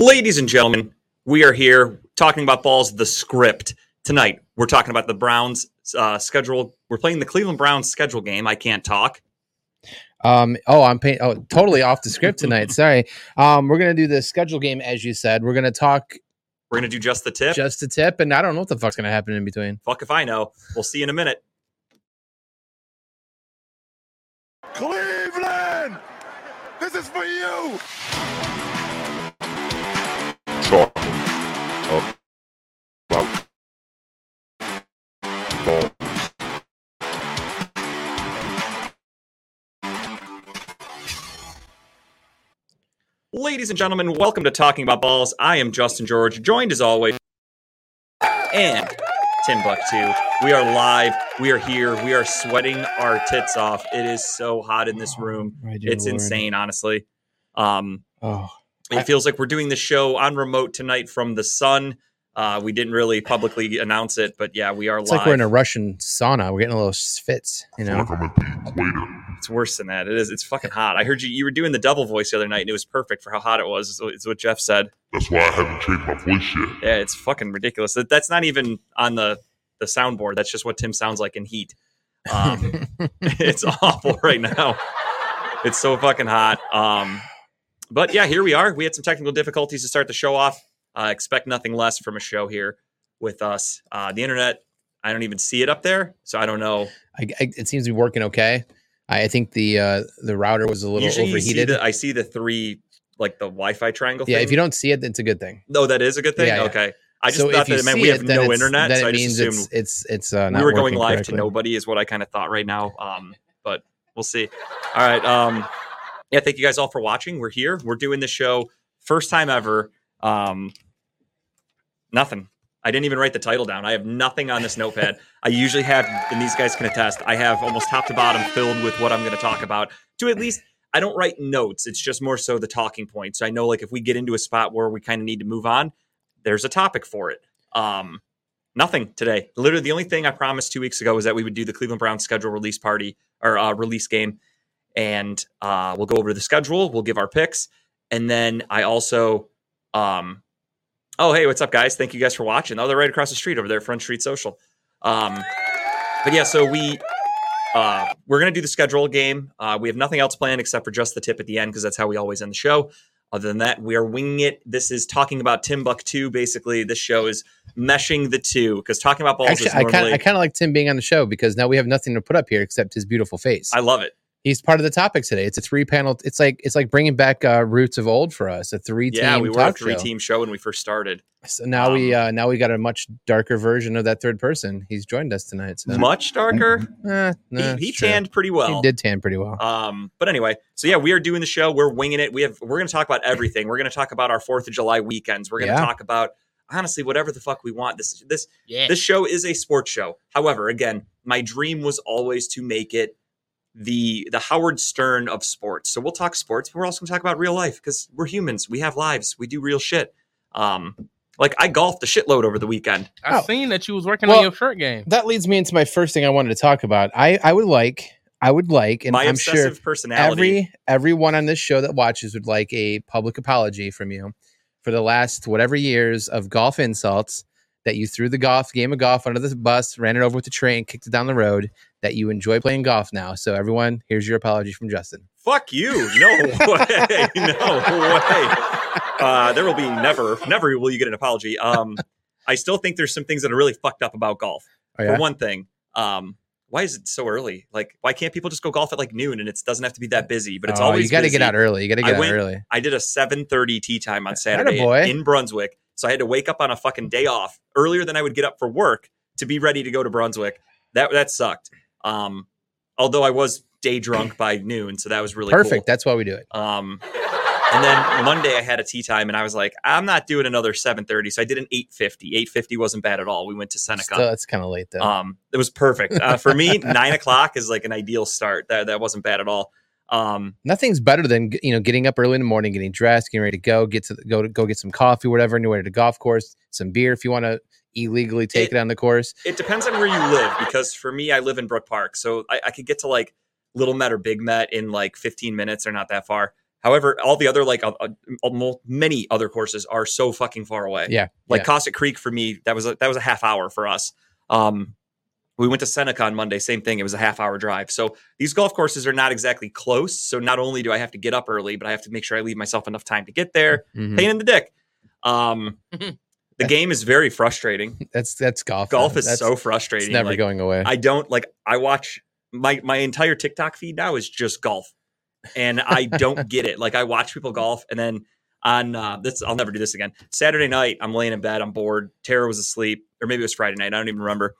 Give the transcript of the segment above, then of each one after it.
Ladies and gentlemen, we are here talking about balls, the script. Tonight, we're talking about the Browns uh, schedule. We're playing the Cleveland Browns schedule game. I can't talk. Um, oh, I'm paying. Oh, totally off the script tonight. Sorry. Um, we're gonna do the schedule game as you said. We're gonna talk We're going to do just the tip. just the tip, and I don't know what the fuck's gonna happen in between. Fuck if I know. We'll see you in a minute. Cleveland! This is for you! Ladies and gentlemen, welcome to Talking About Balls. I am Justin George, joined as always, and Tim Buck too. We are live. We are here. We are sweating our tits off. It is so hot in this room. My dear It's Lord. insane, honestly. Um, Oh, it feels like we're doing the show on remote tonight from the sun. Uh, we didn't really publicly announce it, but yeah, we are it's live. like we're in a Russian sauna. We're getting a little fits, you know. Like I'm at the equator. it's worse than that. It is. It's fucking hot. I heard you. You were doing the double voice the other night, and it was perfect for how hot it was. Is is what Jeff said. That's why I haven't changed my voice yet. Yeah, it's fucking ridiculous. That, that's not even on the the soundboard. That's just what Tim sounds like in heat. Um, it's awful right now. It's so fucking hot. Um, but yeah, here we are. We had some technical difficulties to start the show off. Uh, expect nothing less from a show here with us. Uh, the internet, I don't even see it up there, so I don't know. I, I, it seems to be working okay. I, think the uh, the router was a little Usually, you see overheated. the, I see the three like the Wi-Fi triangle. yeah, thing. if you don't see it, it's a good thing. no, that is a good thing. Yeah, yeah. Okay, I just so thought that it meant we have then no internet, then so it I just means assumed it's it's it's uh, not we were going live correctly. to nobody is what I kind of thought right now. Um, but we'll see. All right. Um, yeah, thank you guys all for watching. We're here. We're doing the show first time ever. Um, nothing. I didn't even write the title down. I have nothing on this notepad. I usually have, and these guys can attest. I have almost top to bottom filled with what I'm going to talk about. To at least, I don't write notes. It's just more so the talking points. So I know, like, if we get into a spot where we kind of need to move on, there's a topic for it. Um, Nothing today. Literally, the only thing I promised two weeks ago was that we would do the Cleveland Browns schedule release party or uh, release game, and uh, we'll go over the schedule. We'll give our picks, and then I also, um, oh hey, what's up, guys? Thank you guys for watching. Oh, they're right across the street over there, Front Street Social. Um, but yeah, so we uh, we're gonna do the schedule game. Uh, we have nothing else planned except for just the tip at the end because that's how we always end the show. Other than that, we are winging it. This is talking about Timbuktu. Basically, this show is meshing the two because talking about balls Actually, is normally. I kind of like Tim being on the show because now we have nothing to put up here except his beautiful face. I love it. He's part of the topic today. It's a three panel. It's like it's like bringing back uh, roots of old for us. A three team Yeah, we were a three show. team show when we first started. So now we Um, uh, now we got a much darker version of that third person. He's joined us tonight. So Much darker. Eh, nah, he he tanned pretty well. He did tan pretty well. Um, but anyway, so yeah, we are doing the show. We're winging it. We have we're going to talk about everything. We're going to talk about our Fourth of July weekends. We're going to Yeah. talk about honestly whatever the fuck we want. This this yeah. this show is a sports show. However, again, my dream was always to make it the the Howard Stern of sports. So we'll talk sports, but we're also going to talk about real life because we're humans. We have lives. We do real shit. Um, like I golfed a shitload over the weekend. I Oh. seen that you was working Well, on your shirt game. that leads me into my first thing I wanted to talk about. I I would like I would like, and my I'm obsessive sure personality. every everyone on this show that watches would like a public apology from you for the last whatever years of golf insults that you threw the golf game of golf under the bus, ran it over with the train, kicked it down the road. That you enjoy playing golf now. So everyone, here's your apology from Justin. Fuck you. No way. No way. Uh, there will be never, never will you get an apology. Um, I still think there's some things that are really fucked up about golf. Oh, yeah? For one thing, um, why is it so early? Like, why can't people just go golf at like noon and it doesn't have to be that busy? But it's Oh, always you got to get out early. You got to I get out went- early. I did a 7:30 tee time on Saturday in Brunswick, so I had to wake up on a fucking day off earlier than I would get up for work to be ready to go to Brunswick. That that sucked. Um, although I was day drunk by noon, so that was really Perfect. Cool. That's why we do it. Um, and then Monday I had a tee time, and I was like, I'm not doing another 7:30, so I did an 8:50. 8:50 wasn't bad at all. We went to Seneca. Still, it's kind of late though. Um, it was perfect uh, for me. Nine o'clock is like an ideal start. That that wasn't bad at all. Um, Nothing's better than you know getting up early in the morning, getting dressed, getting ready to go, get to the, go to go get some coffee, whatever, on your way to the golf course, some beer if you want to illegally take It- it, on the course. it depends on where you live because for me, I live in Brook Park, so I, I could get to like Little Met or Big Met in like 15 minutes. They're not that far. However, all the other like uh, uh, many other courses are so fucking far away. Yeah, Like yeah. Cossack Creek for me, that was a, that was a half hour for us. Um, we went to Seneca on Monday, same thing. It was a half hour drive. So these golf courses are not exactly close. So not only do I have to get up early, but I have to make sure I leave myself enough time to get there. Mhm. Pain in the dick. Um, the game is very frustrating. That's that's golf. Golf is That's- so It's frustrating. never Like, going away. I don't like. I watch my my entire TikTok feed now is just golf, and I don't get it. Like I watch people golf, and then on uh, this, I'll never do this again. Saturday night, I'm laying in bed, I'm bored. Tara was asleep, or maybe it was Friday night. I don't even remember.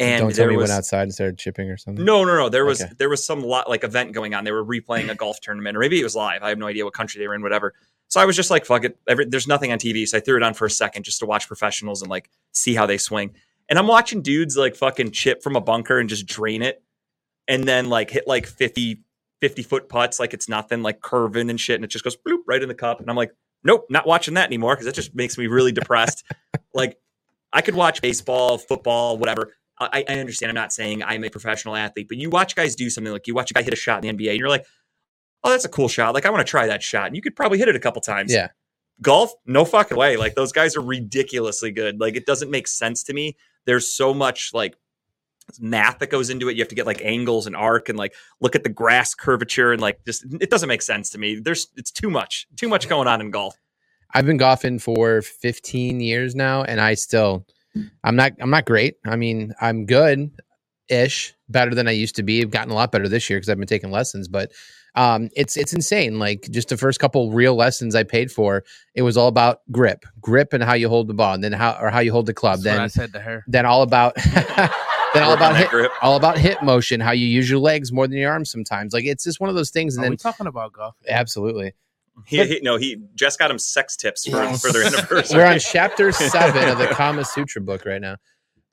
And don't tell there me was went outside and started chipping or something. no, no, no. There was Okay. there was some lot like event going on. They were replaying a golf tournament, or maybe it was live. I have no idea what country they were in, whatever. So I was just like, fuck it. Every, there's nothing on TV, so I threw it on for a second just to watch professionals and like see how they swing. And I'm watching dudes like fucking chip from a bunker and just drain it, and then like hit like 50, 50 foot putts like it's nothing, like curving and shit, and it just goes bloop right in the cup. And I'm like, nope, not watching that anymore because that just makes me really depressed. like I could watch baseball, football, whatever. I, I understand. I'm not saying I'm a professional athlete, but you watch guys do something like you watch a guy hit a shot in the NBA, and you're like, "Oh, that's a cool shot. Like I want to try that shot." And you could probably hit it a couple times. Yeah. Golf, no fucking way. Like those guys are ridiculously good. Like it doesn't make sense to me. There's so much like math that goes into it. You have to get like angles and arc and like look at the grass curvature and like just it doesn't make sense to me. There's it's too much, too much going on in golf. I've been golfing for 15 years now, and I still, I'm not, I'm not great. I mean, I'm good, ish, better than I used to be. I've gotten a lot better this year because I've been taking lessons, but um, it's it's insane. Like just the first couple real lessons I paid for, it was all about grip, grip, and how you hold the ball, and then how or how you hold the club. That's what I Then said to her. then all about then all about that hit, grip. all about hip motion, how you use your legs more than your arms sometimes. Like it's just one of those things. And Are then we talking about golf? absolutely, He, he no, he just got him sex tips for, for their anniversary. We're on chapter seven of the Kama Sutra book right now.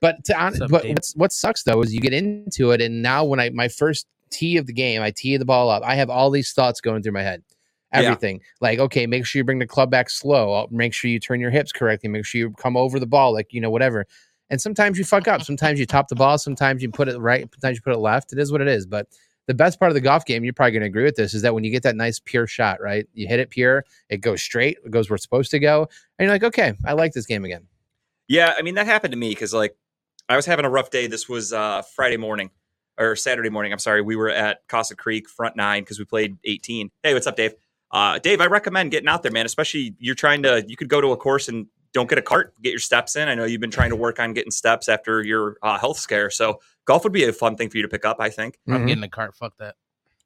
But to on, but what's, what sucks though is you get into it, and now when I my first tee of the game, I tee the ball up. I have all these thoughts going through my head. Yeah. Everything like okay, make sure you bring the club back slow. I'll make sure you turn your hips correctly. Make sure you come over the ball, like you know whatever. And sometimes you fuck up. Sometimes you top the ball. Sometimes you put it right. Sometimes you put it left. It is what it is. But the best part of the golf game, you're probably going to agree with this, is that when you get that nice pure shot, right? You hit it pure, it goes straight, it goes where it's supposed to go, and you're like, okay, I like this game again. Yeah, I mean that happened to me because like I was having a rough day. This was uh Friday morning or Saturday morning. I'm sorry. We were at Casa Creek front nine because we played 18. Hey, what's up, Dave? Uh, Dave, I recommend getting out there, man. Especially you're trying to. You could go to a course and don't get a cart, get your steps in. I know you've been trying to work on getting steps after your uh, health scare. So golf would be a fun thing for you to pick up. I think. I'm Mhm. getting a cart. Fuck that.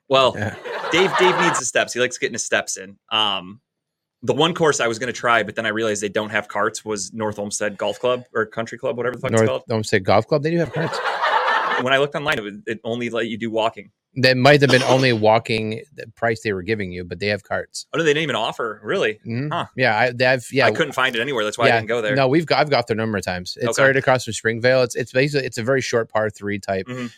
Well, Yeah. Dave Dave needs the steps. He likes getting his steps in. Um, the one course I was going to try, but then I realized they don't have carts. Was North Olmsted Golf Club or Country Club, whatever the fuck it's North called. Olmsted Golf Club, they do have carts. When I looked online, it, was, it only let you do walking. That might have been only walking the price they were giving you, but they have carts. Oh, no, they didn't even offer. Really? Mhm. Huh. Yeah, I, have Yeah, I couldn't find it anywhere. That's why I didn't go there. No, we've got, I've got there a number of times. It's Okay. right across from Springvale. It's it's basically it's a very short par three type. Mhm.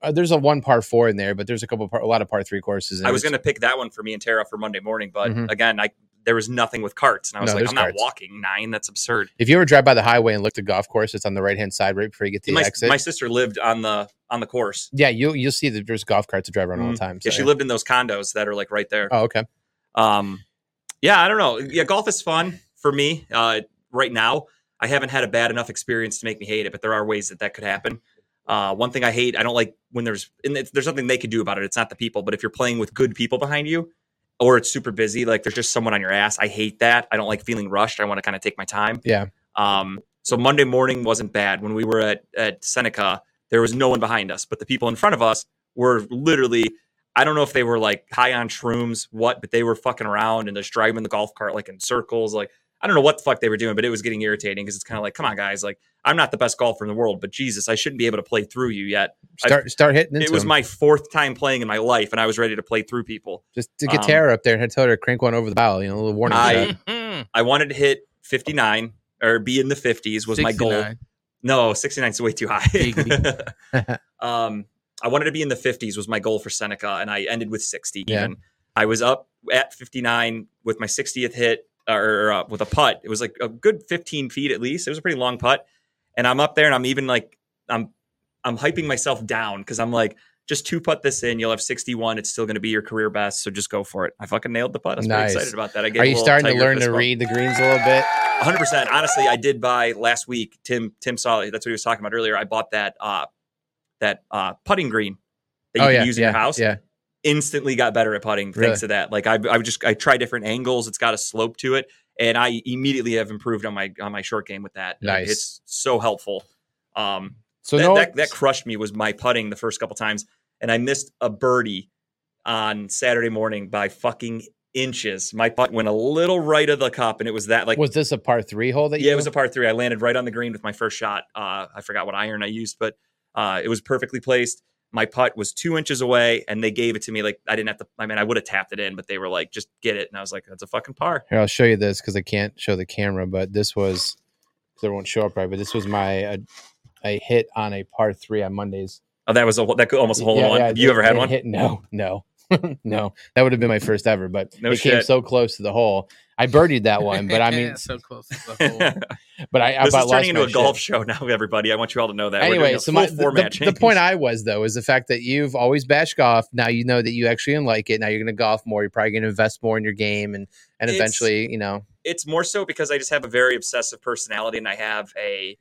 Uh, there's a one par four in there, but there's a couple par, a lot of par three courses. in I was going to pick that one for me and Tara for Monday morning, but Mhm. again, I there was nothing with carts, and I was No, like, I'm carts. not walking nine. That's absurd. If you ever drive by the highway and look at the golf course, it's on the right hand side right before you get to the my, exit. my sister lived on the on the course. yeah, you'll you'll see that there's golf carts that drive around all the time. Yeah, so, she lived in those condos that are like right there. Oh, okay. Um, yeah, I don't know. Yeah, golf is fun for me. Uh, right now, I haven't had a bad enough experience to make me hate it, but there are ways that that could happen. Uh, one thing I hate, I don't like when there's and there's nothing they could do about it. It's not the people, but if you're playing with good people behind you, or it's super busy, like there's just someone on your ass. I hate that. I don't like feeling rushed. I want to kind of take my time. Yeah. Um, so Monday morning wasn't bad. When we were at at Seneca, there was no one behind us, but the people in front of us were literally. I don't know if they were like high on shrooms, what, but they were fucking around and just driving the golf cart like in circles. Like I don't know what the fuck they were doing, but it was getting irritating because it's kind of like, come on, guys, like I'm not the best golfer in the world, but Jesus, I shouldn't be able to play through you yet. I- Start start hitting into It was them. my fourth time playing in my life, and I was ready to play through people. just to get um, Tara up there and tell her to crank one over the bow. You know, a little warning. I- I wanted to hit 59 or be in the 50s was my goal. No, 69 is way too high. Um, I wanted to be in the 50s was my goal for Seneca, and I ended with 60. Yeah. Even I was up at 59 with my 60th hit or uh, with a putt. It was like a good 15 feet at least. It was a pretty long putt, and I'm up there, and I'm even like I'm I'm hyping myself down because I'm like just two putt this in. You'll have 61. It's still going to be your career best. So just go for it. I fucking nailed the putt. I was Nice. excited about that. I get Are you starting to learn to bump. read the greens a little bit? 100%. Honestly, I did buy last week. Tim Tim saw. That's what he was talking about earlier. I bought that uh that uh putting green that you oh can yeah, use yeah, in your house. Yeah. Instantly got better at putting Really? thanks to that. Like I I just I try different angles. It's got a slope to it, and I immediately have improved on my on my short game with that. Nice. it's so helpful. Um, So that, no, that that crushed me was my putting the first couple times, and I missed a birdie on Saturday morning by fucking inches. My putt went a little right of the cup, and it was that like was this a par three hole that you? yeah, it was a par three. I landed right on the green with my first shot. Uh, I forgot what iron I used, but uh, it was perfectly placed. My putt was two inches away, and they gave it to me. Like I didn't have to. I mean, I would have tapped it in, but they were like, "Just get it," and I was like, "That's a fucking par." Here, I'll show you this because I can't show the camera, but this was because it won't show up right. But this was my uh, I hit on a par three on Mondays. Oh, that was a that could almost a hole in one. Have you ever had one? Hit, no, no, no. That would have been my first ever, but No it came so close to the hole. I birdied that one, but I mean, so close to the hole. but I, I this about is lost turning into my a golf show now, everybody. I want you all to know that. Anyway, so my, the, format the, the point I was though is the fact that you've always bashed golf. Now you know that you actually like it. Now you're going to golf more. You're probably going to invest more in your game, and and It's- eventually, you know, it's more so because I just have a very obsessive personality and I have a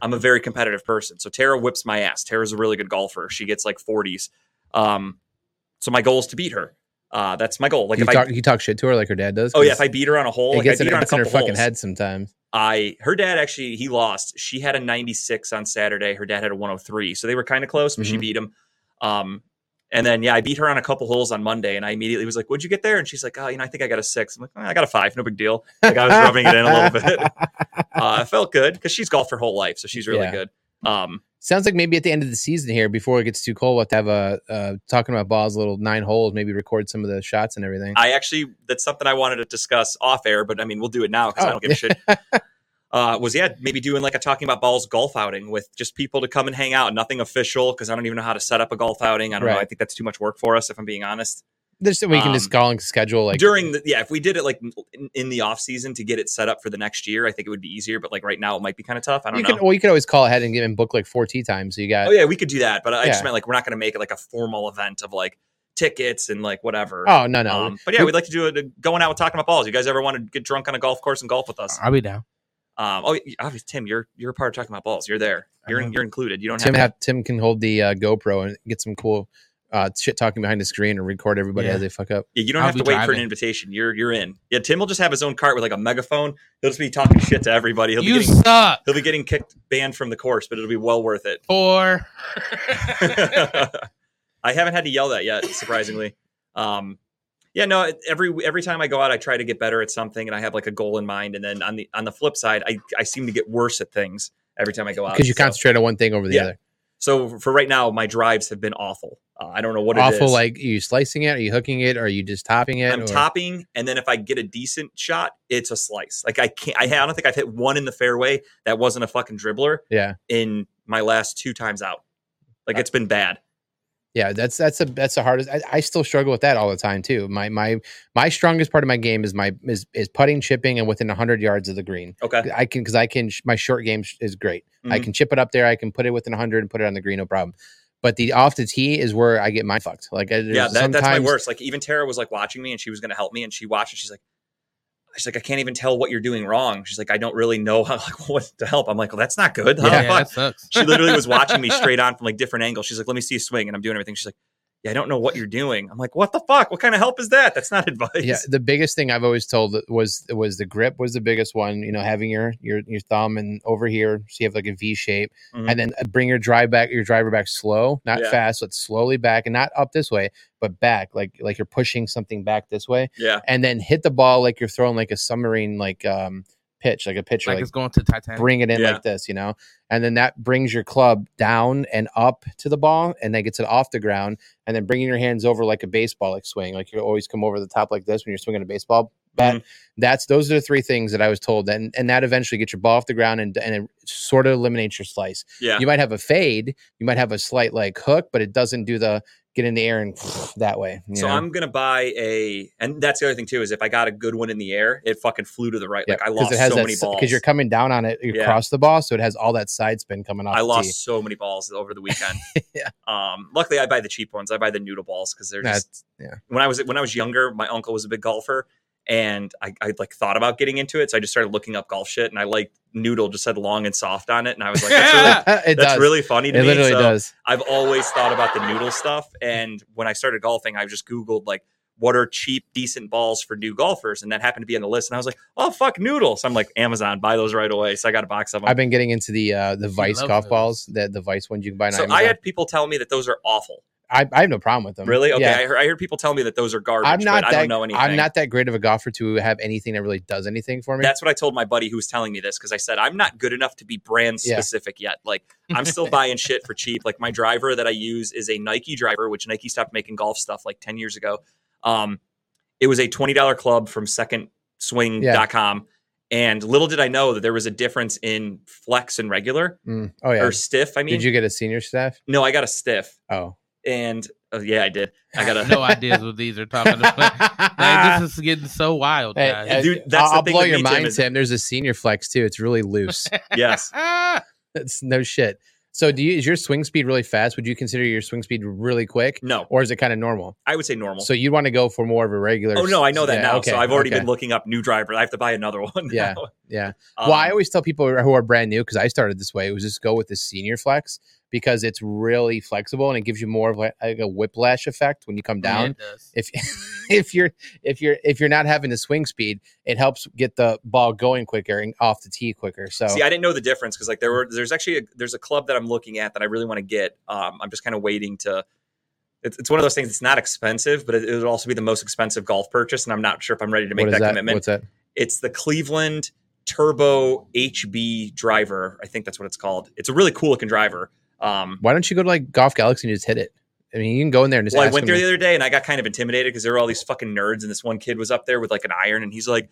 I'm a very competitive person. So Tara whips my ass. Tara's a really good golfer. She gets like 40s. Um so my goal is to beat her. Uh that's my goal. Like you if talk I you talk shit to her like her dad does. Oh yeah, if I beat her on a hole, it like I gets, beat in, her on a gets in her fucking holes. head sometimes. I her dad actually he lost. She had a 96 on Saturday. Her dad had a 103. So they were kind of close, but she Mhm. beat him. Um and then yeah, I beat her on a couple holes on Monday, and I immediately was like, "What'd you get there?" And she's like, "Oh, you know, I think I got a six. I'm like, "Oh, "I got a five. No big deal." Like I was rubbing it in a little bit. uh, I felt good because she's golfed her whole life, so she's really Yeah. good. Um, Sounds like maybe at the end of the season here, before it gets too cold, we'll have to have a uh, talking about balls, little nine holes, maybe record some of the shots and everything. I actually that's something I wanted to discuss off air, but I mean we'll do it now because I Oh. don't give a shit. Uh, was yeah maybe doing like a talking about balls golf outing with just people to come and hang out, nothing official because I don't even know how to set up a golf outing. I don't know. I think that's too much work for us if I'm being honest. There's we can just um, call and schedule like During the yeah, if we did it like in, in the off season to get it set up for the next year, I think it would be easier. But like right now, it might be kind of tough. I don't you know. can well you could always call ahead and get and book like four tee times. So you got oh yeah, we could do that, but I just meant like we're not going to make it like a formal event of like tickets and like whatever. oh no no Um, but yeah, we'd like to do it. Going out with talking about balls. You guys ever want to get drunk on a golf course and golf with us? I'll be down. Um, oh, obviously, Tim, you're you're a part of talking about balls. You're there. You're I know. you're included. You don't Tim have. have Tim can hold the uh, GoPro and get some cool uh, shit talking behind the screen and record everybody Yeah. as they fuck up. yeah, you don't I'll have to be wait for an invitation. You're you're in. Yeah, Tim will just have his own cart with like a megaphone. He'll just be talking shit to everybody. He'll be You getting suck. he'll be getting kicked banned from the course, but it'll be well worth it. Four. I haven't had to yell that yet, surprisingly. Um, yeah, no. Every every time I go out, I try to get better at something, and I have like a goal in mind. And then on the on the flip side, I I seem to get worse at things every time I go out Because you So- concentrate on one thing over the Yeah. other. So for right now, my drives have been awful. Uh, I don't know what it Awful like are you slicing it? Are you hooking it? Or are you just topping it? I'm or- topping, and then if I get a decent shot, it's a slice. Like I can't. I, I don't think I've hit one in the fairway that wasn't a fucking dribbler Yeah. in my last two times out. Like it's been bad. Yeah, that's that's a that's the hardest. I, I still struggle with that all the time too. My my my strongest part of my game is my is is putting, chipping, and within hundred yards of the green. Okay. I can because I can. My short game is great. I Mhm. can chip it up there. I can put it within hundred and put it on the green, no problem. But the off the tee is where I get mind fucked. Like I- Yeah, that, that's my worst. Like even Tara was like watching me, and she was going to help me, and she watched, and she's like, she's like, I can't even tell what you're doing wrong. She's like, I don't really know how like what to help. I'm like, well, that's not good. Huh? Yeah, sucks. she literally was watching me straight on from like different angles. She's like, let me see you swing, and I'm doing everything. She's like, yeah, I don't know what you're doing. I'm like, what the fuck? What kind of help is that? That's not advice. Yeah, the biggest thing I've always told was was the grip was the biggest one. You know, having your your your thumb and over here, so you have like a V shape, Mhm. and then uh, bring your drive back, your driver back slow, not Yeah. fast, but slowly back, and not up this way, but back, like like you're pushing something back this way, yeah. and then hit the ball like you're throwing like a submarine like um pitch, like a pitcher, like, like, it's going to Titanic. bring it in Yeah. like this, you know, and then that brings your club down and up to the ball, and then gets it off the ground, and then bringing your hands over like a baseball like swing, like you always come over the top like this when you're swinging a baseball bat. Mm-hmm. That's those are the three things that I was told, and and that eventually gets your ball off the ground and and it sort of eliminates your slice. Yeah. You might have a fade, you might have a slight like hook, but it doesn't do the get in the air and that way. you So know? I'm gonna buy a, and that's the other thing too is if I got a good one in the air, it fucking flew to the right. Like I lost it has so that, many balls. because you're coming down on it Yeah. across the ball, so it has all that side spin coming off. I lost tee. so many balls over the weekend. Yeah. Um. Luckily, I buy the cheap ones. I buy the noodle balls because they're just. That's yeah. When I was when I was younger, my uncle was a big golfer, and I, I like thought about getting into it. So I just started looking up golf shit, and I like noodle just said long and soft on it, and I was like, that's really. it That's does. really funny to it me. literally So does. I've always thought about the noodle stuff. And when I started golfing, I just Googled like what are cheap, decent balls for new golfers, and that happened to be on the list. And I was like, oh fuck, noodle. So I'm like, Amazon, buy those right away. So I got a box of them. I've been getting into the uh, the Vice golf those. balls, the the Vice ones you can buy. On so Amazon. I had people tell me that those are awful. I, I have no problem with them. Really? Okay. Yeah. I, heard, I heard people tell me that those are garbage. I'm not but I don't know anything. I'm not that great of a golfer to have anything that really does anything for me. That's what I told my buddy who was telling me this because I said I'm not good enough to be brand Yeah. specific yet. Like I'm still buying shit for cheap. Like my driver that I use is a Nike driver, which Nike stopped making golf stuff like 10 years ago. Um, it was a $20 club from secondswing.com. And little did I know that there was a difference in flex and regular Mm. Oh yeah. or stiff. I mean, Did you get a senior staff? no, I got a stiff. Oh. And uh, yeah, I did. I got no ideas what these are talking about. like, this is getting so wild, guys. hey, Dude, that's I'll, the I'll thing blow your me, Tim, mind, is- Tim. There's a senior flex too. It's really loose. yes. It's no shit. So, do you is your swing speed really fast? Would you consider your swing speed really quick, No, or is it kind of normal? I would say normal. So you want to go for more of a regular? oh no, I know that yeah, now. okay, so I've already okay. been looking up new drivers. I have to buy another one. Yeah. now. Yeah. Um, well, I always tell people who are brand new because I started this way. It was just go with the senior flex because it's really flexible and it gives you more of like, a whiplash effect when you come Yeah, down. does. If if you're if you're if you're not having the swing speed, it helps get the ball going quicker and off the tee quicker. So See, I didn't know the difference because like there were there's actually a, there's a club that I'm looking at that I really want to get. Um, I'm just kind of waiting to. It's, it's one of those things. It's not expensive, but it, would also be the most expensive golf purchase, and I'm not sure if I'm ready to make that, that? commitment. What's that? It's the Cleveland Turbo HB driver. I think that's what it's called. It's a really cool looking driver. Um, Why don't you go to like Golf Galaxy and just hit it? I mean, you can go in there and just. well, I went there the other day and I got kind of intimidated because there were all these fucking nerds, and this one kid was up there with like an iron, and he's like,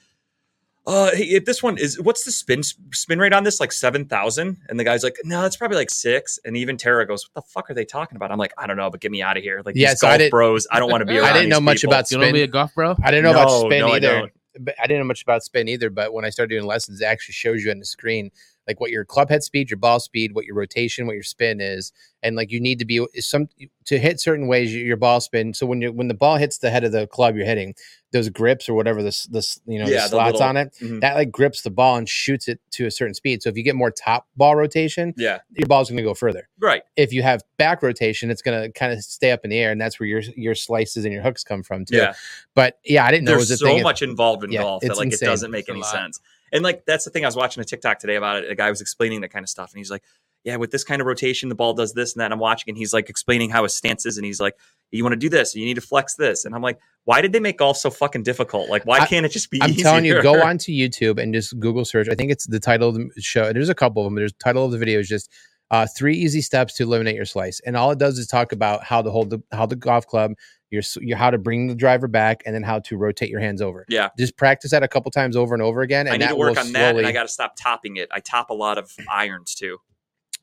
"Uh, hey, if this one is what's the spin spin rate on this? Like seven thousand?" And the guy's like, "No, it's probably like six. And even Tara goes, "What the fuck are they talking about?" I'm like, "I don't know, but get me out of here." Like, Yeah, these so I golf didn't- bros, I don't want to be. I didn't know these much people. about You don't spin. be a golf bro? I didn't know about spin no, either. don't. But I didn't know much about spin either. But when I started doing lessons, it actually shows you on the screen like what your club head speed, your ball speed, what your rotation, what your spin is, and like you need to be some to hit certain ways your ball spin. So when you when the ball hits the head of the club you're hitting, those grips or whatever this this you know Yeah, the the slots little- on it, Mhm. that like grips the ball and shoots it to a certain speed. So if you get more top ball rotation, Yeah, your ball's going to go further. right. If you have back rotation, it's going to kind of stay up in the air, and that's where your your slices and your hooks come from too. Yeah, But yeah, I didn't know it was there's so thing. much involved in Yeah, golf that like insane. it doesn't make any sense. And like that's the thing I was watching a TikTok today about it. A guy was explaining that kind of stuff, and he's like, "Yeah, with this kind of rotation, the ball does this and that." And I'm watching, and he's like explaining how his stance is, and he's like, "You want to do this, you need to flex this." And I'm like, "Why did they make golf so fucking difficult? Like, why I- can't it just be?" I'm telling you, easier? go onto YouTube and just Google search. I think it's the title of the show. There's a couple of them. There's the title of the video is just uh, three easy steps to eliminate your slice, and all it does is talk about how to hold the how the golf club, your s- your how to bring the driver back, and then how to rotate your hands over. Yeah. just practice that a couple times over and over again. And I need that to work will on that, and I got to stop topping it. I top a lot of irons too,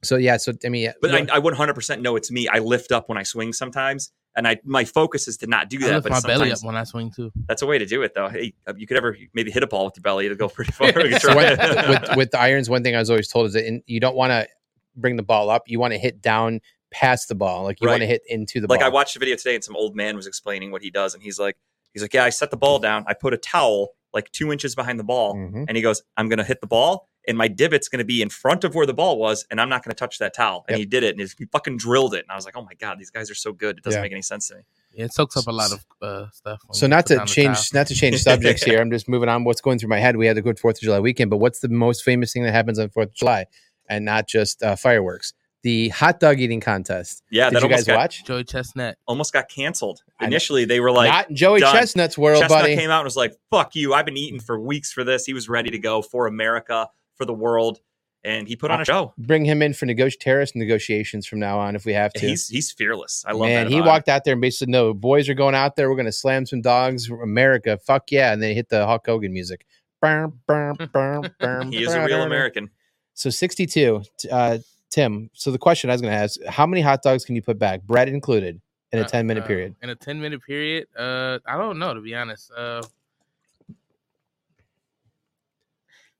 so yeah. So I mean, but yeah, I, I 100% know it's me. I lift up when I swing sometimes, and I my focus is to not do I that. lift But my belly up sometimes when I swing too. that's a way to do it, though. Hey, uh, you could ever maybe hit a ball with your belly; it'll go pretty far. So try with with the irons, one thing I was always told is that in, you don't want to bring the ball up. You want to hit down past the ball, like you want to hit into the like ball. I watched a video today and some old man was explaining what he does and he's like he's like yeah I set the ball down I put a towel like two inches behind the ball Mhm. and he goes I'm gonna hit the ball and my divot's gonna be in front of where the ball was and I'm not gonna touch that towel and Yep. he did it and he fucking drilled it and I was like oh my god these guys are so good it doesn't Yeah. make any sense to me Yeah, it soaks up a lot of uh, stuff. So not to change, not to change subjects here. I'm just moving on. What's going through my head? We had a good Fourth of July weekend, but what's the most famous thing that happens on Fourth of July, and not just uh, fireworks? The hot dog eating contest. yeah Did that you guys got, watch? Joey Chestnut. almost got canceled initially they were like not in Joey done. Chestnut's world, Chestnut buddy. came out and was like fuck you I've been eating for weeks for this he was ready to go for America for the world and he put on a show Bring him in for nego- terrorist negotiations from now on if we have to. he's he's fearless I love Man, that he about him. walked out there and basically, said, no, boys are going out there. We're going to slam some dogs. America, fuck yeah! And then hit the Hulk Hogan music. He is a real. American So 62. Uh, Tim, so the question I was going to ask how many hot dogs can you put back? Bread included. in a Uh, 10 minute uh, period? In a ten minute period, uh, I don't know to be honest. Uh,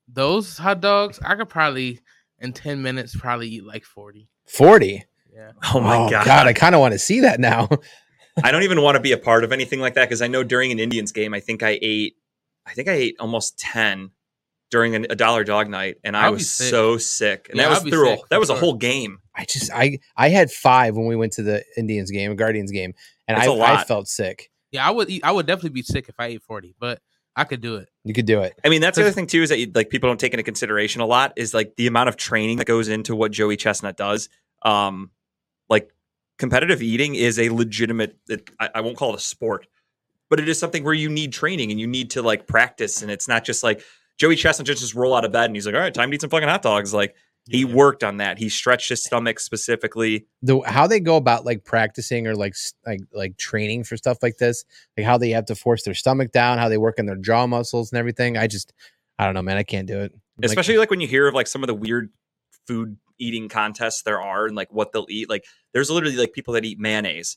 those hot dogs, I could probably in ten minutes probably eat like forty. 40. Yeah, Oh my oh, god. God. I kind of want to see that now. I don't even want to be a part of anything like that because I know during an Indians game, I think I ate, I think I ate almost ten during an, a dollar dog night, and I I'll was sick. so sick. And Yeah, that was I'll through a, that for was a whole game. I just, I, I had five when we went to the Indians game, a Guardians game, and That's I, a. I felt sick. yeah, I would eat. I would definitely be sick if I ate forty, but I could do it. You could do it. I mean, that's the other thing too is that you, like people don't take into consideration a lot is like the amount of training that goes into what Joey Chestnut does. Um, like competitive eating is a legitimate. It, I, I won't call it a sport, but it is something where you need training and you need to like practice, and it's not just like Joey Chestnut just roll out of bed and he's like, all right, time to eat some fucking hot dogs. Like he Yeah. worked on that. He stretched his stomach specifically. the how they go about like practicing or like like like training for stuff like this, like how they have to force their stomach down, how they work on their jaw muscles and everything. I just I don't know, man. I can't do it. Like, especially like when you hear of like some of the weird food eating contests there are and like what they'll eat like there's literally like people that eat mayonnaise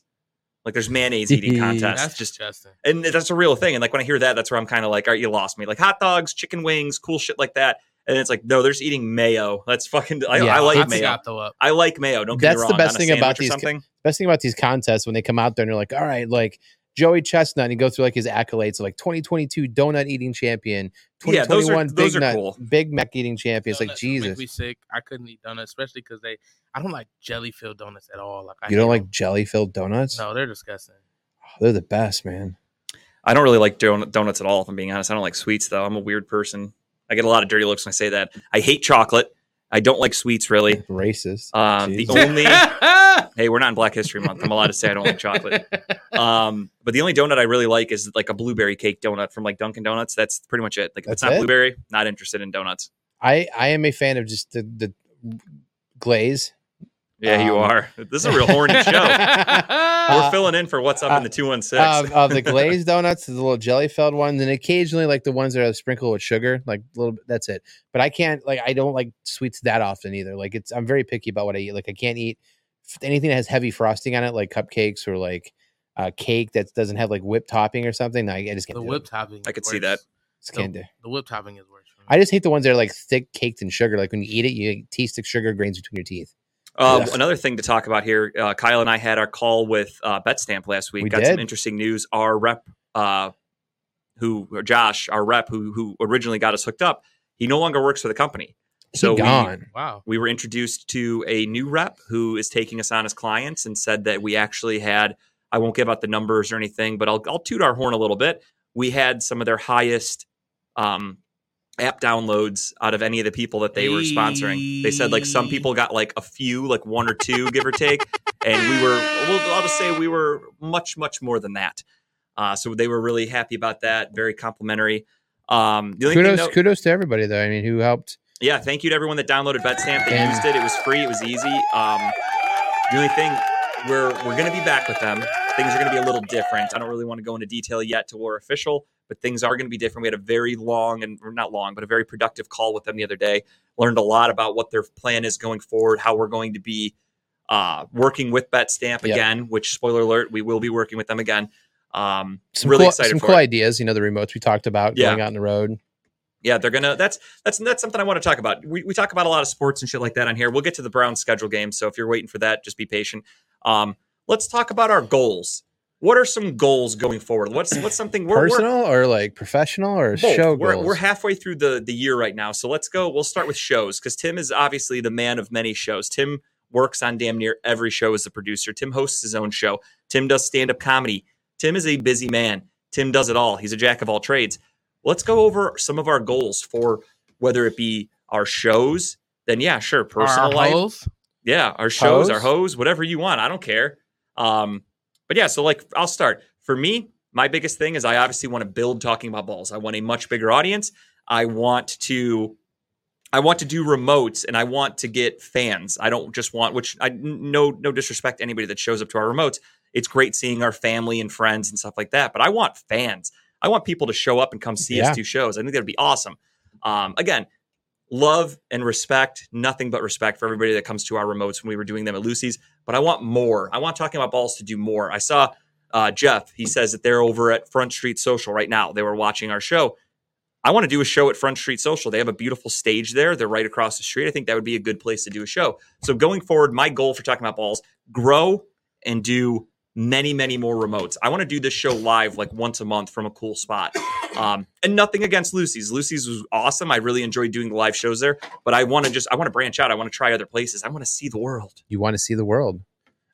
like there's mayonnaise eating mm-hmm. contests That's just disgusting. and that's a real thing and like when i hear that that's where i'm kind of like all right you lost me. Like hot dogs chicken wings cool shit like that and it's like no there's eating mayo. That's fucking i, Yeah, I like I mayo. I'll throw up. i like mayo don't get That's me the wrong best on a thing about these best thing about these contests when they come out there and they're like, all right, like Joey Chestnut, and he goes through like his accolades, like 2022 donut eating champion, Yeah, those are- 2021 those Big are Nut, cool. Big Mac eating champion. It's like Donuts make Jesus, me sick. I couldn't eat donuts, especially because they. I don't like jelly filled donuts at all. Like I you don't like jelly filled donuts? No, they're disgusting. Oh, they're the best, man. i don't really like donut, donuts at all if i'm being honest i don't like sweets though i'm a weird person i get a lot of dirty looks when i say that i hate chocolate i don't like sweets really Racist. um, the only hey we're not in black history month i'm allowed to say i don't like chocolate Um, but the only donut I really like is like a blueberry cake donut from like Dunkin' Donuts. That's pretty much it. Like if it's That's not it? blueberry, not interested in donuts. I I am a fan of just the the glaze. Yeah, you Um, are. This is a real horny show. We're filling in for what's up in the two one six. of, of the glazed donuts, the little jelly filled ones, and occasionally like the ones that are sprinkled with sugar, like a little bit. That's it. But I can't like I don't like sweets that often either. Like it's I'm very picky about what I eat. Like I can't eat anything that has heavy frosting on it, like cupcakes or like uh, cake that doesn't have like whipped topping or something. No, I I just can't. the do whip it. topping. I is could see that. Just can't do. The whip topping is worse. For me. I just hate the ones that are like thick, caked in sugar. Like when you eat it, you get tea stick sugar grains between your teeth. Uh, Yeah. Another thing to talk about here, uh, Kyle and I had our call with uh, BetStamp last week. We Got some interesting news. Our rep, uh, who or Josh, our rep, who who originally got us hooked up, he no longer works for the company. So he we- Wow. we were introduced to a new rep who is taking us on as clients and said that we actually had i won't give out the numbers or anything but i'll, I'll toot our horn a little bit we had some of their highest um, app downloads out of any of the people that they were sponsoring they said like some people got like a few like one or two give or take and we were well, i'll just say we were much much more than that uh, so they were really happy about that very complimentary um, the only thing Kudos, kudos to everybody though. I mean, who helped? yeah, thank you to everyone that downloaded BetStamp. They And- used it. It was free. It was easy. Um, the only thing we're we're going to be back with them. Things are going to be a little different. I don't really want to go into detail yet till we're official, but things are going to be different. We had a very long and not long, but a very productive call with them the other day. Learned a lot about what their plan is going forward, how we're going to be uh, working with BetStamp Yep. again. Which spoiler alert, we will be working with them again. Um, Some really cool, excited some for cool it. ideas. You know, the remotes we talked about Yeah. going out on the road. Yeah, they're gonna. That's that's that's something I want to talk about. We we talk about a lot of sports and shit like that on here. We'll get to the Browns schedule game, so if you're waiting for that, just be patient. Um, let's talk about our goals. What are some goals going forward? What's what's something we're, we're Personal or like professional or both. show we're, goals? we're halfway through the the year right now, so let's go. We'll start with shows because Tim is obviously the man of many shows. Tim works on damn near every show as a producer. Tim hosts his own show. Tim does stand up comedy. Tim is a busy man. Tim does it all. He's a jack of all trades. Let's go over some of our goals for whether it be our shows. Then yeah, sure, personal Our life. hoes? Yeah, our shows, our Hose? hose, whatever you want. I don't care. Um, but yeah, so like I'll start. For me, my biggest thing is I obviously want to build talking about balls. I want a much bigger audience. I want to I want to do remotes and I want to get fans. I don't just want which I no no disrespect to anybody that shows up to our remotes. It's great seeing our family and friends and stuff like that, but I want fans. I want people to show up and come see Yeah. us do shows. I think that'd be awesome. Um, again, love and respect, nothing but respect for everybody that comes to our remotes when we were doing them at Lucy's. But I want more. I want talking about balls to do more. I saw uh, Jeff. He says that they're over at Front Street Social right now. They were watching our show. I want to do a show at Front Street Social. They have a beautiful stage there. They're right across the street. I think that would be a good place to do a show. So going forward, my goal for talking about balls, grow and do many, many more remotes. I want to do this show live like once a month from a cool spot. Um, and nothing against Lucy's. Lucy's was awesome. I really enjoyed doing the live shows there, but I want to just I want to branch out. I want to try other places. I want to see the world. You want to see the world.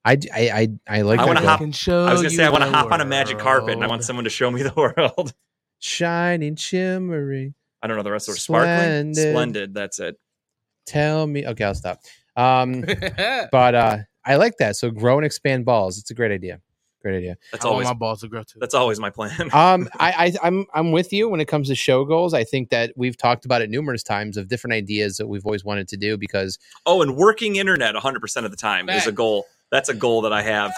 I, I, I, I like I wanna hop- Can show I was gonna you say I want to the hop on a magic carpet and I want someone to show me the world. shining, shimmering. I don't know the rest of it. Sparkling, Splendid. splendid. That's it. Tell me. Okay, I'll stop. Um, but uh, I like that. So grow and expand balls. It's a great idea. Great idea. That's I always my balls to grow too. that's always my plan. Um, I, I, I'm, I'm with you when it comes to show goals. I think that we've talked about it numerous times of different ideas that we've always wanted to do because Oh, and working internet 100% of the time is a goal. That's a goal that I have.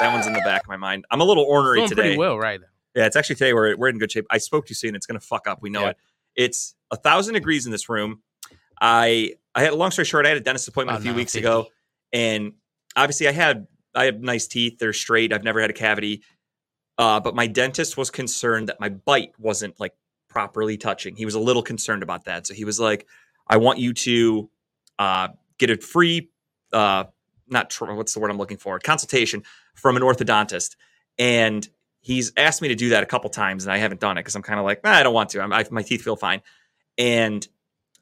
That one's in the back of my mind. I'm a little ornery Doing today. pretty well right now. Yeah, it's actually today we're, we're in good shape. I spoke too soon. It's going to fuck up. We know Yeah. it. It's a thousand degrees in this room. I I had a long story short. I had a dentist appointment Oh, a few no, weeks 50. ago, and obviously I had I have nice teeth. They're straight. I've never had a cavity. Uh, but my dentist was concerned that my bite wasn't like properly touching. He was a little concerned about that. So he was like, "I want you to uh, get a free, uh, not tr- what's the word I'm looking for, consultation from an orthodontist." And he's asked me to do that a couple times, and I haven't done it because I'm kind of like, "Nah, I don't want to. I, my teeth feel fine. And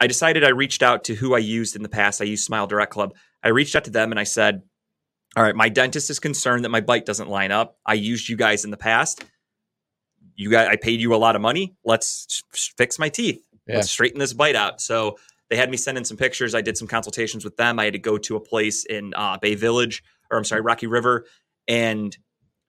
I decided I reached out to who I used in the past. I used Smile Direct Club. I reached out to them and I said, All right, my dentist is concerned that my bite doesn't line up. I used you guys in the past. You guys, I paid you a lot of money. Let's fix my teeth. Yeah. Let's straighten this bite out. So they had me send in some pictures. I did some consultations with them. I had to go to a place in uh, Bay Village, or I'm sorry, Rocky River, and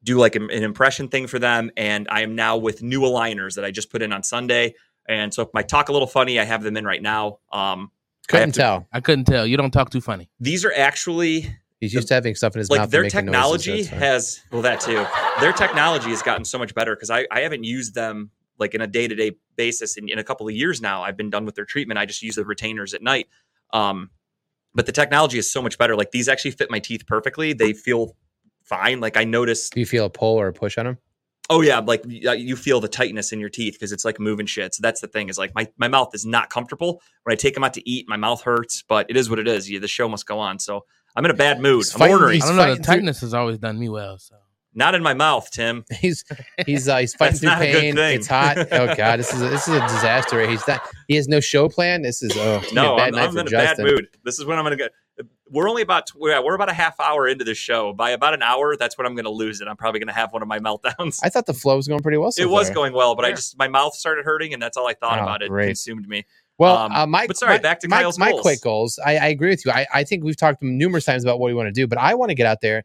do like an, an impression thing for them. And I am now with new aligners that I just put in on Sunday. And so if I talk a little funny, I have them in right now. Um, I have couldn't to- tell. I couldn't tell. You don't talk too funny. these are actually He's used to having stuff in his like mouth. and their making noises, technology has well that too. Their technology has gotten so much better because I, I haven't used them like in a day to day basis in, in a couple of years now. I've been done with their treatment. I just use the retainers at night. Um, but the technology is so much better. Like these actually fit my teeth perfectly. They feel fine. Like I noticed Do you feel a pull or a push on him? Oh yeah, like uh, you feel the tightness in your teeth because it's like moving shit. So that's the thing is like my, my mouth is not comfortable when I take them out to eat. My mouth hurts, but it is what it is. Yeah, the show must go on. So I'm in a bad mood. I'm ordering. I don't know. The fighting through- tightness has always done me well. So Not in my mouth, Tim. He's he's uh, he's fighting That's through not a good pain. thing. It's hot. Oh god, this is a, this is a disaster. He's not. He has no show plan. This is oh it's gonna be No, a bad I'm, night I'm for in a bad mood. This is when I'm gonna go. We're only about we're, we're about a half hour into this show. By about an hour, that's when I'm gonna lose it. I'm probably gonna have one of my meltdowns. I thought the flow was going pretty well. So it was going well, but I just my mouth started hurting, and that's all I thought Oh, about. It great. consumed me. Well, Um, uh, my but sorry, my, back to my, Kyle's my goals. quick goals. I, I agree with you. I, I think we've talked numerous times about what we want to do, but I want to get out there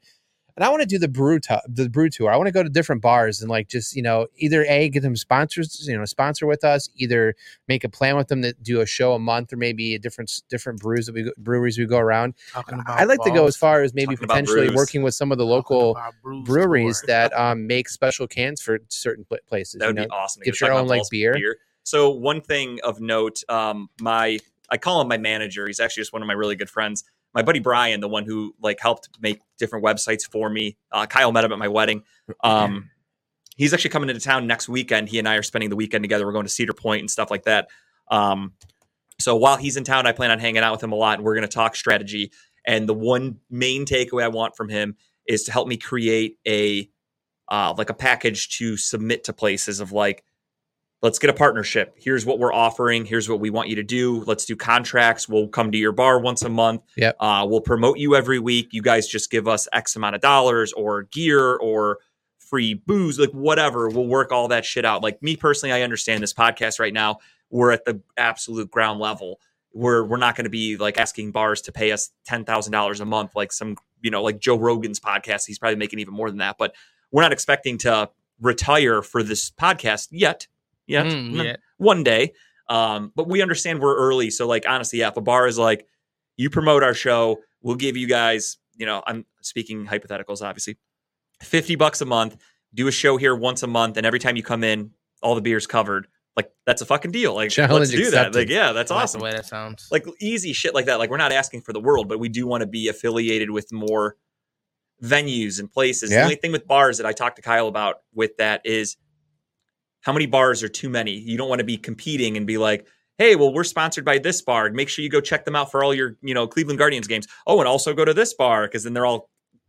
and I want to do the brew tu- the brew tour. I want to go to different bars and like just you know either a get them sponsors, you know, sponsor with us, either make a plan with them to do a show a month or maybe a different different brews that we go- breweries we go around. I'd like to go as far as maybe Talking potentially working with some of the local breweries tour. that um, make special cans for certain places. That would you know? be awesome. to get get your own, like, balls beer. So one thing of note, um, my I call him my manager. He's actually just one of my really good friends. My buddy Brian, the one who like helped make different websites for me. Uh, Kyle met him at my wedding. Um, he's actually coming into town next weekend. He and I are spending the weekend together. We're going to Cedar Point and stuff like that. Um, so while he's in town, I plan on hanging out with him a lot, and we're going to talk strategy. And the one main takeaway I want from him is to help me create a uh, like a package to submit to places of like, let's get a partnership. Here's what we're offering. Here's what we want you to do. Let's do contracts. We'll come to your bar once a month. Yep. Uh, we'll promote you every week. You guys just give us X amount of dollars or gear or free booze, like whatever. We'll work all that shit out. Like me personally, I understand this podcast right now. We're at the absolute ground level. We're we're not going to be like asking bars to pay us ten thousand dollars a month, like some you know like Joe Rogan's podcast. He's probably making even more than that, but we're not expecting to retire for this podcast yet. Yet, Mm, yeah. one day. Um, but we understand we're early. So like honestly, yeah, if a bar is like, you promote our show, we'll give you guys, you know, I'm speaking hypotheticals, obviously, 50 bucks a month, do a show here once a month, and every time you come in, all the beer's covered. like that's a fucking deal. Like Challenge let's do that. Like yeah, that's like awesome. Way that sounds. Like easy shit like that. Like we're not asking for the world, but we do want to be affiliated with more venues and places. The only thing with bars that I talked to Kyle about with that is how many bars are too many. You don't want to be competing and be like, hey, well, we're sponsored by this bar. Make sure you go check them out for all your, you know, Cleveland Guardians games. Oh, and also go to this bar because then they're all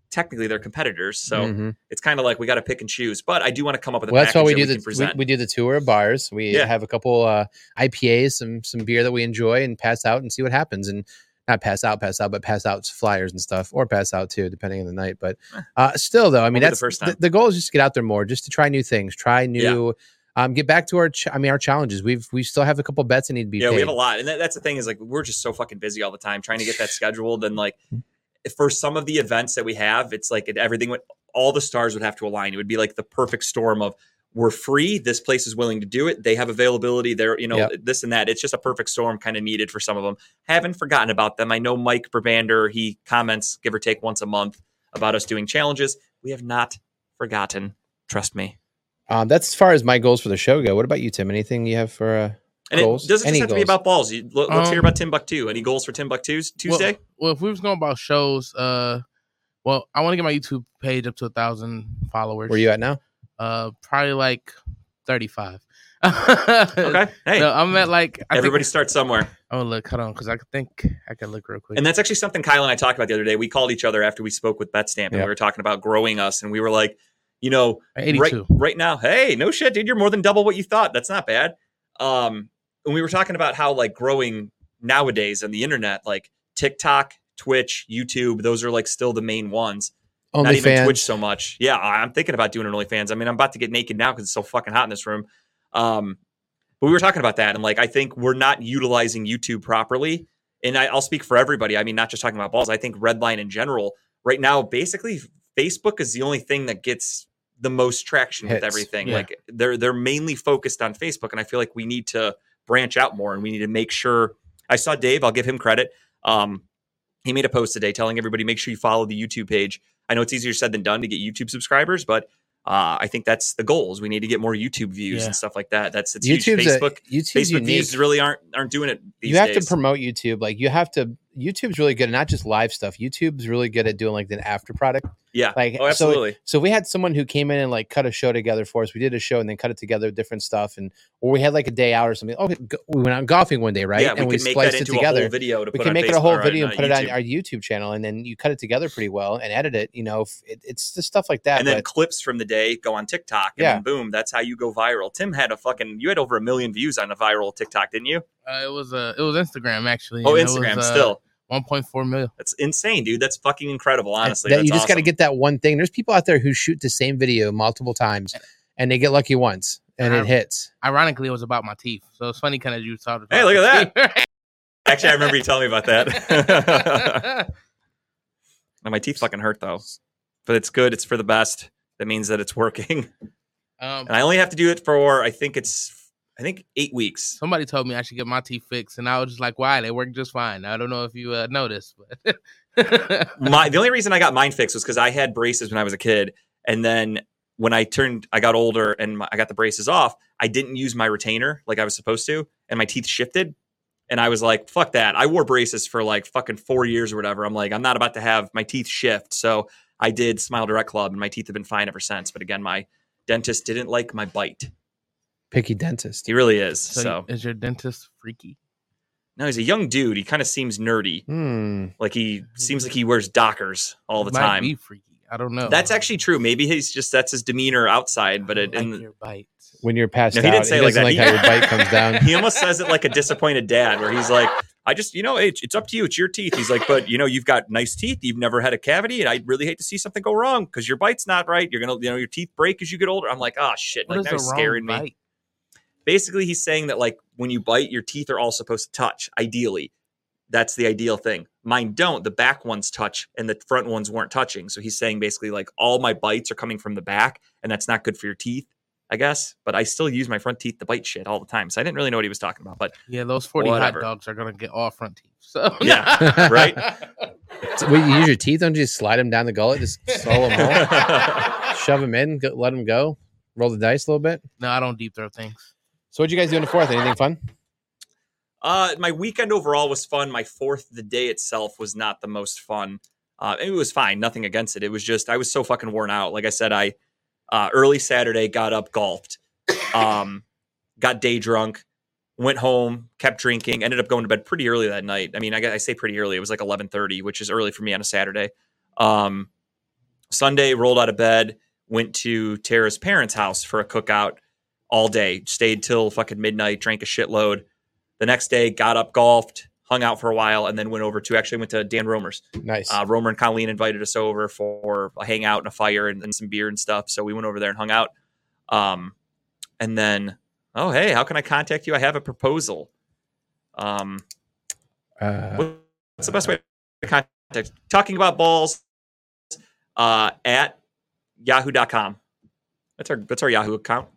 technically they're competitors. So Mhm. it's kind of like we got to pick and choose. But I do want to come up with a well, that's why we do that the we, present. we do the tour of bars. We Yeah. have a couple uh, IPAs, some some beer that we enjoy, and pass out and see what happens. And not pass out, pass out, but pass out flyers and stuff, or pass out too, depending on the night. But uh, still, though, I mean, the that's the, the goal is just to get out there more, just to try new things, try new. Um, get back to our, ch- I mean, our challenges. We've we still have a couple bets that need to be yeah, paid. we have a lot, and that, that's the thing is like we're just so fucking busy all the time trying to get that scheduled, and like for some of the events that we have, it's like it, everything would all the stars would have to align. It would be like the perfect storm of we're free, this place is willing to do it, they have availability, they're you know Yep. this and that. It's just a perfect storm kind of needed for some of them. Haven't forgotten about them. I know Mike Verbander, he comments give or take once a month about us doing challenges. We have not forgotten. Trust me. Um, that's as far as my goals for the show go. What about you, Tim? Anything you have for? Uh, And Goals? it doesn't Any just have to be about balls. You, let, us hear Um, about Timbuktu. Any goals for Timbuktu's Tuesday? Well, well, if we was going about shows, uh, well, I want to get my YouTube page up to a thousand followers. where you at now? Uh, probably like thirty-five. okay. Hey, No, I'm at like I everybody Think, starts somewhere. oh, look, hold on, because I think I can look real quick. And that's actually something Kyle and I talked about the other day. We called each other after we spoke with BetStamp and Yeah. we were talking about growing us. And we were like, you know, right, Eighty-two. right now, hey, no shit, dude, you're more than double what you thought. That's not bad. Um, and we were talking about how like growing nowadays on the internet, like TikTok, Twitch, YouTube, those are like still the main ones. not even Twitch so much. Yeah, I'm thinking about doing an OnlyFans. I mean, I'm about to get naked now because it's so fucking hot in this room. Um, but we were talking about that, and like, I think we're not utilizing YouTube properly. And I, I'll speak for everybody. I mean, not just talking about balls. I think Redline in general right now, basically, Facebook is the only thing that gets the most traction with everything. Yeah. Like, they're they're mainly focused on Facebook, and I feel like we need to branch out more, and we need to make sure. I saw Dave. I'll give him credit. Um, he made a post today telling everybody make sure you follow the YouTube page. I know it's easier said than done to get YouTube subscribers, but uh, I think that's the goals. We need to get more YouTube views Yeah. and stuff like that. That's it's huge. YouTube's a- Facebook YouTube's Facebook unique. views really aren't aren't doing it. These you have days. to promote YouTube. Like you have to. YouTube's really good, at not just live stuff. YouTube's really good at doing like the after product. Yeah. like, oh, absolutely. So we had someone who came in and like cut a show together for us. We did a show and then cut it together, different stuff, and or we had like a day out or something. Oh, we went out golfing one day, right? Yeah, and we we could make spliced that it into a together. whole video to we put can on make it a whole video on, and put uh, it on our YouTube channel, and then you cut it together pretty well and edit it. You know, it, it's just stuff like that. and then clips from the day go on TikTok, and Yeah. then boom, that's how you go viral. Tim had a fucking you had over a million views on a viral TikTok, didn't you? Uh, it was uh, it was Instagram actually. Oh, and it Instagram was, uh, still. 1.4 million. That's insane, dude. That's fucking incredible. Honestly, that, That's you just got to get that one thing. There's people out there who shoot the same video multiple times, and they get lucky once, and it hits. Ironically, it was about my teeth, so it's funny kind of you talked about. Hey, look at that. Actually, I remember you telling me about that. Now, my teeth fucking hurt though, but it's good. It's for the best. That means that it's working, um, and I only have to do it for I think it's I think eight weeks. somebody told me I should get my teeth fixed, and I was just like, "Why? They work just fine." I don't know if you uh, noticed, but My the only reason I got mine fixed was because I had braces when I was a kid, and then when I turned, I got older and my, I got the braces off. I didn't use my retainer like I was supposed to, and my teeth shifted. And I was like, "Fuck that!" I wore braces for like fucking four years or whatever. I'm like, I'm not about to have my teeth shift. So I did Smile Direct Club, and my teeth have been fine ever since. But again, my dentist didn't like my bite. Picky dentist. He really is. so, So, is your dentist freaky? no, he's a young dude. He kind of seems nerdy. Hmm. Like he seems like he wears Dockers all the Might time. Be freaky. I don't know. That's actually true. Maybe he's just that's his demeanor outside, but I it, like in, your bite. When you're passed No, he didn't say it like that. like He- how your bite comes down. he almost says it like a disappointed dad, where he's like, "I just, you know, it's, it's up to you. It's your teeth." He's like, "But you know, you've got nice teeth. You've never had a cavity, and I really hate to see something go wrong because your bite's not right. You're gonna, you know, your teeth break as you get older." I'm like, "Oh shit!" What like is that the was scaring me. Bite? Basically, he's saying that like when you bite, your teeth are all supposed to touch. Ideally, that's the ideal thing. Mine don't. The back ones touch, and the front ones weren't touching. So he's saying basically like all my bites are coming from the back, and that's not good for your teeth. I guess, but I still use my front teeth to bite shit all the time. So I didn't really know what he was talking about. But Yeah, those 40 Whatever. hot dogs are gonna get all front teeth. So Yeah, right? So, wait, you use your teeth? Don't you just slide them down the gullet? Just swallow them all? Shove them in, go, let them go, roll the dice a little bit. no, I don't deep throat things. So what'd you guys do in the fourth? Anything fun? Uh, my weekend overall was fun. My fourth, the day itself, was not the most fun. Uh, it was fine, nothing against it. It was just I was so fucking worn out. Like I said, I uh, early Saturday got up, golfed, um, got day drunk, went home, kept drinking, ended up going to bed pretty early that night. I mean, I, I say pretty early. It was like eleven thirty, which is early for me on a Saturday. Um, Sunday, rolled out of bed, went to Tara's parents' house for a cookout all day. Stayed till fucking midnight, drank a shitload. The next day, got up, golfed, hung out for a while, and then went over to actually went to Dan Romer's. Nice. Uh, Romer and Colleen invited us over for a hangout and a fire and, and some beer and stuff. So we went over there and hung out. Um, and then, oh hey, how can I contact you? I have a proposal. Um, Uh, what's the best way to contact? Talking about balls uh, at yahoo.com. That's our that's our Yahoo account.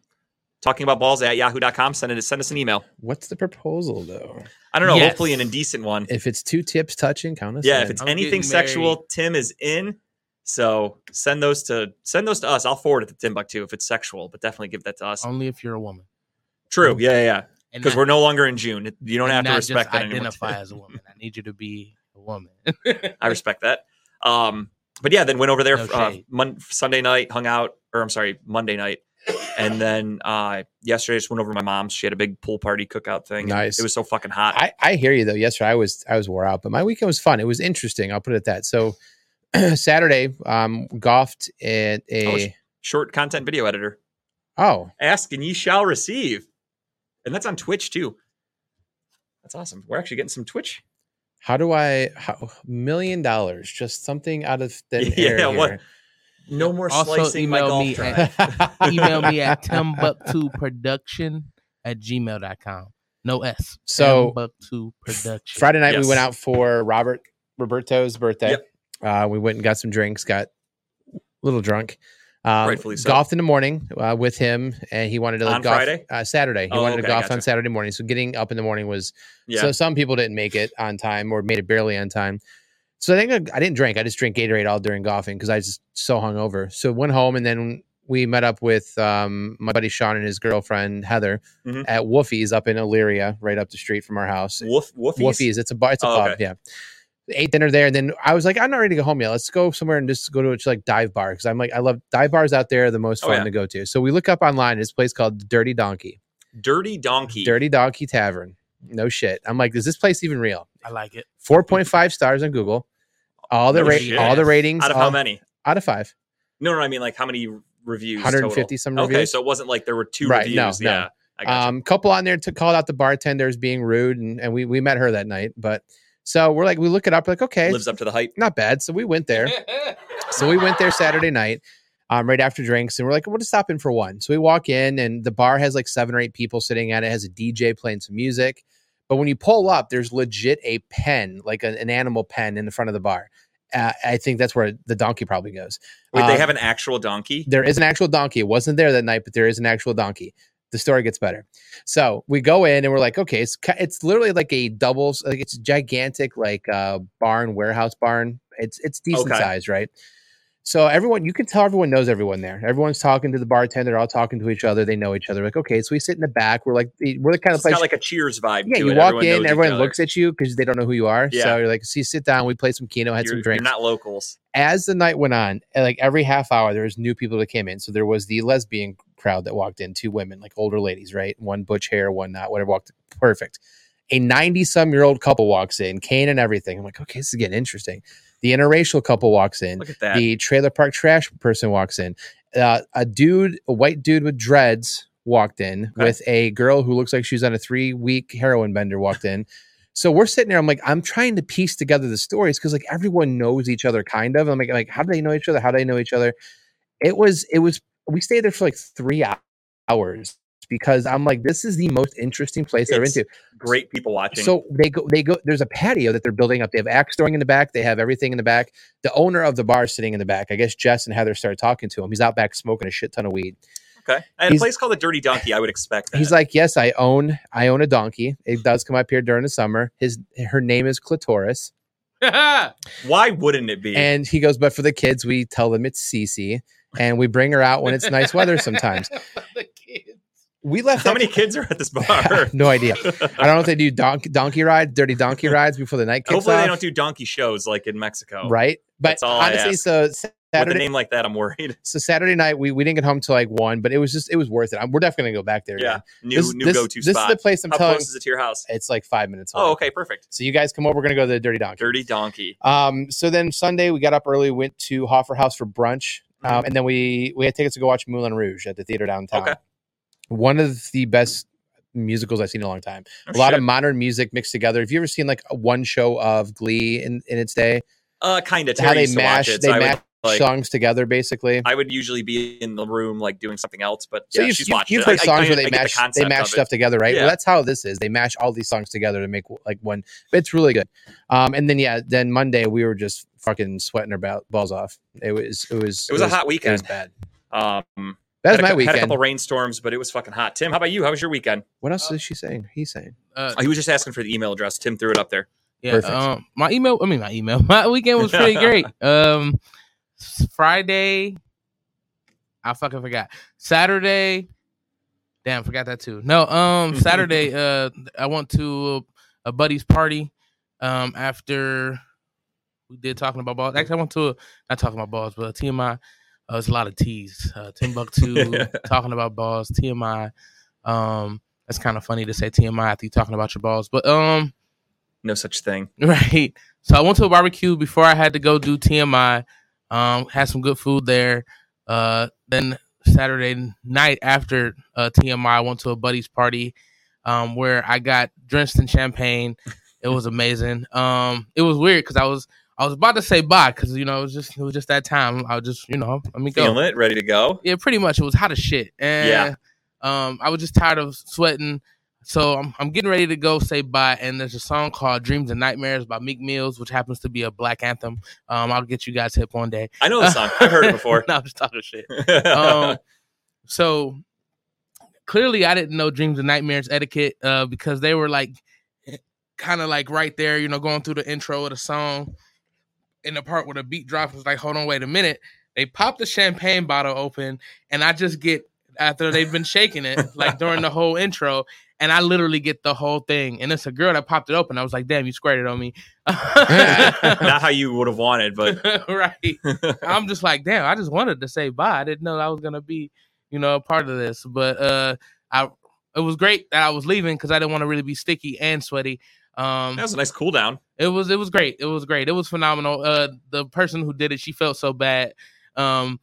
Talking about balls at yahoo.com. Send it send us an email. what's the proposal though? I don't know, Yes. hopefully an indecent one. If it's two tips touching, count us. yeah, in. if it's I'm anything sexual, Tim is in. So send those to send those to us. I'll forward it to Timbuktu if it's sexual, but definitely give that to us. Only if you're a woman. True. Yeah, yeah, yeah. Because we're no longer in June. You don't have to not respect just that anymore. identify as a woman. I need you to be a woman. I respect that. Um, but yeah, then went over there No uh, mon- Sunday night, hung out, or I'm sorry, Monday night, and then uh, yesterday I just went over to my mom's. She had a big pool party cookout thing. Nice. It was so fucking hot. I, I hear you though. Yesterday I was I was wore out, but my weekend was fun. It was interesting. I'll put it that. So Saturday, um, golfed at Oh, sh- a Short content video editor. oh Ask and ye shall receive, and that's on Twitch too. That's awesome. We're actually getting some Twitch. how do I how, million dollars just something out of thin Yeah, air what- here. No more Also slicing my email golf me drive. at- Email me at timbuktuproduction at gmail.com. No S. So, Timbuktu production. Friday night we went out for Robert Roberto's birthday. Yep. Uh, we went and got some drinks, got a little drunk. Um, Rightfully so. Golfed in the morning uh, with him, and he wanted to like On golf Friday? Uh, Saturday. He Oh, wanted to okay, golf gotcha. on Saturday morning. So getting up in the morning was Yeah. So some people didn't make it on time or made it barely on time. So I think I, I didn't drink. I just drink Gatorade all during golfing because I was just so hungover. So went home and then we met up with um, my buddy Sean and his girlfriend Heather Mhm. at Woofie's up in Elyria, right up the street from our house. Woof, woofies? Woofie's. It's a bar. It's a Oh, pub. okay. Yeah. Ate dinner there, and then I was like, I'm not ready to go home yet. Let's go somewhere and just go to a like dive bar because I'm like, I love dive bars out there. Are the most Oh, fun yeah. to go to. So we look up online. This place called Dirty Donkey, Dirty Donkey. Dirty Donkey Tavern. No shit. I'm like, is this place even real? I like it. 4.5 stars on Google. All the No ra- shit. all the ratings Out of all- how many? Out of 5. No, no, I mean like how many reviews? 150 total? some Okay, so it wasn't like there were two Right, no, reviews. no. Yeah, I got Um couple on there to call out the bartenders being rude and, and we we met her that night, but so we're like we look it up like okay, Lives up to the hype. not bad. So we went there. So we went there Saturday night, um, right after drinks, and we're like, we'll just stop in for one. So we walk in, and the bar has like seven or eight people sitting at it, has a DJ playing some music. But when you pull up, there's legit a pen, like an, an animal pen in the front of the bar. Uh, I think that's where the donkey probably goes. Wait, they Um, have an actual donkey? there is an actual donkey. It wasn't there that night, but there is an actual donkey. The story gets better. So we go in and we're like, okay, it's it's literally like a doubles, like it's gigantic, like uh, barn warehouse barn. It's it's decent Okay. size, right? So everyone, you can tell everyone knows everyone there. Everyone's talking to the bartender, they're all talking to each other. They know each other. Like, okay, so we sit in the back. We're like, we're the kind of It's place. got like a Cheers vibe. yeah, you it. walk Everyone in, everyone looks at you because they don't know who you are. Yeah. So you're like, so you sit down. We play some Keno, had You're, some drinks. you're not locals. as the night went on, uh, like every half hour, there was new people that came in. So there was the lesbian crowd that walked in, two women, like older ladies, right? One butch hair, one not, whatever. Walked perfect. A ninety-some-year-old couple walks in, cane and everything. I'm like, okay, this is getting interesting. The interracial couple walks in. Look at that. The trailer park trash person walks in. Uh, a dude, a white dude with dreads, walked in Okay. with a girl who looks like she's on a three-week heroin bender. Walked in. So we're sitting there. I'm like, I'm trying to piece together the stories because like everyone knows each other, kind of. I'm like, like, how do they know each other? How do they know each other? It was, it was. We stayed there for like three hours because I'm like, this is the most interesting place I've been to. Great people watching. So they go, they go. There's a patio that they're building up. They have axe throwing in the back. They have everything in the back. The owner of the bar is sitting in the back. I guess Jess and Heather started talking to him. He's out back smoking a shit ton of weed. okay. And a place called the Dirty Donkey, I would expect that. He's like, yes, I own, I own a donkey. It does come up here during the summer. His, her name is Clitoris. why wouldn't it be? And he goes, but for the kids, we tell them it's Cece, and we bring her out when it's nice weather sometimes. We left. How many kids are at this bar? no idea. I don't know if they do donkey donkey rides, dirty donkey rides before the night kicks Hopefully off. they don't do donkey shows like in Mexico. right, but That's all I honestly, so With a Saturday, name like that, I'm worried. so Saturday night we, we didn't get home till like one, but it was just it was worth it. I'm, we're definitely gonna go back there. Yeah, again. new This- new this- go to This spot. is the place I'm How telling. close is it to your house? It's like five minutes. Away. Oh, okay, perfect. So you guys come over. We're gonna go to the Dirty Donkey. Dirty Donkey. Um, so then Sunday we got up early, went to Hoffer House for brunch, um, Mhm. and then we we had tickets to go watch Moulin Rouge at the theater downtown. Okay. One of the best musicals I've seen in a long time. Oh, a lot of modern music mixed together. Have you ever seen like one show of Glee in, in its day? uh, kind of. How they mash they mash like, songs together, basically. I would usually be in the room like doing something else, but so yeah, she's you've, watched you've it. heard I- I- songs I- where they I get the mash they mash stuff together, right? Yeah. Well, that's how this is. They mash all these songs together to make like one. It's really good. Um, and then yeah, then Monday we were just fucking sweating our balls off. It was it was It was a hot weekend. It was weekend. bad. Um, That was had a, my cou- Had a couple rainstorms, but it was fucking hot. Tim, how about you? How was your weekend? What else is she saying? He's saying. Uh, Oh, he was just asking for the email address. Tim threw it up there. Yeah, Perfect. um, my email. I mean, my email. My weekend was pretty great. Um, Friday, I fucking forgot. Saturday, damn, forgot that too. No, um, Saturday, uh, I went to a, a buddy's party. Um, after we did talking about balls. Actually, I went to a, not talking about balls, but a TMI. Uh, it's a lot of T's. Uh, Timbuktu talking about balls. TMI. Um, that's kind of funny to say TMI after you talking about your balls, but um. No such thing. Right. So I went to a barbecue before I had to go do TMI. Um, had some good food there. Uh, then Saturday night after uh, TMI, I went to a buddy's party um, where I got drenched in champagne. It was amazing. Um, it was weird because I was I was about to say bye because you know it was just it was just that time. I was just you know let me go. Feeling it, ready to go. Yeah, pretty much. It was hot as shit. And Yeah. um, I was just tired of sweating. So I'm, I'm getting ready to go say bye. And there's a song called Dreams and Nightmares by Meek Mills, which happens to be a black anthem. Um, I'll get you guys hip one day. I know the song. I've heard it before. no, I'm just talking shit. Um, so clearly I didn't know Dreams and Nightmares etiquette uh, because they were like kind of like right there, you know, going through the intro of the song. In the part where the beat drops, was like, hold on, wait a minute. They pop the champagne bottle open, and I just get after they've been shaking it like during the whole intro, and I literally get the whole thing. And it's a girl that popped it open. I was like, damn, you squared it on me. Not how you would have wanted, but right. I'm just like, damn, I just wanted to say bye. I didn't know I was gonna be, you know, a part of this. But uh I it was great that I was leaving because I didn't want to really be sticky and sweaty. Um that was a nice cool down. It was it was great. It was great. It was phenomenal. Uh the person who did it, she felt so bad. Um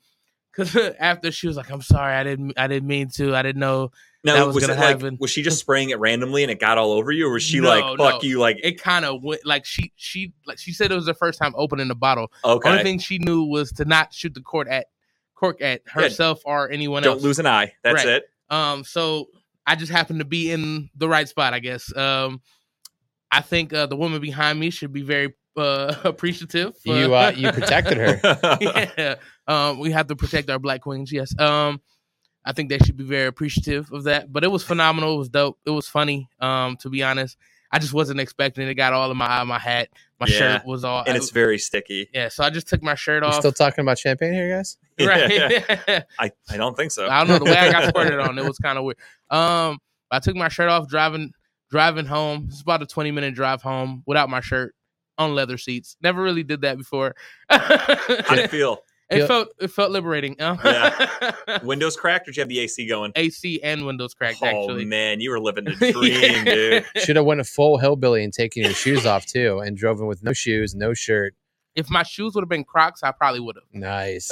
cause after she was like, I'm sorry, I didn't I didn't mean to. I didn't know Now, That was was, gonna like happen. was she just spraying it randomly and it got all over you, or was she No, like fuck no. you? Like it kind of went like she she like she said it was her first time opening the bottle. okay, Only thing she knew was to not shoot the cork at cork at herself or anyone don't else. lose an eye. That's Right. it. Um, so I just happened to be in the right spot, I guess. Um, I think uh, the woman behind me should be very uh, appreciative. You uh, you protected her. yeah. Um, we have to protect our black queens. Yes. Um, I think they should be very appreciative of that. But it was phenomenal. It was dope. It was funny. Um, to be honest, I just wasn't expecting it. It got all in my my hat, my Yeah. shirt was all. and it's very sticky. yeah. So I just took my shirt We're off. still talking about champagne here, guys. right. I, I don't think so. I don't know the way I got squirted on. It was kind of weird. Um, I took my shirt off driving driving home. It's about a twenty minute drive home without my shirt on leather seats. Never really did that before. How'd it feel? it felt it felt liberating. yeah. Windows cracked, or did you have the AC going? AC and windows cracked. oh actually, man, you were living the dream, dude. Should have went a full hillbilly and taken your shoes off too, and drove in with no shoes, no shirt. If my shoes would have been Crocs, I probably would have. Nice.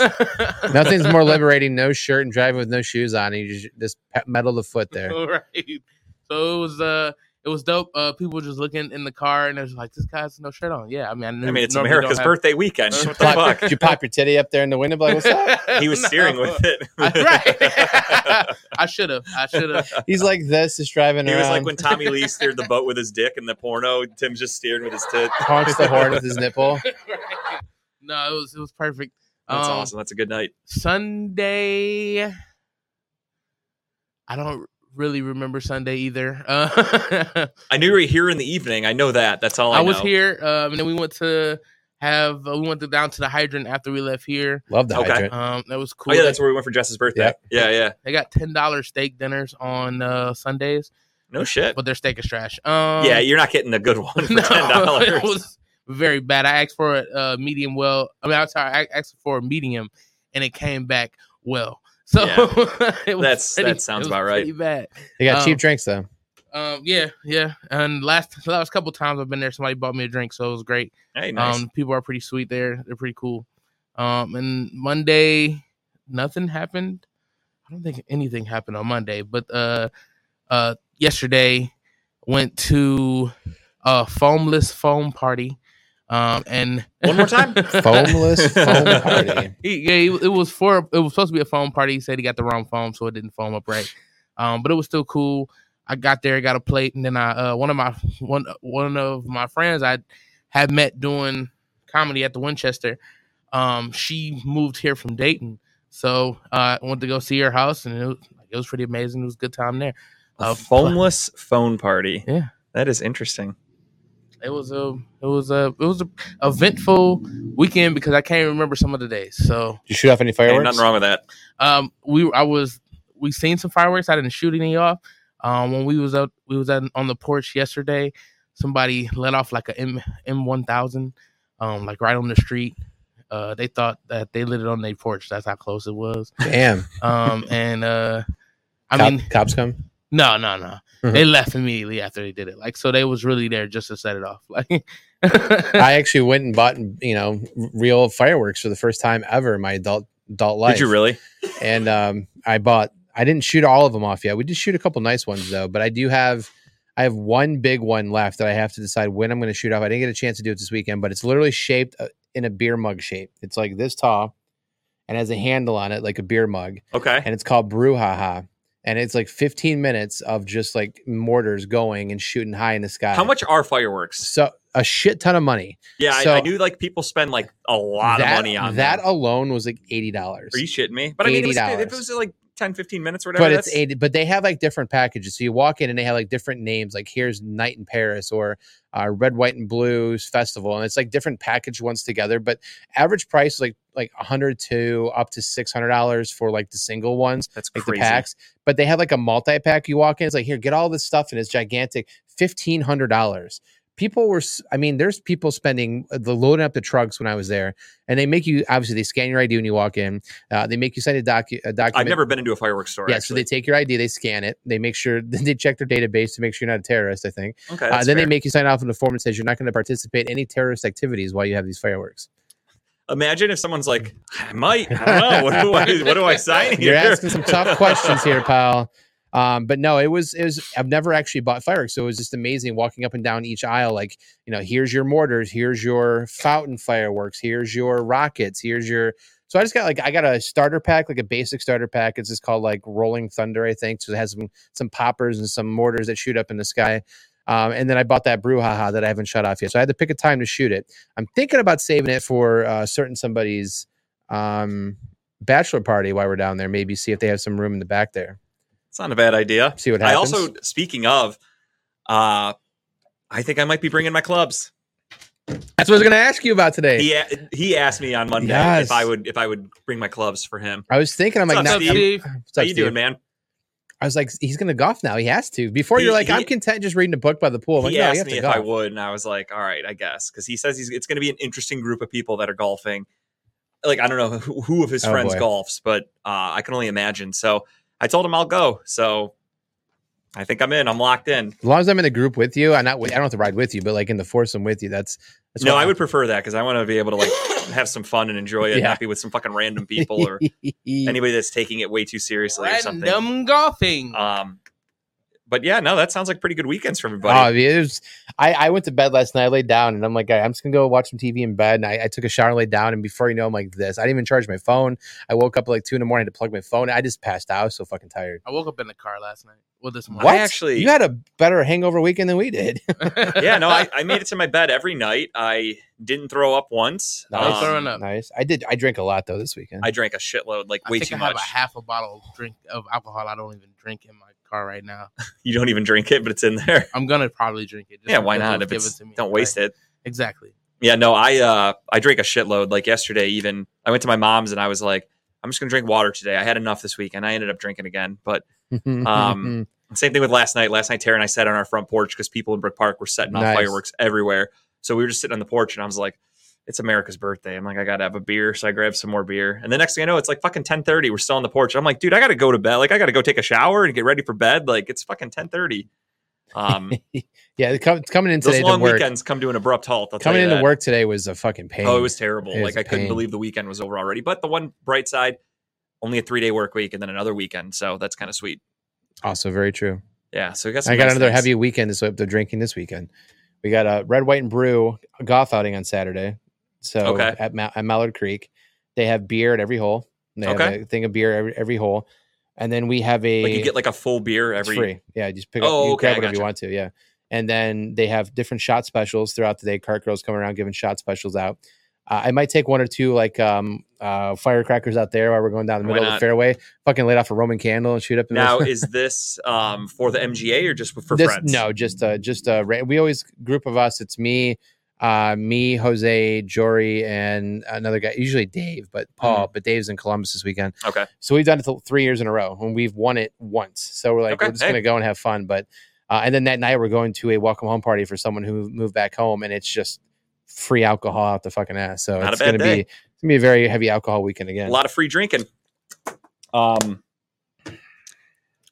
Nothing's more liberating. No shirt and driving with no shoes on. And you just, just pe- metal the foot there. right. So it was uh it was dope. Uh, people were just looking in the car and there's like, this guy has no shirt on. Yeah, I mean, I, I mean, it's America's have- birthday weekend. What the Pop- fuck? Did you pop your titty up there in the window? Like, what's up? He was steering with it. right. I should have. I should have. He's like this, just driving He around. was like when Tommy Lee steered the boat with his dick in the porno. Tim's just steering with his tit. honks the horn with his nipple. No, it was it was perfect. That's Um, awesome. That's a good night. Sunday. I don't really remember Sunday either. Uh, I knew you were here in the evening. I know that. That's all I, I was know. here, um, and then we went to have uh, we went to, down to the hydrant after we left here. Love the Okay. hydrant. Um, that was Oh cool. yeah, that's where we went for Jess's birthday. Yep. Yeah, yeah. they got ten dollars steak dinners on uh, Sundays, No shit. but their steak is trash. Um, yeah, you're not getting a good one for no, ten it was very bad. I asked for a uh, medium well. I mean, I'm sorry, I asked for a medium, and it came back well. So it was That's- pretty- that sounds it was about right. Pretty bad. They got um, cheap drinks though. Um, yeah, yeah. And last last couple times I've been there, somebody bought me a drink, so it was great. Hey, nice. Um, people are pretty sweet there. They're pretty cool. Um, and Monday, nothing happened. I don't think anything happened on Monday, but uh, uh, yesterday went to a foamless foam party. Um, and One more time? Foamless foam party. He, yeah, he- it was for it was supposed to be a foam party. He said he got the wrong foam, so it didn't foam up right. Um, but it was still cool. I got there, got a plate, and then I uh, one of my one one of my friends I had met doing comedy at the Winchester. Um, she moved here from Dayton, so uh, I went to go see her house, and it was, it was pretty amazing. It was a good time there. a uh, foamless phone party. Yeah. that is interesting. It was a it was a it was a eventful weekend because I can't remember some of the days. So Did you shoot off any Ain't fireworks? nothing wrong with that. Um, we I was we seen some fireworks. I didn't shoot any off. Um, when we was out, we was out on the porch yesterday. Somebody let off like a M M one thousand, um, like right on the street. Uh, they thought that they lit it on their porch. That's how close it was. Damn. Um, and uh, I Cop- mean, cops come. No, no, no. Mhm. They left immediately after they did it. Like, so they was really there just to set it off. Like, I actually went and bought, you know, real fireworks for the first time ever in my adult adult life. Did you really? And um, I bought. I didn't shoot all of them off yet. We did shoot a couple nice ones though, but I do have. I have one big one left that I have to decide when I'm going to shoot off. I didn't get a chance to do it this weekend, but it's literally shaped uh, in a beer mug shape. It's like this tall, and has a handle on it like a beer mug, Okay. and it's called Brouhaha. And it's like 15 minutes of just like mortars going and shooting high in the sky. How much are fireworks? So a shit ton of money. Yeah, I, So- I knew like people spend like a lot that, of money on that them. alone was like eighty dollars. Are you shitting me? But I mean, it was, if it was like 10, 15 minutes or whatever. But it's. But they have like different packages. So you walk in and they have like different names. Like here's Night in Paris or uh, Red, White, and Blues Festival, and it's like different packaged ones together. But average price is like like hundred to up to six hundred dollars for like the single ones, That's like crazy. the packs. But they have like a multi pack. You walk in, it's like here, get all this stuff, and it's gigantic. Fifteen hundred dollars. People were, i mean, there's people spending uh, the loading up the trucks when I was there, and they make you obviously they scan your ID when you walk in. Uh, they make you sign a, docu- a document. I've never been into a fireworks store. Yeah, actually. so they take your ID, they scan it, they make sure they check their database to make sure you're not a terrorist. I think. okay, Uh, then they make you sign off on a form that says you're not going to participate in any terrorist activities while you have these fireworks. Imagine if someone's like, I might. I don't know. What do I? What do I sign here? You're asking some tough questions here, pal. Um, but no, it was it was. I've never actually bought fireworks, so it was just amazing walking up and down each aisle. Like you know, here's your mortars, here's your fountain fireworks, here's your rockets, here's your. So I just got like I got a starter pack, like a basic starter pack. It's just called like Rolling Thunder, I think. So it has some some poppers and some mortars that shoot up in the sky. Um, and then I bought that brouhaha that I haven't shut off yet. So I had to pick a time to shoot it. I'm thinking about saving it for uh, certain somebody's um, bachelor party while we're down there. Maybe see if they have some room in the back there. It's not a bad idea. See what happens. I also, speaking of, uh, I think I might be bringing my clubs. That's what I was going to ask you about today. He a- he asked me on Monday Yes. if I would if I would bring my clubs for him. I was thinking, I'm like, What's up, not, Steve? I'm- what's How up, you Steve? doing, man? I was like, he's going to golf now. He has to. Before you're like, he- I'm content just reading a book by the pool. I'm like, he no, you asked me if golf. I would, and I was like, "All right, I guess," because he says he's it's going to be an interesting group of people that are golfing. Like I don't know who, who of his Oh, friends boy. golfs, but uh, I can only imagine. So I told him I'll go. So I think I'm in. I'm locked in. As long as I'm in a group with you, I'm not. I don't have to ride with you, but like in the foursome with you, that's. that's no, what I would prefer that because I want to be able to like have some fun and enjoy it, Yeah. not be with some fucking random people or anybody that's taking it way too seriously or something. random golfing. Um, but yeah, no, that sounds like pretty good weekends for everybody. Oh, everybody. it was, I, I went to bed last night. I laid down and I'm like, I'm just gonna go watch some TV in bed. And I, I took a shower, and laid down, and before you know, I'm like this. I didn't even charge my phone. I woke up at like two in the morning to plug my phone. I just passed out. I was so fucking tired. I woke up in the car last night. Well, this morning. What? I actually- you had a better hangover weekend than we did. yeah, no, I, I made it to my bed every night. I didn't throw up once. No Um, throwing up. nice. I did. I drank a lot though this weekend. I drank a shitload, like I way think too I have much. a half a bottle of drink of alcohol. I don't even drink in my car right now. You don't even drink it, but it's in there. I'm gonna probably drink it. just yeah, why not? If given it's to me. don't waste Right. it. Exactly. Yeah, no, I uh I drank a shitload. Like yesterday, even I went to my mom's and I was like, I'm just gonna drink water today. I had enough this weekend. I ended up drinking again. But Um, same thing with last night. Last night, Tara and I sat on our front porch because people in Brick Park were setting off Nice. fireworks everywhere. So we were just sitting on the porch, and I was like, "It's America's birthday." I'm like, "I gotta have a beer," so I grab some more beer. And the next thing I know, it's like fucking 10:30. We're still on the porch. I'm like, "Dude, I gotta go to bed. Like, I gotta go take a shower and get ready for bed. Like, it's fucking 10:30." Um, yeah, it come- coming in today to long work. weekends come to an abrupt halt. I'll Coming into work today was a fucking pain. Oh, it was terrible. It was like I a couldn't pain. believe the weekend was over already. But the one bright side, only a three day work week and then another weekend. So that's kind of sweet. also very true. Yeah. So I got I got nice another things. heavy weekend this they're drinking this weekend. We got a red, white, and brew golf outing on Saturday. So Okay. at, Ma- at Mallard Creek, they have beer at every hole. They have Okay. a thing of beer every, every hole, and then we have a Like you get like a full beer it's every. free. Yeah, just pick up. Oh, you okay, grab whatever you want to. Yeah, and then they have different shot specials throughout the day. Cart girls come around giving shot specials out. Uh, I might take one or two like um, uh, firecrackers out there while we're going down the Why middle of the fairway. Fucking light off a Roman candle and shoot up. in the- Now, is this um, for the MGA or just for this, friends? No, just uh, just uh, we always group of us. It's me, uh, me, Jose, Jory, and another guy. Usually Dave, but Paul. Mm-hmm. But Dave's in Columbus this weekend. Okay. So we've done it th- three years in a row, and we've won it once. So we're like, Okay, we're just hey. gonna go and have fun. But uh, and then that night we're going to a welcome home party for someone who moved back home, and it's just free alcohol out the fucking ass. So Not it's gonna be it's gonna be a very heavy alcohol weekend again. A lot of free drinking. Um,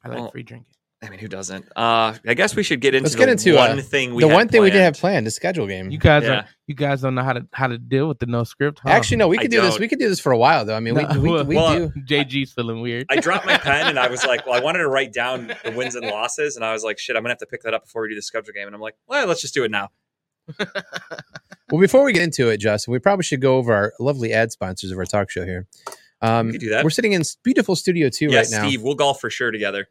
I like Well, free drinking. I mean, who doesn't? Uh, I guess we should get into Let's get into, uh, one thing we the had one thing we did have planned. planned, the schedule game. You guys Yeah. are you guys don't know how to how to deal with the no script. Huh? Actually, no, we I could do this. don't. We could do this for a while, though. I mean, No, we we, well- we Well, do. JG's feeling weird. I dropped my pen and I was like, well, I wanted to write down the wins and losses, and I was like, shit, I'm gonna have to pick that up before we do the schedule game. And I'm like, well, let's just do it now. Well, before we get into it, Justin, we probably should go over our lovely ad sponsors of our talk show here. Um, We could do that. We're sitting in beautiful Studio Two yeah, right now. Steve, we'll golf for sure together.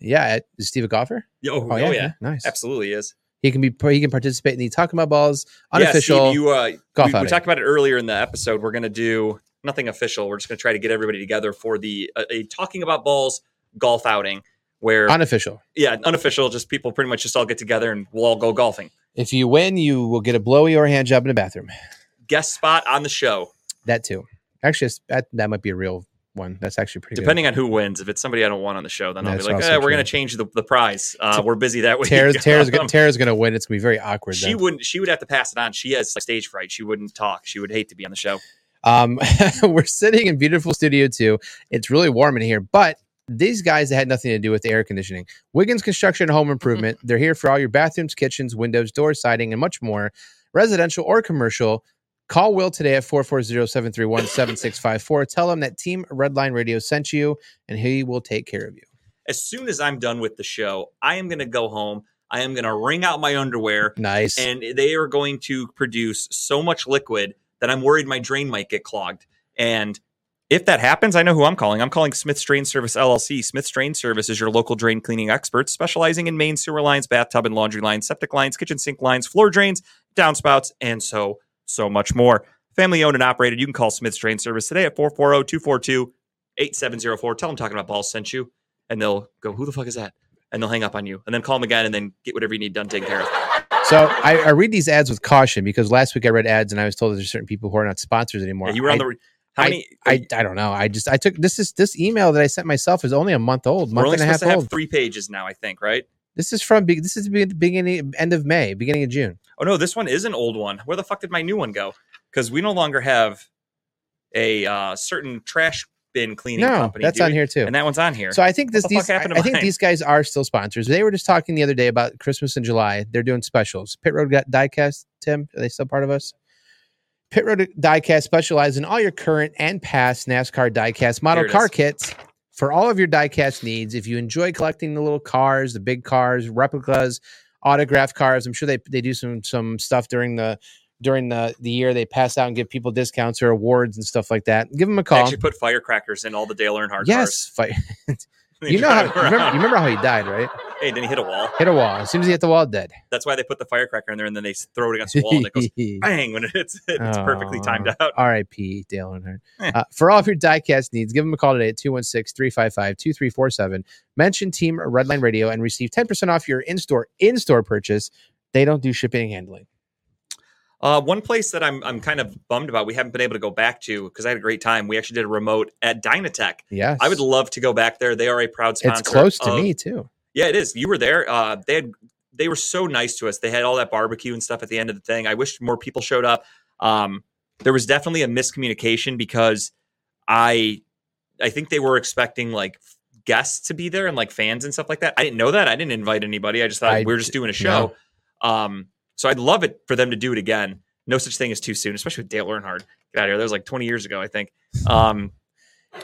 Yeah, at, is Steve a golfer? Yeah, Oh, Oh, oh, yeah, yeah, nice. absolutely is. He can be he can participate in the Talking About Balls Yeah, unofficial. Steve, you, uh, golf we, we talked about it earlier in the episode. We're gonna do nothing official. We're just gonna try to get everybody together for the uh, a talking about balls golf outing where unofficial. yeah unofficial just people pretty much just all get together and we'll all go golfing If you win, you will get a blowy or a hand job in the bathroom. guest spot on the show That too. Actually, that that might be a real one. That's actually pretty depending on who wins if it's somebody i don't want on the show then i'll be like eh, we're gonna change the, the prize uh, we're busy that good. week Tara's Tara's, Um, Tara's gonna win. It's gonna be very awkward. she then. wouldn't she would have to pass it on she has like, stage fright she wouldn't talk she would hate to be on the show Um, we're sitting in beautiful studio two. It's really warm in here, but these guys had nothing to do with the air conditioning. Wiggins Construction Home Improvement. They're here for all your bathrooms, kitchens, windows, doors, siding, and much more, residential or commercial. Call Will today at 440-731-7654. Tell him that Team Redline Radio sent you, and he will take care of you. as soon as i'm done with the show i am gonna go home i am gonna wring out my underwear Nice. and they are going to produce so much liquid that I'm worried my drain might get clogged. And if that happens, I know who I'm calling. I'm calling Smith's Drain Service LLC. Smith's Drain Service is your local drain cleaning expert, specializing in main sewer lines, bathtub and laundry lines, septic lines, kitchen sink lines, floor drains, downspouts, and so so much more. Family owned and operated. You can call Smith's Drain Service today at 440-242-8704. Tell them talking about balls sent you, and they'll go, "Who the fuck is that?" And they'll hang up on you, and then call them again, and then get whatever you need done taken care of. so I, I read these ads with caution because last week I read ads and I was told there's certain people who are not sponsors anymore. Yeah, you were on I- the. How many? I, I don't know. I just I took this is this email that I sent myself is only a month old, We're month only and a half to old. have three pages now, I think, right? This is from this is the beginning end of May, beginning of June. Oh no, this one is an old one. Where the fuck did my new one go? Because we no longer have a uh, certain trash bin cleaning No, company. that's do on here too. and that one's on here. So I think this the these I, I think these guys are still sponsors. They were just talking the other day about Christmas in July. They're doing specials. Pit Road Got Diecast. Tim, are they still part of us? Pit Road Diecast specializes in all your current and past NASCAR diecast model car is. kits for all of your diecast needs. If you enjoy collecting the little cars, the big cars, replicas, autographed cars, I'm sure they they do some some stuff during the during the the year. They pass out and give people discounts or awards and stuff like that. Give them a They call. actually put firecrackers in all the Dale Earnhardt Yes, cars. you know how you remember, you remember how he died, right? Hey, then he hit a wall. Hit a wall. As soon as he hit the wall, dead. That's why they put the firecracker in there, and then they throw it against the wall, and it goes bang when it hits it. It's perfectly timed out. R.I.P. Dale Earnhardt. Eh. Uh, for all of your diecast needs, give them a call today at 216-355-2347. Mention Team Redline Radio and receive 10% off your in-store in-store purchase. They don't do shipping and handling. Uh, one place that I'm I'm kind of bummed about we haven't been able to go back to because I had a great time. We actually did a remote at Dynatech. Yes. I would love to go back there. They are a proud sponsor. It's close to of- me too. Yeah, it is. You were there. Uh, they had they were so nice to us. They had all that barbecue and stuff at the end of the thing. I wish more people showed up. Um, there was definitely a miscommunication because I I think they were expecting like guests to be there and like fans and stuff like that. I didn't know that. I didn't invite anybody. I just thought I we were just doing a show. Um, so I'd love it for them to do it again. No such thing as too soon, especially with Dale Earnhardt. Get out of here. That was like 20 years ago, I think. Um,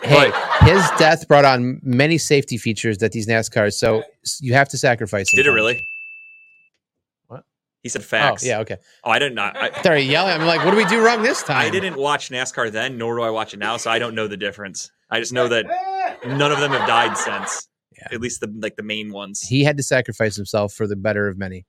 Hey, his death brought on many safety features that these NASCARs. So you have to sacrifice. did it really? What? He said Oh facts. yeah. Okay. Oh, I didn't. I, Sorry, yelling. I'm like, what do we do wrong this time? I didn't watch NASCAR then, nor do I watch it now, so I don't know the difference. I just know that none of them have died since. Yeah. At least the like the main ones. He had to sacrifice himself for the better of many.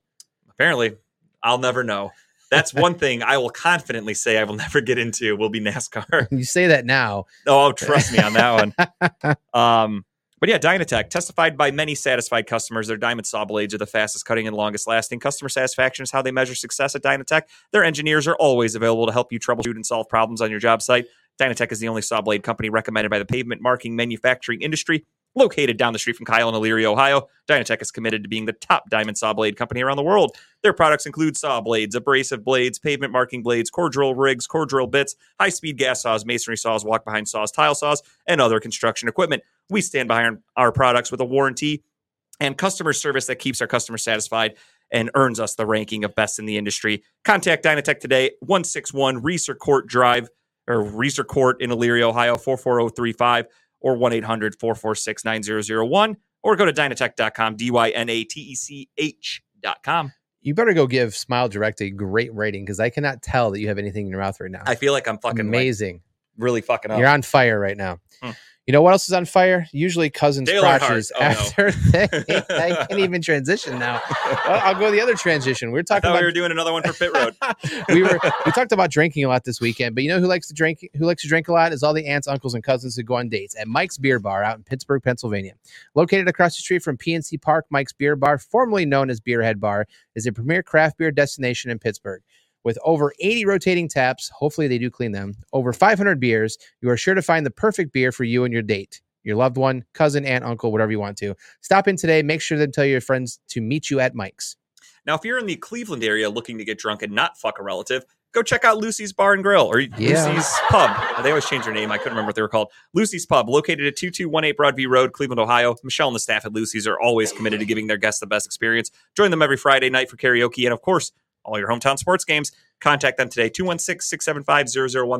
Apparently, I'll never know. That's one thing I will confidently say I will never get into. Will be NASCAR. You say that now. Oh, trust me on that one. Um, but yeah, Dynatech testified by many satisfied customers. Their diamond saw blades are the fastest cutting and longest lasting. Customer satisfaction is how they measure success at Dynatech. Their engineers are always available to help you troubleshoot and solve problems on your job site. Dynatech is the only saw blade company recommended by the pavement marking manufacturing industry. Located down the street from Kyle and Elyria, Ohio, Dynatech is committed to being the top diamond saw blade company around the world. Their products include saw blades, abrasive blades, pavement marking blades, core drill rigs, core drill bits, high speed gas saws, masonry saws, walk behind saws, tile saws, and other construction equipment. We stand behind our products with a warranty and customer service that keeps our customers satisfied and earns us the ranking of best in the industry. Contact Dynatech today, 161 Reeser Court Drive or Reeser Court in Elyria, Ohio, 44035 or 1 800 446 9001 or go to dynatech.com, D Y N A T E C H.com. You better go give Smile Direct a great rating because I cannot tell that you have anything in your mouth right now. I feel like I'm fucking Amazing. Really fucking up. You're on fire right now. Hmm. You know what else is on fire? Usually cousins Dale crotches. Oh, no. after they, I can't even transition now. Well, I'll go the other transition. We are talking about we were doing another one for Pit Road. we were we talked about drinking a lot this weekend, but you know who likes to drink who likes to drink a lot is all the aunts, uncles, and cousins who go on dates at Mike's Beer Bar out in Pittsburgh, Pennsylvania. Located across the street from PNC Park, Mike's Beer Bar, formerly known as Beerhead Bar, is a premier craft beer destination in Pittsburgh. With over 80 rotating taps, hopefully they do clean them, over 500 beers, you are sure to find the perfect beer for you and your date. Your loved one, cousin, aunt, uncle, whatever you want to. Stop in today. Make sure to tell your friends to meet you at Mike's. Now, if you're in the Cleveland area looking to get drunk and not fuck a relative, go check out Lucy's Bar and Grill or Lucy's Pub. They always change their name. I couldn't remember what they were called. Lucy's Pub, located at 2218 Broadview Road, Cleveland, Ohio. Michelle and the staff at Lucy's are always committed to giving their guests the best experience. Join them every Friday night for karaoke and, of course, all your hometown sports games. Contact them today, 216 675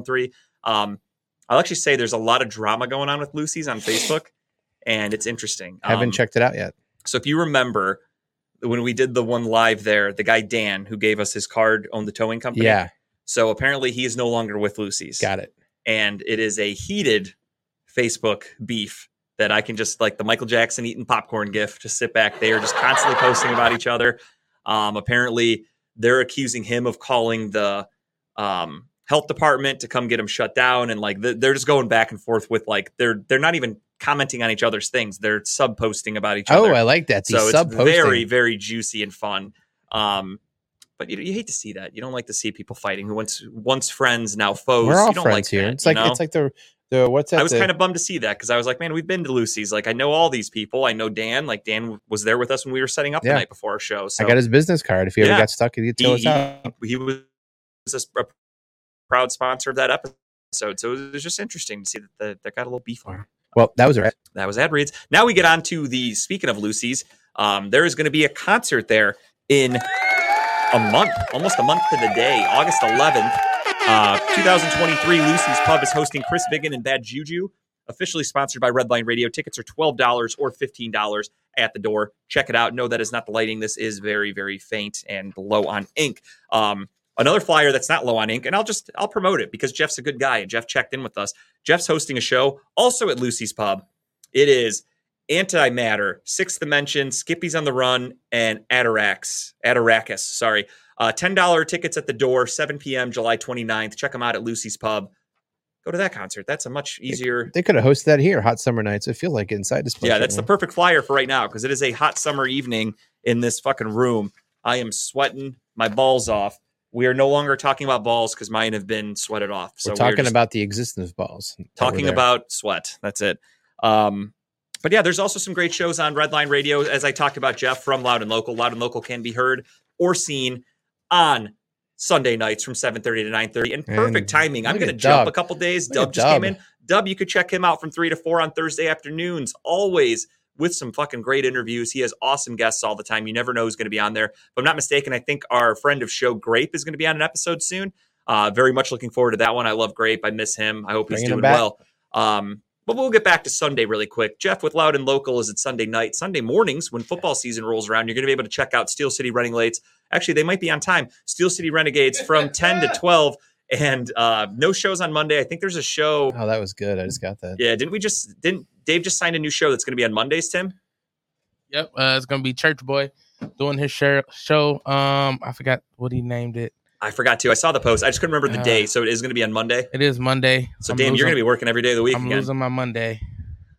0013. Um, I'll actually say there's a lot of drama going on with Lucy's on Facebook, and it's interesting. I haven't Um, checked it out yet. so if you remember when we did the one live there, the guy Dan who gave us his card owned the towing company. Yeah, So apparently he is no longer with Lucy's. got it. And it is a heated Facebook beef that I can just like the Michael Jackson eating popcorn gif, just sit back there, just constantly posting about each other. Um, apparently they're accusing him of calling the um, health department to come get him shut down. And like they're just going back and forth with like they're they're not even commenting on each other's things. They're sub posting about each Oh, other Oh, I like that. The so it's very very juicy and fun um but you, you hate to see that you don't like to see people fighting who once once friends now foes We're all you don't friends like here. that, it's like know? it's like the the what's that? i was the- kind of bummed to see that because i was like man we've been to lucy's like i know all these people i know dan like dan was there with us when we were setting up Yeah. the night before our show so I got his business card. If he ever got stuck, he'd tell us he, out. he, he was a proud sponsor of that episode so it was just interesting to see that the, that got a little beef on Well, that was a that was ad reads. Now we get on to the speaking of Lucy's. Um, there is going to be a concert there in a month, almost a month to the day, August 11th, uh, 2023. Lucy's Pub is hosting Chris Biggin and Bad Juju. Officially sponsored by Redline Radio. Tickets are $12 or $15 at the door. Check it out. No, that is not the lighting. This is very, very faint and low on ink. Um, another flyer that's not low on ink, and I'll just I'll promote it because Jeff's a good guy and Jeff checked in with us. Jeff's hosting a show also at Lucy's Pub. It is Antimatter, Sixth Dimension, Skippy's on the Run, and Atarax. Atarakis, sorry. Uh, $10 tickets at the door, 7 p.m., July 29th. Check them out at Lucy's Pub. Go to that concert. That's a much easier. They could have hosted that here, hot summer nights. It feels like inside this place. Yeah, right that's the now. perfect flyer for right now because it is a hot summer evening in this fucking room. I am sweating my balls off. we are no longer talking about balls because mine have been sweated off. So We're talking about the existence of balls. talking about sweat. That's it. Um, but yeah, there's also some great shows on Redline Radio. As I talked about, Jeff from Loud and Local. Loud and Local can be heard or seen on Sunday nights from 7:30 to 9:30. And perfect And timing. I'm going to jump Dub. a couple days. Dub just came in. Dub, you could check him out from 3 to 4 on Thursday afternoons. Always with some fucking great interviews. He has awesome guests all the time. You never know who's going to be on there. If I'm not mistaken, I think our friend of show Grape is going to be on an episode soon. Uh, very much looking forward to that one. I love Grape. I miss him. I hope he's Bringing him doing well. Um, but we'll get back to Sunday really quick. Jeff with Loud and Local is at Sunday night. Sunday mornings, when football season rolls around, you're going to be able to check out Steel City Running Lates. Actually, they might be on time. Steel City Renegades from 10 to 12. And uh, no shows on Monday. I think there's a show. Oh, that was good. I just got that. Yeah, didn't we just didn't Dave just signed a new show that's going to be on Mondays, Tim? Yep, uh, it's gonna be Church Boy doing his show. Um, I forgot what he named it. I forgot to. I saw the post. I just couldn't remember the Uh, day, so it is going to be on Monday. It is Monday. So, I'm damn, you're going to be working every day of the week I'm again. losing my Monday.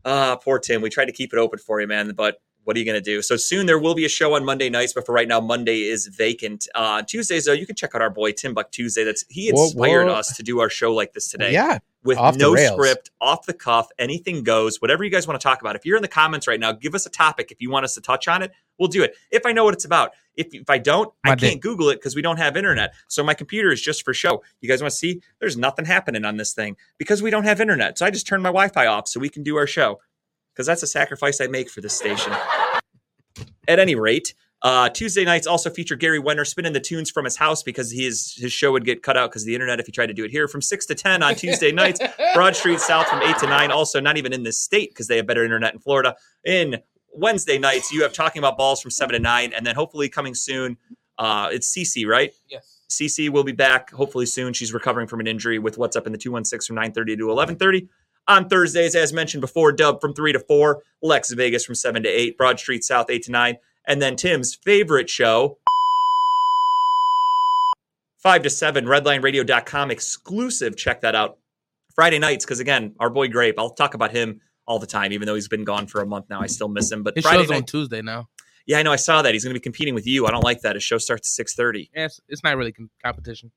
Ah, poor Tim. We tried to keep it open for you, man, but what are you going to do? So soon there will be a show on Monday nights, but for right now, Monday is vacant. Uh, Tuesdays, though, you can check out our boy Tim Buck Tuesday. That's he inspired whoa. us to do our show like this today. Yeah. with no script, off the cuff, anything goes. Whatever you guys want to talk about. If you're in the comments right now, give us a topic. If you want us to touch on it, we'll do it. If I know what it's about. If if I don't, I can't. Google it because we don't have internet. So my computer is just for show. You guys want to see? There's nothing happening on this thing because we don't have internet. So I just turn my Wi-Fi off so we can do our show. Because that's a sacrifice I make for this station. At any rate, uh, Tuesday nights also feature Gary Wenner spinning the tunes from his house because his his show would get cut out because the internet if he tried to do it here from six to ten on Tuesday nights. Broad Street South from eight to nine. Also, not even in this state because they have better internet in Florida. In Wednesday nights, you have talking about balls from seven to nine, and then hopefully coming soon. Uh, it's CC, right? Yes. CC will be back hopefully soon. She's recovering from an injury with what's up in the 216 from 9:30 to 11:30. On Thursdays, as mentioned before, Dub from 3 to 4, Lex Vegas from 7 to 8, Broad Street South 8 to 9, and then Tim's favorite show 5 to 7, redlineradio.com exclusive. Check that out. Friday nights cuz again, our boy Grape, I'll talk about him all the time even though he's been gone for a month now. I still miss him, but His Friday show's on Tuesday now. Yeah, I know I saw that. He's going to be competing with you. I don't like that. His show starts at 6:30. Yeah, it's, it's not really com- competition.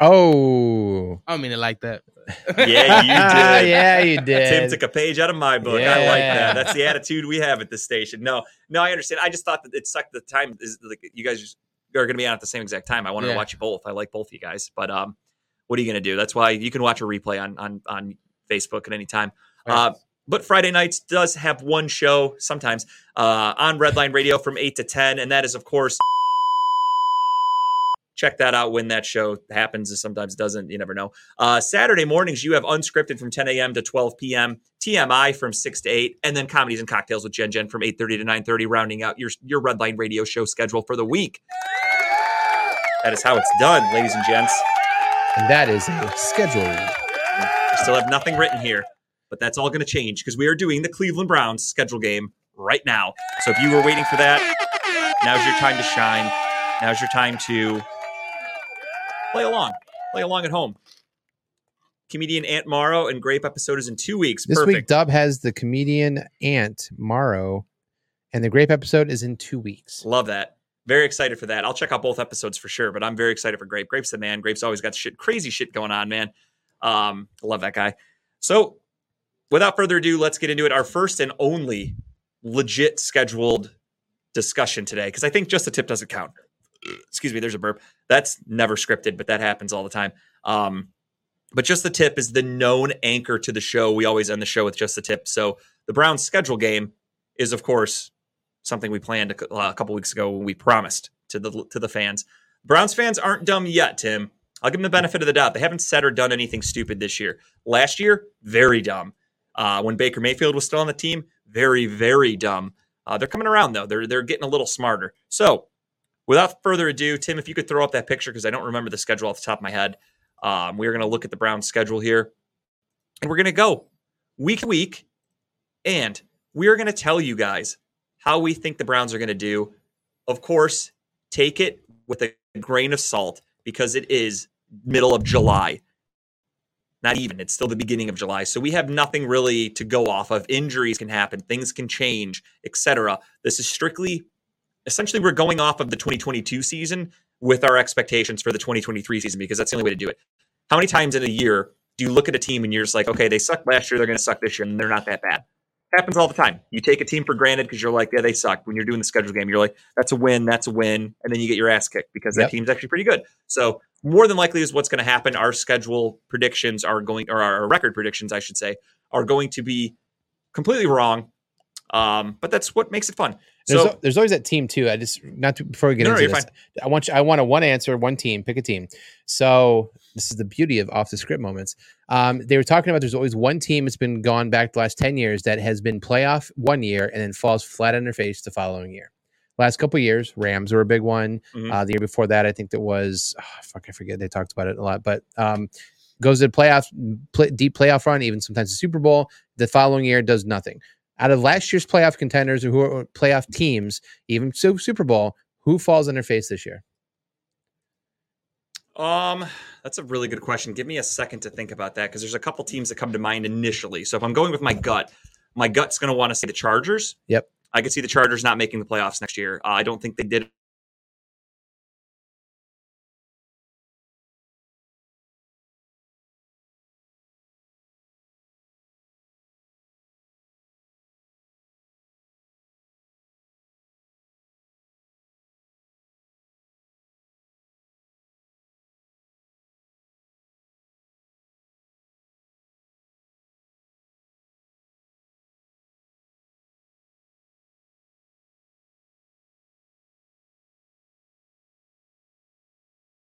Oh. I don't mean it like that. Yeah, you did. yeah, you did. Tim took a page out of my book. I like that. That's the attitude we have at this station. No, no, I understand. I just thought that it sucked. The time is like you guys are going to be on at the same exact time. I wanted to watch you both. I like both of you guys, but um, what are you going to do? That's why you can watch a replay on on on Facebook at any time. Uh, but Friday nights does have one show sometimes uh, on Redline Radio from eight to ten, and that is of course. Check that out when that show happens. It sometimes doesn't. You never know. Uh, Saturday mornings, you have unscripted from 10 a.m. to 12 p.m. TMI from 6 to 8, and then comedies and cocktails with Jen Jen from 8:30 to 9:30, rounding out your your Redline Radio show schedule for the week. That is how it's done, ladies and gents. and that is a schedule. I still have nothing written here, but that's all going to change because we are doing the Cleveland Browns schedule game right now. So if you were waiting for that, now's your time to shine. Now's your time to play along. Play along at home. Comedian Aunt Morrow and Grape episode is in two weeks. This Perfect. week, Dub has the comedian Aunt Morrow, and the Grape episode is in two weeks. Love that. Very excited for that. I'll check out both episodes for sure, but I'm very excited for Grape. Grape's the man. Grape's always got shit, crazy shit going on, man. Um, love that guy. So, without further ado, let's get into it. Our first and only legit scheduled discussion today, because I think just the tip doesn't count. Excuse me, there's a burp. That's never scripted, but that happens all the time. Um, but just the tip is the known anchor to the show. We always end the show with just the tip. So the Browns schedule game is, of course, something we planned a, uh, a couple weeks ago when we promised to the to the fans. Browns fans aren't dumb yet, Tim. I'll give them the benefit of the doubt. They haven't said or done anything stupid this year. Last year, very dumb. Uh, when Baker Mayfield was still on the team, very very dumb. Uh, they're coming around though. They're they're getting a little smarter. So, without further ado, Tim, if you could throw up that picture because I don't remember the schedule off the top of my head. Um, we're going to look at the Browns schedule here, and we're going to go week to week, and we're going to tell you guys how we think the Browns are going to do. Of course, take it with a grain of salt because it is middle of July. Not even, it's still the beginning of July. So we have nothing really to go off of. Injuries can happen, things can change, etc. This is strictly essentially we're going off of the 2022 season with our expectations for the 2023 season because that's the only way to do it. How many times in a year do you look at a team and you're just like, okay, they sucked last year, they're going to suck this year, and they're not that bad? Happens all the time. You take a team for granted because you're like, yeah, they suck. When you're doing the schedule game, you're like, that's a win, that's a win, and then you get your ass kicked because Yep. that team's actually pretty good. So more than likely is what's going to happen. Our schedule predictions are going, or our record predictions, I should say, are going to be completely wrong. Um, but that's what makes it fun. There's, So al- there's always that team too. I just not to, before we get No, no, into you're this. I want you, I want a one answer, one team, pick a team. So this is the beauty of off the script moments. Um, they were talking about there's always one team that's been gone back the last ten years that has been playoff one year and then falls flat on their face the following year. Last couple of years, Rams were a big one. Mhm. Uh, the year before that, I think that was oh, fuck, I forget. They talked about it a lot, but um, goes to the playoff, play, deep playoff run, even sometimes the Super Bowl. The following year does nothing. Out of last year's playoff contenders or who are playoff teams, even Su- Super Bowl, who falls in their face this year? Um, that's a really good question. Give me a second to think about that because there's a couple teams that come to mind initially. So if I'm going with my gut, my gut's going to want to say the Chargers. Yep. I could see the Chargers not making the playoffs next year. Uh, I don't think they did.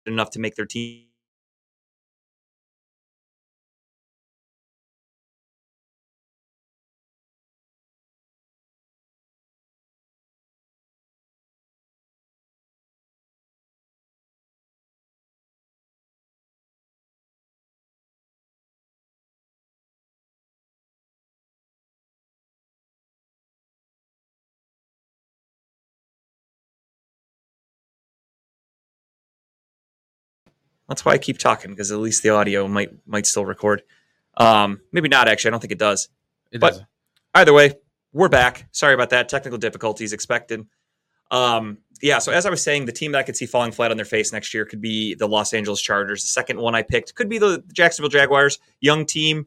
Enough to make their team. That's why I keep talking because at least the audio might might still record. Um, maybe not actually. I don't think it does. It But- doesn't. Either way, we're back. Sorry about that. Technical difficulties expected. Um, yeah, so as I was saying, the team that I could see falling flat on their face next year could be the Los Angeles Chargers. The second one I picked could be the Jacksonville Jaguars. Young team.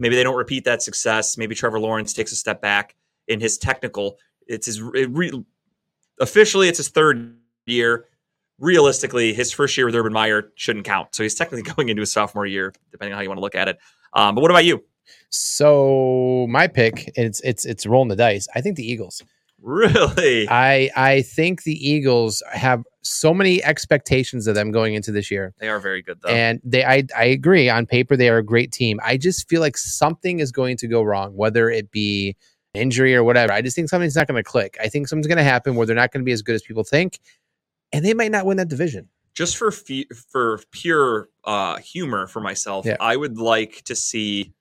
Maybe they don't repeat that success. Maybe Trevor Lawrence takes a step back in his technical. It's his it re, officially it's his third year. Realistically, his first year with Urban Meyer shouldn't count. So he's technically going into his sophomore year, depending on how you want to look at it. Um, but what about you? So my pick, it's it's it's rolling the dice. I think the Eagles. Really? I I think the Eagles have so many expectations of them going into this year. They are very good though. And they I I agree on paper they are a great team. I just feel like something is going to go wrong, whether it be injury or whatever. I just think something's not going to click. I think something's going to happen where they're not going to be as good as people think and they might not win that division. just for fe- for pure uh, humor for myself, Yeah. I would like to see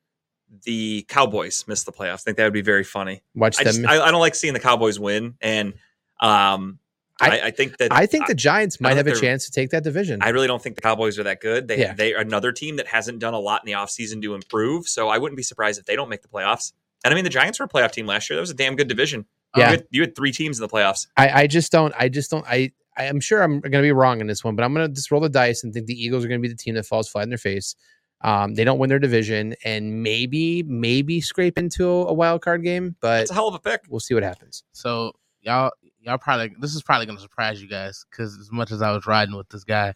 the Cowboys miss the playoffs. I think that would be very funny. Watch I, them. just, I, I don't like seeing the Cowboys win, and um, I, I- think that I think the Giants might have a chance to take that division. I really don't think the Cowboys are that good. They Yeah. they are another team that hasn't done a lot in the offseason to improve. So I wouldn't be surprised if they don't make the playoffs. And I mean, the Giants were a playoff team last year. That was a damn good division. Yeah. you had, you had three teams in the playoffs. I, I just don't. I just don't. I I'm sure I'm going to be wrong in this one, but I'm going to just roll the dice and think the Eagles are going to be the team that falls flat in their face. Um, they don't win their division and maybe maybe scrape into a, a wild card game, but It's a hell of a pick. we'll see what happens. So y'all y'all probably this is probably gonna surprise you guys because as much as I was riding with this guy,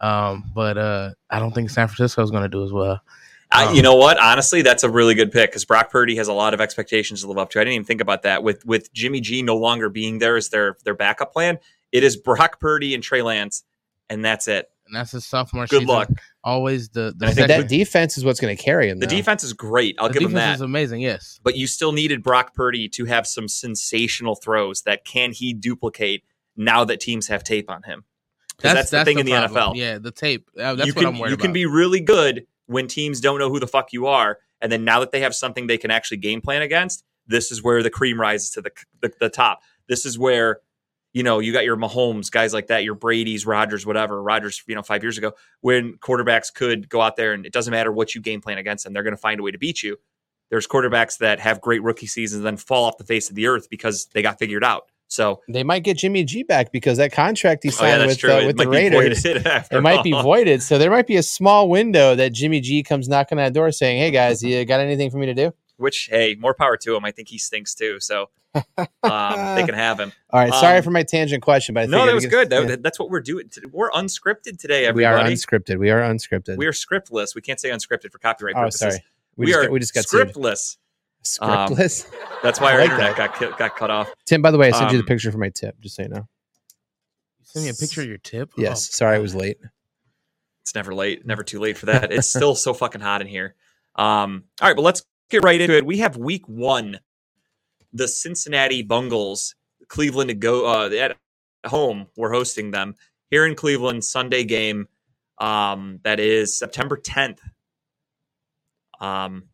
um, but uh, I don't think San Francisco is gonna do as well. I, Um, you know what? Honestly, that's a really good pick because Brock Purdy has a lot of expectations to live up to. I didn't even think about that. With with Jimmy G no longer being there as their their backup plan, it is Brock Purdy and Trey Lance, and that's it. And that's his sophomore. Good season. luck. Always the the, I think That defense is what's going to carry him. The though. defense is great. I'll the give him defense that. is amazing. Yes, but you still needed Brock Purdy to have some sensational throws that can he duplicate now that teams have tape on him. 'Cause that's, that's, the thing in the. NFL. Yeah, the tape. Uh, That's you what can I'm worried you about. can be really good when teams don't know who the fuck you are, and then now that they have something they can actually game plan against, this is where the cream rises to the the, the top. This is where you know you got your Mahomes guys like that, your Brady's, Rodgers, whatever. Rodgers, you know, five years ago when quarterbacks could go out there and it doesn't matter what you game plan against them, they're going to find a way to beat you. There's quarterbacks that have great rookie seasons and then fall off the face of the earth because they got figured out. So They might get Jimmy G back because that contract he oh, yeah, signed with uh, with the Raiders. It might be voided, so there might be a small window that Jimmy G comes knocking on that door saying, "Hey guys, you got anything for me to do?" Which hey, more power to him. I think he stinks too. So um, they can have him. All right, sorry Um, for my tangent question, but I No, figured that was could- good. That- yeah. That's what we're doing. today. We're unscripted today, Everybody. we are unscripted. We are unscripted. We are scriptless. We can't say unscripted for copyright oh, purposes. sorry. We, We, just are got, we just got sued. scriptless. um, Scriptless. That's why I our like internet that. got got cut off. Tim, by the way, I sent you the um, picture for my tip, just so you know. Send me a picture of your tip. Yes, Oh, sorry I was late. It's never late, never too late for that. It's still so fucking hot in here. Um, all right, but let's get right into it. We have week one. The Cincinnati Bungles, Cleveland to go uh, at home. We're hosting them here in Cleveland. Sunday game. Um, that is September 10th. Um,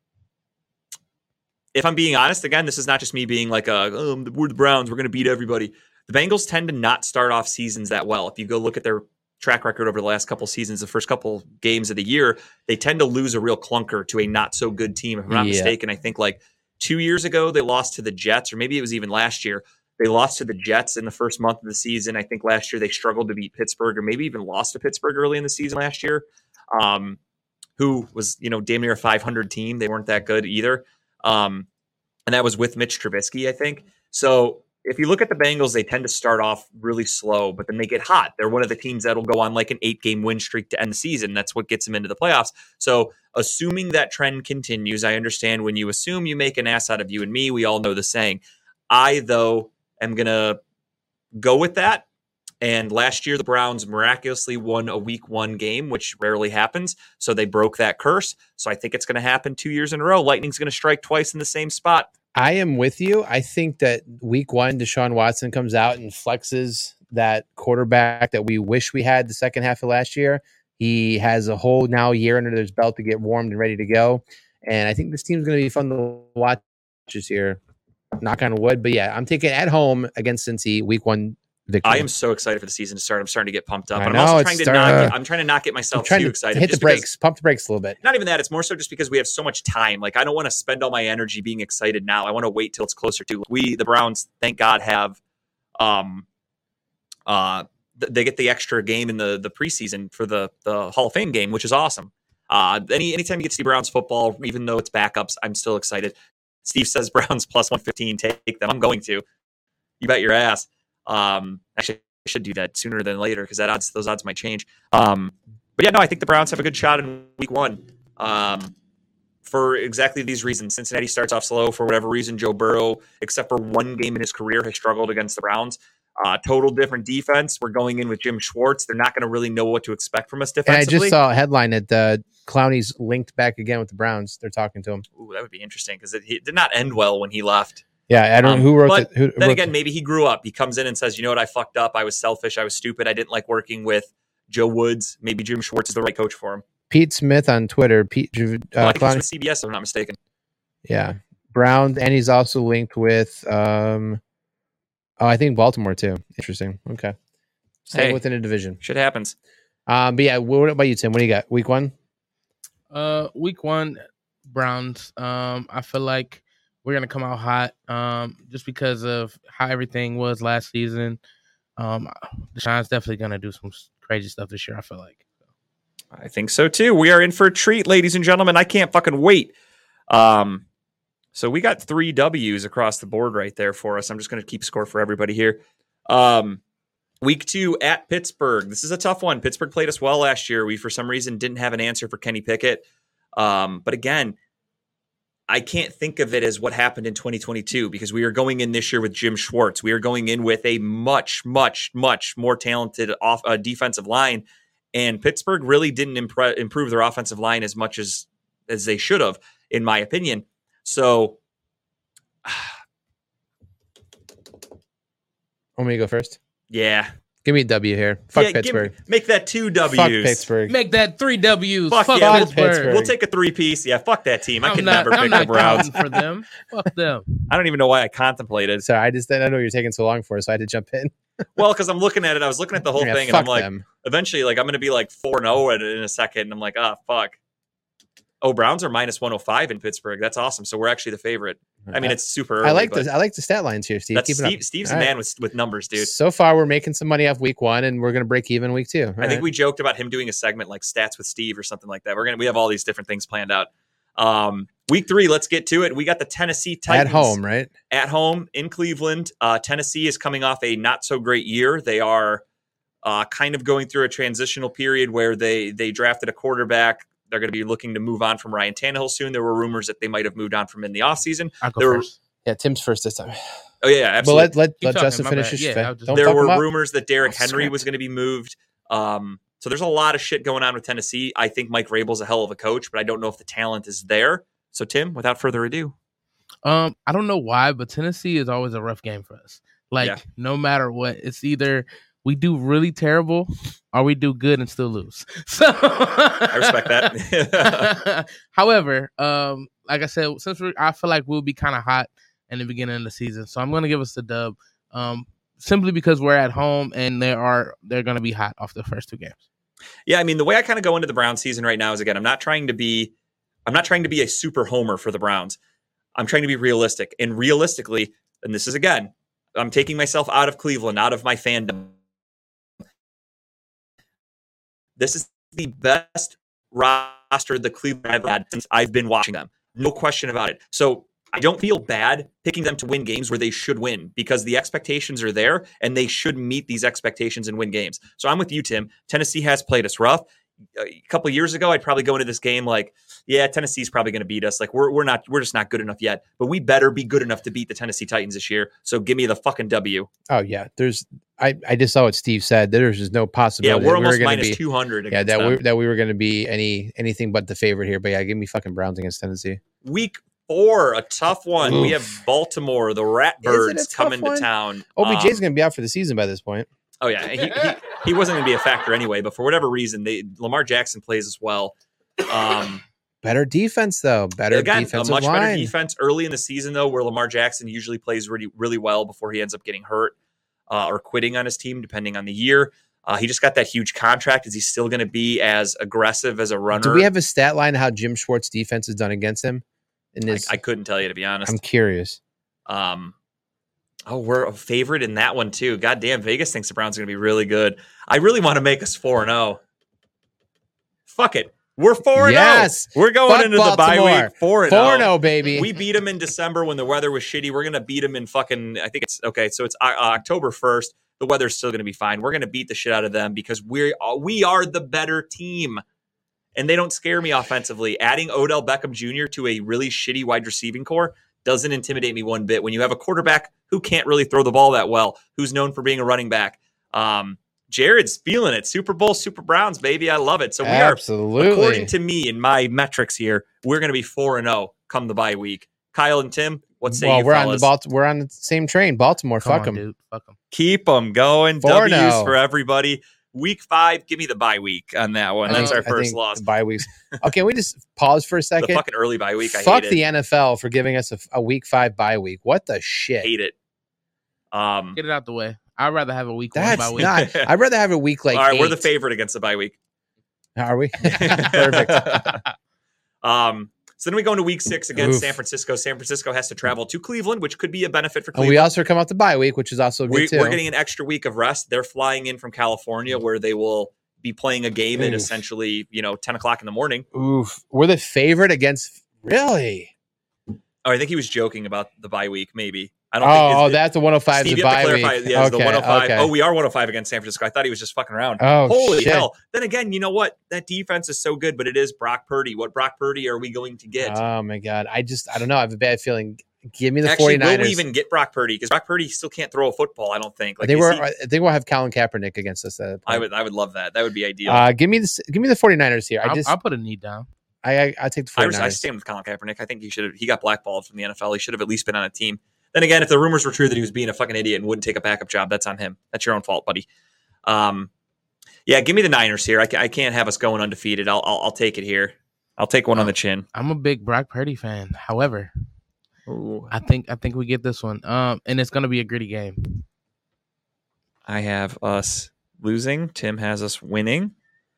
if I'm being honest, again, this is not just me being like, a, oh, we're the Browns, we're going to beat everybody. The Bengals tend to not start off seasons that well. If you go look at their track record over the last couple seasons, the first couple games of the year, they tend to lose a real clunker to a not so good team. If I'm not Yeah. mistaken, I think like two years ago they lost to the Jets, or maybe it was even last year. They lost to the Jets in the first month of the season. I think last year they struggled to beat Pittsburgh, or maybe even lost to Pittsburgh early in the season last year. Um, who was you know damn near a 500 team? They weren't that good either. Um, and that was with Mitch Trubisky, I think. So if you look at the Bengals, they tend to start off really slow, but then they get hot. They're one of the teams that'll go on like an eight game win streak to end the season. That's what gets them into the playoffs. So, assuming that trend continues, I understand when you assume you make an ass out of you and me, we all know the saying. I, though, am going to go with that. And last year, the Browns miraculously won a week one game, which rarely happens. So they broke that curse. So I think it's going to happen two years in a row. Lightning's going to strike twice in the same spot. I am with you. I think that week one, Deshaun Watson comes out and flexes that quarterback that we wish we had the second half of last year. He has a whole now year under his belt to get warmed and ready to go. And I think this team's going to be fun to watch this year. Knock on wood. But yeah, I'm taking at home against Cincy week one victory. I am so excited for the season to start. I'm starting to get pumped up. I But I'm know, also trying to not get, I'm trying to not get myself too to excited. hit the brakes, pump the brakes a little bit. Not even that. It's more so just because we have so much time. Like I don't want to spend all my energy being excited now. I want to wait till it's closer to. We the Browns, thank God, have um uh th- they get the extra game in the the preseason for the the Hall of Fame game, which is awesome. Uh any anytime you get to see Browns football, even though it's backups, I'm still excited. Steve says Browns plus 115, take them. I'm going to. You bet your ass. Um actually I should do that sooner than later because that odds those odds might change. Um but yeah, no, I think the Browns have a good shot in week one. Um, for exactly these reasons. Cincinnati starts off slow for whatever reason. Joe Burrow, except for one game in his career, has struggled against the Browns. Uh, total different defense. We're going in with Jim Schwartz. They're not going to really know what to expect from us And I just saw a headline that uh, Clowney's linked back again with the Browns. They're talking to him. Ooh, that would be interesting because it, it did not end well when he left. Yeah, I don't Um, know who wrote but the, who, Then wrote again, maybe he grew up. He comes in and says, "You know what? I fucked up. I was selfish. I was stupid. I didn't like working with Joe Woods. Maybe Jim Schwartz is the right coach for him." Pete Smith on Twitter. Pete, Ju- Well, uh, I think Clowney, it's with CBS, if I'm not mistaken. yeah, Brown, and he's also linked with. um Oh, I think Baltimore too. Interesting. Okay, staying Hey. within a division. Shit happens. Um, but yeah, what about you, Tim? What do you got? Week one. Uh, week one, Browns. Um, I feel like we're gonna come out hot. Um, just because of how everything was last season. Um, Deshaun's definitely gonna do some crazy stuff this year. I feel like. I think so too. We are in for a treat, ladies and gentlemen. I can't fucking wait. Um, so we got three W's across the board right there for us. I'm just going to keep score for everybody here. Um, week two at Pittsburgh. This is a tough one. Pittsburgh played us well last year. We, for some reason, didn't have an answer for Kenny Pickett. Um, but again, I can't think of it as what happened in 2022 because we are going in this year with Jim Schwartz. We are going in with a much, much, much more talented off uh, defensive line and Pittsburgh really didn't impre- improve their offensive line as much as as they should have, in my opinion. So, Want me to go first? yeah, Give me a W here. Fuck Yeah, give- Pittsburgh. make that two W's. Fuck Pittsburgh. Make that three W's. Fuck Fuck, yeah, we'll- Pittsburgh. Pittsburgh. We'll take a three piece. Yeah, fuck that team. I I'm can not, never I'm pick the not Browns. for them. Fuck them. I don't even know why I contemplated. Sorry, I just I don't know you're taking so long for, so I had to jump in. Well, because I'm looking at it, I was looking at the whole Yeah, thing, and I'm like, them. eventually, like I'm going to be like four and zero in a second, and I'm like, ah, fuck. Oh, Browns are minus 105 in Pittsburgh. That's awesome. So we're actually the favorite. I mean, it's super. Early, I like the I like the stat lines here, Steve. That's Keep it up. Steve, Steve's All a right. man with with numbers, dude. So far, we're making some money off week one, and we're gonna break even week two. I think we joked about him doing a segment like stats with Steve or something like that. We're gonna we have all these different things planned out. Um, week three, let's get to it. We got the Tennessee Titans at home, right? at home in Cleveland. Uh, Tennessee is coming off a not so great year. They are uh, kind of going through a transitional period where they they drafted a quarterback. They're going to be looking to move on from Ryan Tannehill soon. There were rumors that they might have moved on from him in the offseason. I'll go There were- Yeah, Tim's first this time. Oh yeah, But absolutely. let let, let talking, Justin finish his Yeah, fa- I was just- there were rumors that Derrick Henry snap. was going to be moved. Um, so there's a lot of shit going on with Tennessee. I think Mike Vrabel's a hell of a coach, but I don't know if the talent is there. So Tim, without further ado, Um, I don't know why, but Tennessee is always a rough game for us. Like Yeah. no matter what, it's either we do really terrible or we do good and still lose. So I respect that. However, um, like I said, since I feel like we'll be kind of hot in the beginning of the season, so I'm going to give us the dub. Um, simply because we're at home and they are they're going to be hot off the first two games. yeah, I mean the way I kind of go into the Brown season right now is again, I'm not trying to be, I'm not trying to be a super homer for the Browns. I'm trying to be realistic, and realistically, and this is again, I'm taking myself out of Cleveland, out of my fandom. This is the best roster the Cleveland have had since I've been watching them. No question about it. So I don't feel bad picking them to win games where they should win because the expectations are there and they should meet these expectations and win games. So I'm with you, Tim. Tennessee has played us rough. A couple years ago, I'd probably go into this game like, yeah, Tennessee's probably going to beat us. Like we're we're not we're just not good enough yet. But we better be good enough to beat the Tennessee Titans this year. So give me the fucking W. Oh yeah, there's. I I just saw what Steve said. There's just no possibility. Yeah, we're we almost gonna minus be, two hundred. Yeah, that we that we were going to be any anything but the favorite here. But yeah, give me fucking Browns against Tennessee. Week four, a tough one. We have Baltimore, the Ratbirds coming one? to town. OBJ's Um, going to be out for the season by this point. Oh yeah, he, he, he wasn't going to be a factor anyway. But for whatever reason, they Lamar Jackson plays as well. Um, Better defense though. Better again, a much better defense early in the season though, where Lamar Jackson usually plays really really well before he ends up getting hurt uh, or quitting on his team, depending on the year. Uh, he just got that huge contract. Is he still going to be as aggressive as a runner? Do we have a stat line how Jim Schwartz defense has done against him? In I, I couldn't tell you to be honest. I'm curious. Um, oh, we're a favorite in that one too. God damn, Vegas thinks the Browns are going to be really good. I really want to make us four and zero. Fuck it, we're four and Yes. zero. We're going Fuck into the bye week four and Four zero. zero, baby. We beat them in December when the weather was shitty. We're gonna beat them in fucking. I think it's okay. So it's uh, October first. The weather's still gonna be fine. We're gonna beat the shit out of them because we're uh, we are the better team, and they don't scare me offensively. Adding Odell Beckham Jr. to a really shitty wide receiving core doesn't intimidate me one bit. When you have a quarterback who can't really throw the ball that well, who's known for being a running back, um, Jared's feeling it. Super Bowl, Super Browns, baby. I love it. So we are Absolutely. According to me and my metrics here, we're going to be four and zero come the bye week. Kyle and Tim, what say well, you we're fellas? on the Balt- We're on the same train. Baltimore. Come fuck them. Fuck them. Keep them going. Four W's now. for everybody. Week five, give me the bye week on that one. I That's think- our I first think loss. the Bye weeks. Okay, we just pause for a The second. fucking early bye week. I Fuck hate the it. NFL for giving us a, a week five bye week. What the shit? Hate it. Um, Get it out the way. I'd rather have a week That's one by week. not. I'd rather have a week like. all right, we're the favorite against the bye week. Are we? Perfect. um, so then we go into week six against Oof. San Francisco. San Francisco has to travel to Cleveland, which could be a benefit for oh, And Cleveland. we also come out the bye week, which is also good we, too. we're getting an extra week of rest. They're flying in from California, where they will be playing a game at essentially, you know, ten o'clock in the morning. Oof, we're the favorite against. Really? Oh, I think he was joking about the bye week. Maybe I Oh, don't. think oh, that's the 105 Steve, the you have to bye clarify. week. Yeah, it's the 105. okay. Oh, we are 105 against San Francisco. I thought he was just fucking around. Oh, Holy shit. hell! Then again, you know what? That defense is so good, but it is Brock Purdy. What Brock Purdy are we going to get? Oh my god! I just I don't know. I have a bad feeling. Give me the Actually, 49ers. will we even get Brock Purdy? Because Brock Purdy still can't throw a football. I don't think. I Like, think is we're. he- I think we'll have Colin Kaepernick against us. At I would. I would love that. That would be ideal. Uh, give me the give me the 49ers here. I I'll, just I'll put a knee down. I I, I take the 49ers. was, I stand with Colin Kaepernick. I think he should have. He got blackballed from the NFL. He should have at least been on a team. Then again, if the rumors were true that he was being a fucking idiot and wouldn't take a backup job, that's on him. That's your own fault, buddy. Um, yeah, give me the Niners here. I, I can't have us going undefeated. I'll, I'll I'll take it here. I'll take one on the chin. I'm a big Brock Purdy fan. However, Ooh, I think I think we get this one. Um, and it's gonna be a gritty game. I have us losing. Tim has us winning.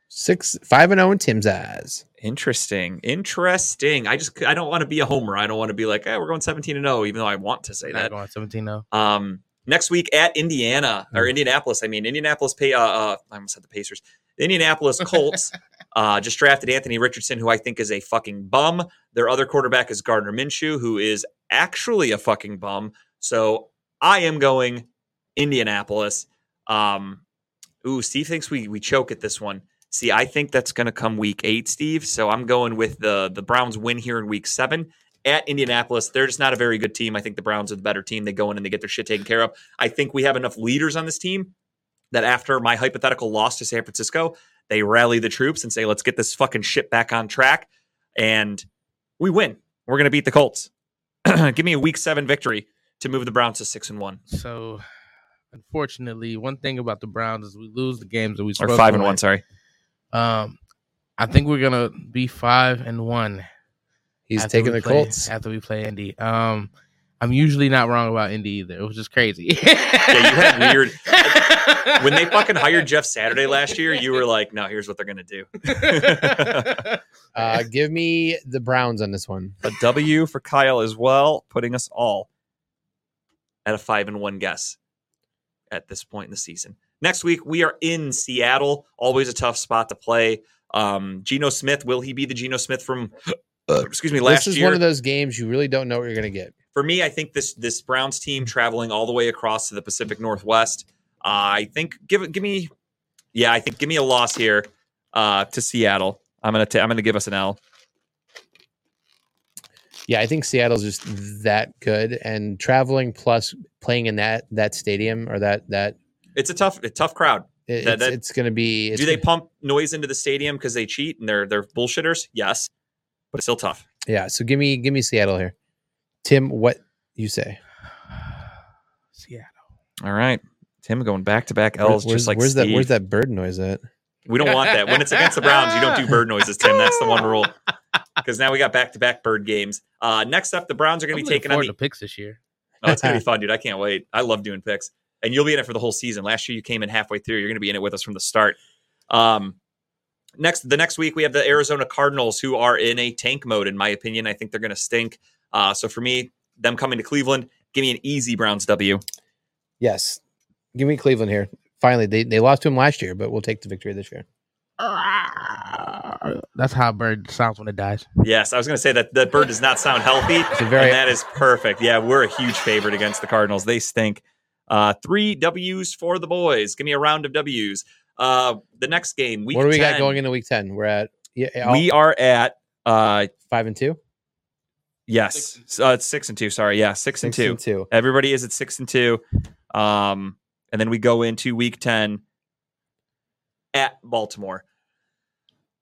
Six, five and zero in Tim's eyes. Interesting. Interesting. I just I don't want to be a homer. I don't want to be like, hey, we're going 17 and 0, even though I want to say that. going 17 0. Um, next week at Indiana or Indianapolis. I mean, Indianapolis pay. Uh, uh, I almost said the Pacers. The Indianapolis Colts uh, just drafted Anthony Richardson, who I think is a fucking bum. Their other quarterback is Gardner Minshew, who is actually a fucking bum. So I am going Indianapolis. Um, ooh, Steve thinks we we choke at this one. See, I think that's going to come week eight, Steve. So I'm going with the the Browns win here in week seven at Indianapolis. They're just not a very good team. I think the Browns are the better team. They go in and they get their shit taken care of. I think we have enough leaders on this team that after my hypothetical loss to San Francisco, they rally the troops and say, let's get this fucking shit back on track. And we win. We're going to beat the Colts. Give me a week seven victory to move the Browns to six and one So, unfortunately, one thing about the Browns is we lose the games that we or five and one. Sorry. Um, I think we're gonna be five and one. He's taking the play- Colts. after we play Indy. Um, I'm usually not wrong about Indy either. It was just crazy. Yeah, you had weird. When they fucking hired Jeff Saturday last year, you were like, no, here's what they're going to do. Uh, give me the Browns on this one. a W for Kyle as well, putting us all at a five and one guess at this point in the season. Next week we are in Seattle. Always a tough spot to play. Um, Geno Smith will he be the Geno Smith from? excuse me, last this is year. one of those games you really don't know what you're going to get. For me, I think this this Browns team traveling all the way across to the Pacific Northwest. Uh, I think give it give me, yeah, I think give me a loss here uh, to Seattle. I'm gonna ta- I'm gonna give us an L. Yeah, I think Seattle's just that good, and traveling plus playing in that that stadium or that that It's a tough a tough crowd. it- That- it's, that- it's going to be. It's Do they gonna- pump noise into the stadium because they cheat and they're they're bullshitters? Yes, but it's still tough. yeah, so give me give me Seattle here. Tim, what you say? Seattle. All right, Tim going back to back Where- L's where's just like where's that where's that bird noise at? We don't want that when it's against the Browns. You don't do bird noises, Tim. That's the one rule. Because now we got back to back bird games. Uh, next up, the Browns are going I'm to be taking on forward the. to picks this year. Oh, it's going to be fun, dude. I can't wait. I love doing picks, and you'll be in it for the whole season. Last year you came in halfway through. You're going to be in it with us from the start. Um, next, the next week we have the Arizona Cardinals, who are in a tank mode. In my opinion, I think they're going to stink. Uh, so for me, them coming to Cleveland, give me an easy Browns W. Yes, give me Cleveland here. Finally, they they lost to him last year, but we'll take the victory this year. That's how a bird sounds when it dies. Yes, I was going to say that that bird does not sound healthy. a very- and that is perfect. Yeah, we're a huge favorite against the Cardinals. They stink. Uh, three W's for the boys. Give me a round of W's. Uh, the next game, week what do we 10, got going into week ten? We're at yeah, We are at uh, five and two. yes, uh, it's six and two. Sorry, yeah, six, and two. and two. Everybody is at six and two. Um, and then we go into week ten at Baltimore.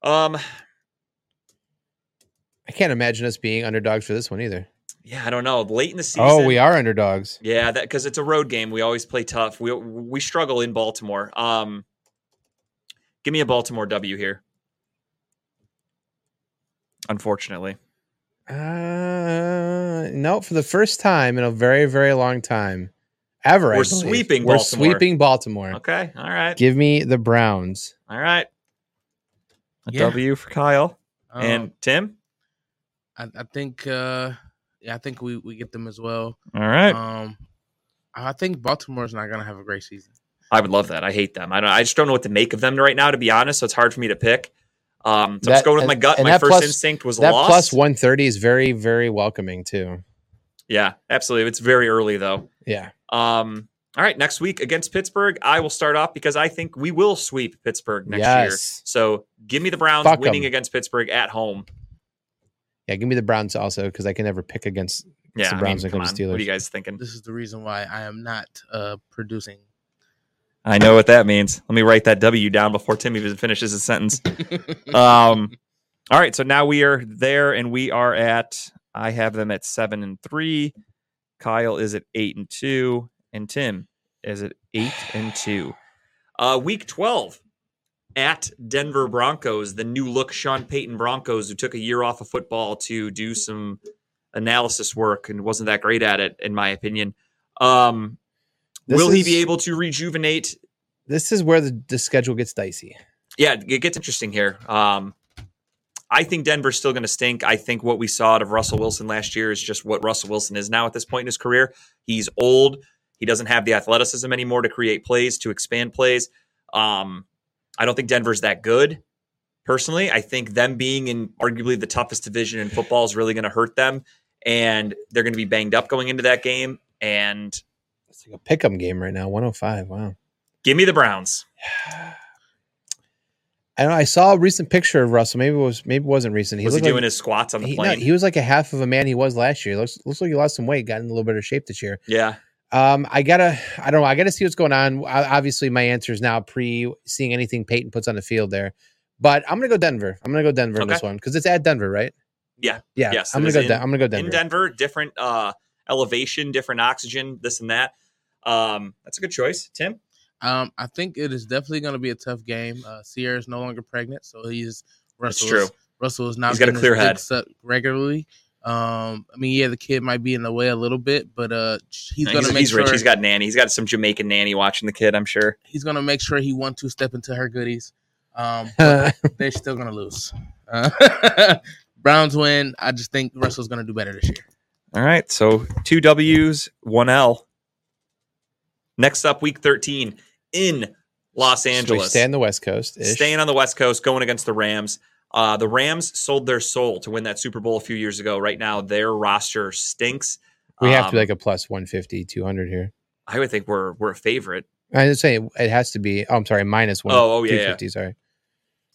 Um, I can't imagine us being underdogs for this one either. Yeah, I don't know. Late in the season, Oh, we are underdogs. Yeah, that because it's a road game. We always play tough. We we struggle in Baltimore. Um, give me a Baltimore W here. Unfortunately, Uh, no, for the first time in a very, very long time, ever. We're believe. sweeping We're Baltimore. sweeping Baltimore. okay, all right, Give me the Browns. all right. A W Yeah. for Kyle Um, and Tim. I, I think, uh, yeah, I think we, we get them as well. All right, Um, I think Baltimore's not gonna have a great season. I would love that. I hate them. I don't. I just don't know what to make of them right now. To be honest, so it's hard for me to pick. Um, so I'm just going with my gut. My first plus- instinct was That lost. plus 130 is very, very welcoming too. Yeah, absolutely. It's very early though. Yeah. Um, all right, next week against Pittsburgh, I will start off because I think we will sweep Pittsburgh next year. So give me the Browns Fuck 'em. winning against Pittsburgh at home. Yeah. Give me the Browns also because I can never pick against. Yeah, the I Browns mean, when it come comes on. to What are you guys thinking? This is the reason why I am not uh producing. I know what that means. Let me write that W down before Tim even finishes his sentence. Um, all right, so now we are there, and we are at. I have them at seven and three. Kyle is at eight and two, and Tim is at eight and two. Uh, week twelve at Denver Broncos, the new look Sean Payton Broncos, who took a year off of football to do some analysis work and wasn't that great at it, in my opinion. Um, will he be able to rejuvenate This is where the, the schedule gets dicey. yeah, it gets interesting here. Um, I think Denver's still going to stink. I think what we saw out of Russell Wilson last year is just what Russell Wilson is now at this point in his career. He's old. He doesn't have the athleticism anymore to create plays, to expand plays. Um, I don't think Denver's that good. Personally, I think them being in arguably the toughest division in football is really going to hurt them, and they're going to be banged up going into that game. And It's like a pick'em game right now. 105. Wow. give me the Browns. I don't know. I saw a recent picture of Russell. Maybe it was maybe it wasn't recent. Was he doing like, his squats on the he, no, plane? he was like a half of a man he was last year. Looks looks like he lost some weight, got in a little better shape this year. yeah, Um, I gotta, I don't know, I gotta see what's going on. O- Obviously, my answer is now pre seeing anything Payton puts on the field there, but I'm gonna go Denver. I'm gonna go Denver in this one because it's at Denver, right? Yeah. yeah. Yes, I'm gonna go. in- Den- I'm gonna go Denver. in Denver, different uh, elevation, different oxygen, this and that. Um, that's a good choice, Tim. Um, I think it is definitely going to be a tough game. Uh, Ciara is no longer pregnant, so he's That's true. Russell is not. He's got a clear head. sucked regularly. Um, I mean, yeah, the kid might be in the way a little bit, but uh, he's No, going he's, to make he's sure rich. He's got nanny. He's got some Jamaican nanny watching the kid. I'm sure. he's going to make sure he one two step into her goodies. Um, but they're still going to lose. Uh, Browns win. I just think Russell's going to do better this year. All right, so two W's, one L. Next up, Week 13 in Los So we Angeles. stay on the West Coast. Staying on the West Coast, going against the Rams. Uh, the Rams sold their soul to win that Super Bowl a few years ago. Right now, their roster stinks. we have to be Um, like a plus 150, 200 here. I would think we're we're a favorite. I just saying it has to be. Oh, I'm sorry, minus one. Oh, oh, yeah, yeah. 250. Sorry.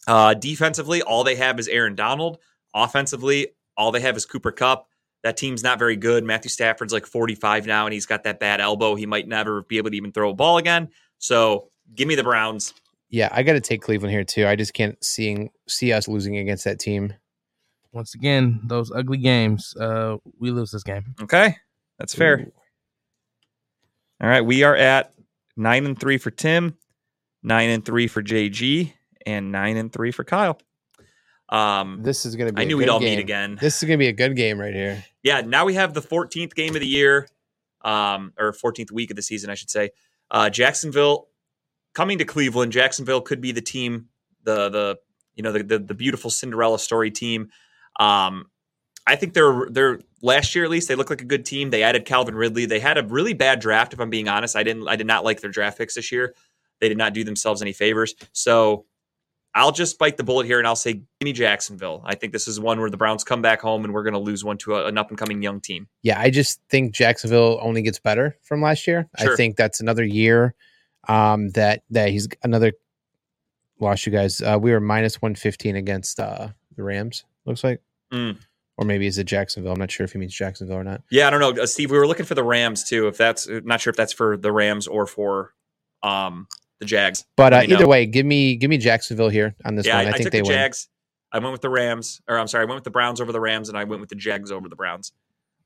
Uh, defensively, all they have is Aaron Donald. Offensively, all they have is Cooper Kupp. That team's not very good. Matthew Stafford's like 45 now, and he's got that bad elbow. He might never be able to even throw a ball again. So give me the Browns. Yeah, I got to take Cleveland here too. I just can't seeing see us losing against that team. Once again, those ugly games. Uh, we lose this game. Okay, that's fair. All right, we are at nine and three for Tim, nine and three for JG, and nine and three for Kyle. Um, This is gonna be. I a knew we'd all game. meet again. This is gonna be a good game right here. yeah, now we have the 14th game of the year, um, or 14th week of the season, I should say. Uh, Jacksonville coming to Cleveland. Jacksonville could be the team, the the you know the the, the beautiful Cinderella story team. Um, I think they're they're last year at least they look like a good team. They added Calvin Ridley. They had a really bad draft, if I'm being honest. I didn't I did not like their draft picks this year. They did not do themselves any favors. So I'll just bite the bullet here and I'll say give me Jacksonville. I think this is one where the Browns come back home and we're going to lose one to a, an up and coming young team. Yeah, I just think Jacksonville only gets better from last year. Sure. I think that's another year um, that that he's another lost you guys. Uh, we were minus one fifteen against uh, the Rams. Looks like, Mm. or maybe is it Jacksonville? I'm not sure if he means Jacksonville or not. Yeah, I don't know, uh, Steve. We were looking for the Rams too. If that's not sure if that's for the Rams or for um, the Jags. But uh, either know. way, give me give me Jacksonville here on this yeah, one. I, I, I think they the win. Jags. I went with the Rams, or I'm sorry, I went with the Browns over the Rams, and I went with the Jags over the Browns.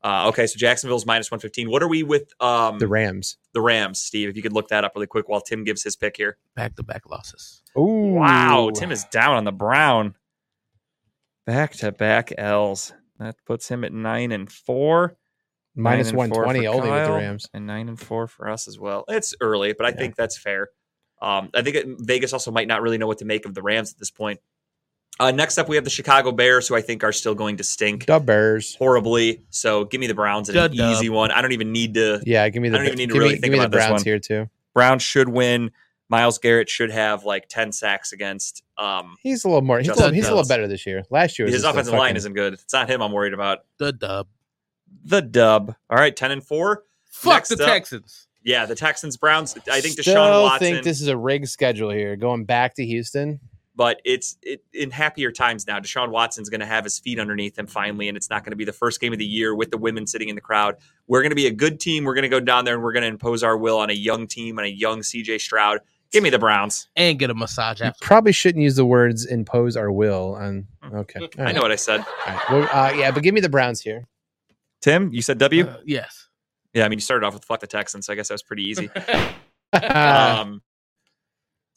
Uh, okay, so Jacksonville's minus 115. What are we with um, The Rams. the Rams, Steve? If you could look that up really quick while Tim gives his pick here. Back to back losses. Ooh, Wow, Tim is down on the Brown. Back to back L's. That puts him at nine and four. minus Nine one twenty for only with the Rams. and nine and four for us as well. It's early, but I Yeah. think that's fair. Um, I think it, Vegas also might not really know what to make of the Rams at this point. Uh, next up, we have the Chicago Bears, who I think are still going to stink The Bears. horribly. So give me the Browns in an Dub, dub. easy one. I don't even need to. Yeah, give me the I don't even need to really me, think about the this Browns one. here too. Browns should win. Myles Garrett should have like ten sacks against. Um, He's a little more. He's, a little, he's a little better this year. Last year, was his just a offensive line isn't good. It's not him. I'm worried about. The dub. The dub. All right, ten and four. Fuck Next the up- Texans. Yeah, the Texans Browns. I think Still Deshaun Watson. I think this is a rigged schedule here. Going back to Houston. But it's it, in happier times now. Deshaun Watson's going to have his feet underneath him finally, and it's not going to be the first game of the year with the women sitting in the crowd. We're going to be a good team. We're going to go down there and we're going to impose our will on a young team and a young CJ Stroud. Give me the Browns. And get a massage You probably shouldn't use the words "impose our will" on. Okay, All I know what I said. All right. Well, uh, yeah, but give me the Browns here. Tim, you said W. Uh, yes. yeah, I mean you started off with fuck the Texans, so I guess that was pretty easy. Um,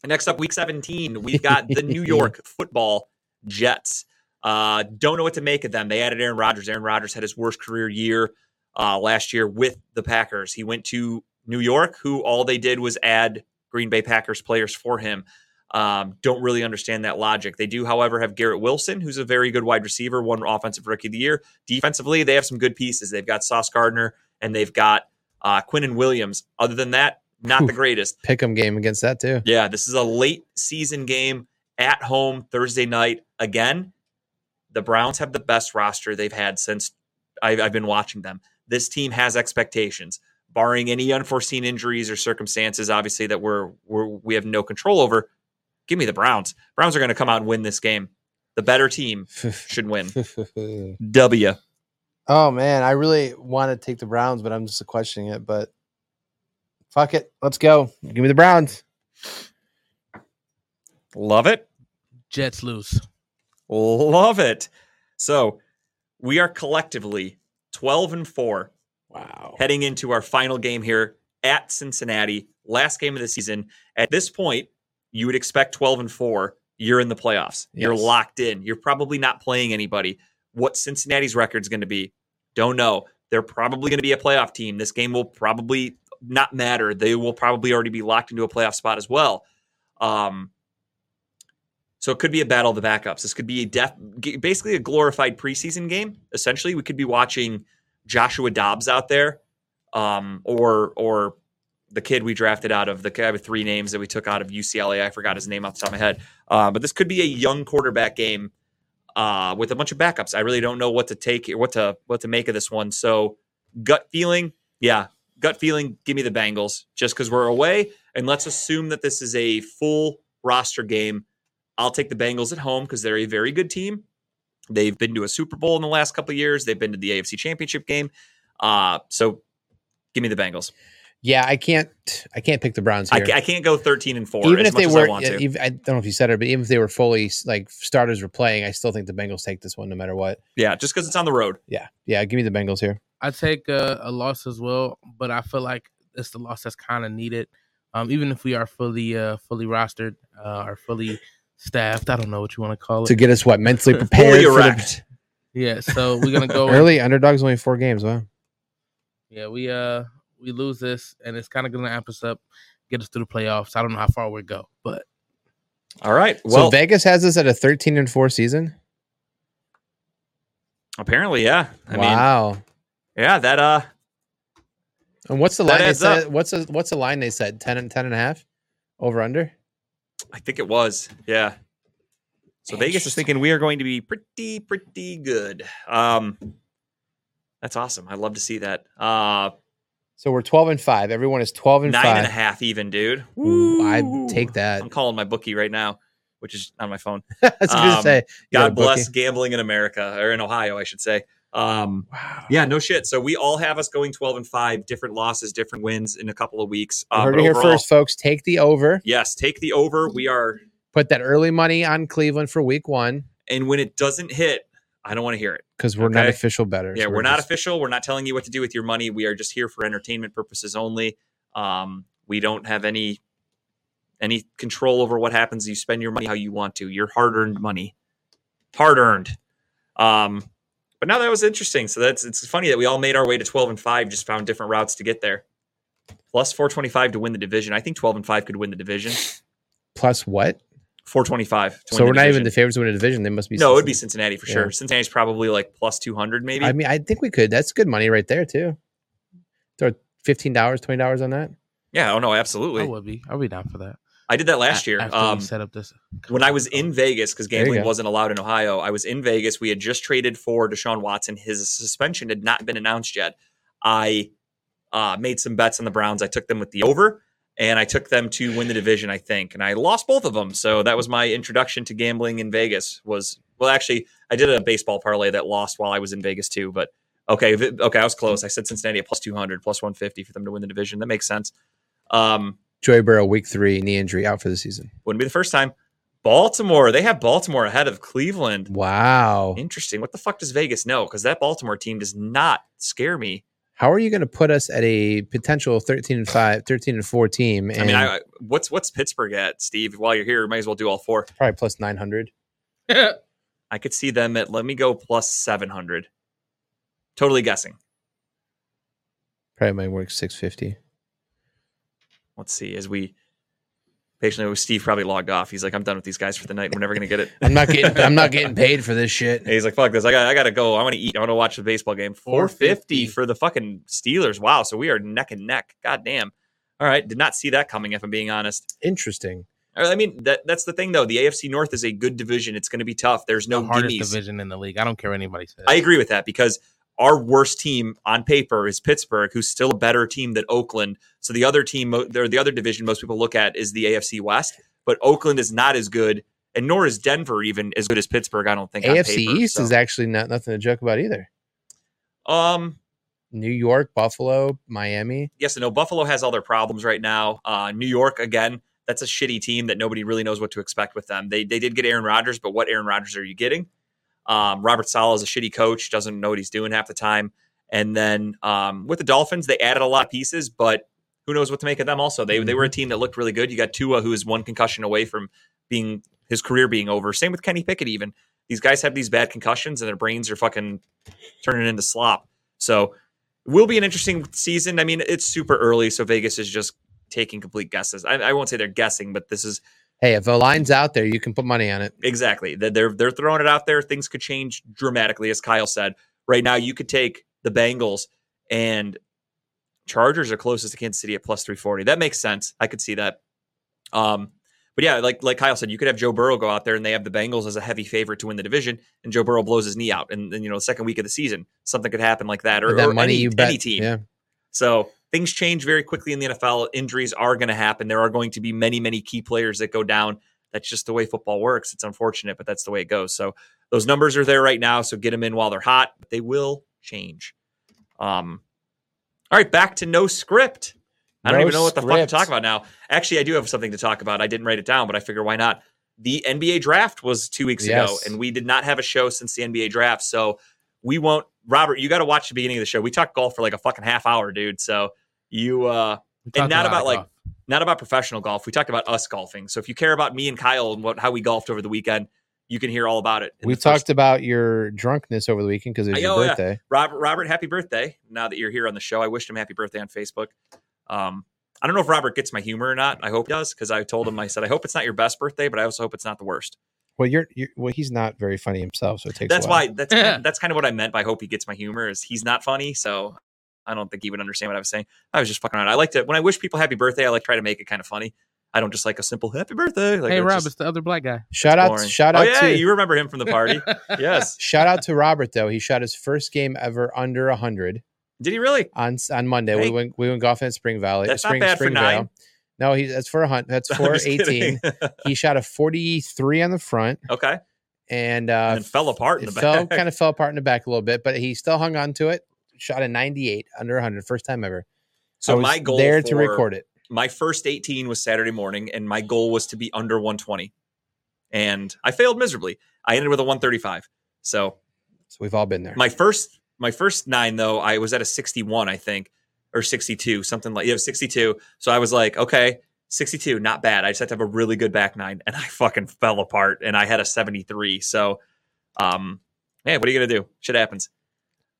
next up, week 17, we've got the New York football Jets. Uh, don't know what to make of them. They added Aaron Rodgers. Aaron Rodgers had his worst career year uh, last year with the Packers. He went to New York, who all they did was add Green Bay Packers players for him. Um, don't really understand that logic. They do, however, have Garrett Wilson, who's a very good wide receiver, one offensive rookie of the year. Defensively, they have some good pieces. They've got Sauce Gardner and they've got uh, and Williams. Other than that, not the Oof. greatest. Pick 'em game against that too. Yeah, this is a late season game at home Thursday night. Again, the Browns have the best roster they've had since I've, I've been watching them. This team has expectations, barring any unforeseen injuries or circumstances, obviously that we're, we're we have no control over. Give me the Browns. Browns are going to come out and win this game. The better team should win. W. oh man, I really want to take the Browns, but I'm just questioning it. But fuck it, let's go. Give me the Browns. Love it. Jets lose. Love it. So we are collectively 12 and 4 Wow. heading into our final game here at Cincinnati, last game of the season. At this point, you would expect 12 and 4. You're in the playoffs. You're locked in. You're probably not playing anybody. What Cincinnati's record is going to be, don't know. They're probably going to be a playoff team. This game will probably not matter. They will probably already be locked into a playoff spot as well. Um, so it could be a battle of the backups. This could be a def- basically a glorified preseason game. Essentially, we could be watching Joshua Dobbs out there, um, or or the kid we drafted out of the three names that we took out of UCLA. I forgot his name off the top of my head. Uh, but this could be a young quarterback game uh, with a bunch of backups. I really don't know what to take, what to what to make of this one. So gut feeling, yeah, gut feeling. Give me the Bengals just because we're away, and let's assume that this is a full roster game. I'll take the Bengals at home because they're a very good team. They've been to a Super Bowl in the last couple of years. They've been to the AFC Championship game. Uh, so give me the Bengals. Yeah, I can't. I can't pick the Browns I, here. ca- I can't go 13 and 4 even as if much they were, I want yeah, to. even- I don't know if you said it, but even if they were fully like starters were playing, I still think the Bengals take this one no matter what. yeah, just because it's on the road. Yeah, yeah. Give me the Bengals here. I take a, a loss as well, but I feel like it's the loss that's kind of needed. Um, even if we are fully uh, fully rostered uh, or fully staffed, I don't know what you want to call it. To get us what mentally prepared Fully for the yeah, so we're gonna go early underdogs. Only four games. Wow. Yeah, we uh we lose this, and it's kind of gonna amp us up, get us through the playoffs. I don't know how far we go, but All right. so Vegas has us at a thirteen and four season. apparently, yeah. I mean, wow. yeah, that uh, and what's the line they adds up. said? What's the what's the line they said? 10 and 10 and a half over under. I think it was. Yeah. So Vegas is thinking we are going to be pretty, pretty good. Um, that's awesome. I love to see that. Uh, So we're twelve and five. Everyone is twelve and nine five. and a half even, dude. Ooh, I take that. I'm calling my bookie right now, which is on my phone. I was gonna Um, say. you got a God bless bookie? gambling in America or in Ohio, I should say. Um, Wow. yeah, no shit. So we all have us going 12 and 5, different losses, different wins in a couple of weeks. You Um, heard but it here first, folks. Take the over. Yes, take the over. We are, Put that early money on Cleveland for week one and when it doesn't hit, I don't want to hear it. because we're not official betters. Yeah, we're, not just- official. We're not telling you what to do with your money. We are just here for entertainment purposes only. Um, we don't have any any control over what happens. You spend your money how you want to. Your hard earned money, hard earned. Um, but now that was interesting. So that's it's funny that we all made our way to twelve and five. Just found different routes to get there. Plus four twenty five to win the division. I think twelve and five could win the division. plus what? Four twenty five. So we're not even the favorites to win a division. They must be. No, it would be Cincinnati. Cincinnati for Yeah. sure. Cincinnati's probably like plus two hundred, maybe. I mean, I think we could. That's good money right there too. Throw fifteen dollars, twenty dollars on that. yeah, oh no, absolutely. I absolutely. would be. I'll be down for that. I did that last year. after Um, set up this when I was in Vegas, because gambling wasn't allowed in Ohio, I was in Vegas. We had just traded for Deshaun Watson. His suspension had not been announced yet. I uh, made some bets on the Browns. I took them with the over, and I took them to win the division. I think, and I lost both of them. So that was my introduction to gambling in Vegas. Was well, actually, I did a baseball parlay that lost while I was in Vegas too. But okay, okay, I was close. I said Cincinnati at plus two hundred, plus one fifty for them to win the division. That makes sense. Um, Joey Burrow, week three, knee injury, out for the season. wouldn't be the first time. Baltimore, they have Baltimore ahead of Cleveland. Wow. Interesting. What the fuck does Vegas know? Because that Baltimore team does not scare me. How are you going to put us at a potential thirteen and five, 13 and four team? And I mean, I, I- what's what's Pittsburgh at, Steve? While you're here, you might as well do all four. probably plus nine hundred. I could see them at. Let me go plus seven hundred. Totally guessing. Probably might work six fifty. Let's see as we Patiently, with Steve probably logged off. He's like, I'm done with these guys for the night. We're never gonna get it. I'm not getting I'm not getting paid for this shit. And he's like, fuck this. I got I gotta go. I want to eat. I want to watch the baseball game. 450 $4.50. for the fucking Steelers. Wow. So we are neck and neck. God damn. All right. Did not see that coming, if I'm being honest. Interesting. I mean, that that's the thing though. The AFC North is a good division. It's gonna be tough. There's no the hardest gimmies. division in the league. I don't care what anybody says. I agree with that because our worst team on paper is Pittsburgh, who's still a better team than Oakland. So the other team, or the other division most people look at is the AFC West, but Oakland is not as good, and nor is Denver even as good as Pittsburgh. I don't think on AFC paper, East so. is actually not nothing to joke about either. um New York, Buffalo, Miami. yes and no. Buffalo has all their problems right now. Uh, New York again, that's a shitty team that nobody really knows what to expect with them. They they did get Aaron Rodgers, but what Aaron Rodgers are you getting? Um, Robert Saleh is a shitty coach, doesn't know what he's doing half the time. And then um, with the Dolphins, they added a lot of pieces, but who knows what to make of them? Also, they they were a team that looked really good. You got Tua, who is one concussion away from being his career being over. Same with Kenny Pickett. Even these guys have these bad concussions, and their brains are fucking turning into slop. So will be an interesting season. I mean, it's super early, so Vegas is just taking complete guesses. I, I won't say they're guessing, but this is Hey, if a line's out there, you can put money on it. exactly they're they're throwing it out there. Things could change dramatically, as Kyle said. Right now, you could take the Bengals and Chargers are closest to Kansas City at plus three forty. That makes sense. I could see that. Um, but yeah, like like Kyle said, you could have Joe Burrow go out there and they have the Bengals as a heavy favorite to win the division, and Joe Burrow blows his knee out, and then you know the second week of the season, something could happen like that, or, that or money any, you bet. any team. Yeah. So things change very quickly in the NFL. Injuries are going to happen. There are going to be many, many key players that go down. That's just the way football works. It's unfortunate, but that's the way it goes. So those numbers are there right now. So get them in while they're hot. They will change. Um, all right, back to no script. I don't No even know what the fuck to script. talk about now. Actually, I do have something to talk about. I didn't write it down, but I figure why not? The NBA draft was two weeks ago, and we did not have a show since the NBA draft. So we won't. Robert, you got to watch the beginning of the show. We talked golf for like a fucking half hour, dude. So you uh talked not about, like, golf. not about professional golf. We talked about us golfing. So if you care about me and Kyle and what how we golfed over the weekend, you can hear all about it. We the first- talked about your drunkenness over the weekend because it was I- your oh, yeah. birthday. Robert. Robert, happy birthday! Now that you're here on the show, I wished him happy birthday on Facebook. Um, I don't know if Robert gets my humor or not. I hope he does because I told him I said I hope it's not your best birthday, but I also hope it's not the worst. Well, you're, you're well. He's not very funny himself, so it takes. That's why that's kind of, that's kind of what I meant by hope he gets my humor. Is he's not funny, so I don't think he would understand what I was saying. I was just fucking around. I like to when I wish people happy birthday. I like try to make it kind of funny. I don't just like a simple happy birthday. Like hey, it's Rob, just it's the other black guy. Shout out! boring. Shout oh out yeah, to you remember him from the party? yes. shout out to Robert though. He shot his first game ever under hundred Did he really? on on Monday. Hey. We went we went golfing at Spring Valley. That's not Spring, bad for Springvale. nine. No, he that's for a hunt. That's I'm for eighteen. he shot a forty three on the front, okay. and And uh, then fell apart in it the fell kind of fell apart in the back a little bit, but he still hung on to it. Shot a ninety eight under hundred, first time ever. so my goal there to record it. my first 18 was Saturday morning, and my goal was to be under 120. And I failed miserably. I ended with a 135. So So we've all been there. my first my first nine though, I was at a 61, I think, or 62, something like yeah, it 62. So I was like, okay, 62, not bad. I just had to have a really good back nine, and I fucking fell apart, and I had a 73. So, um, hey, what are you gonna do? Shit happens.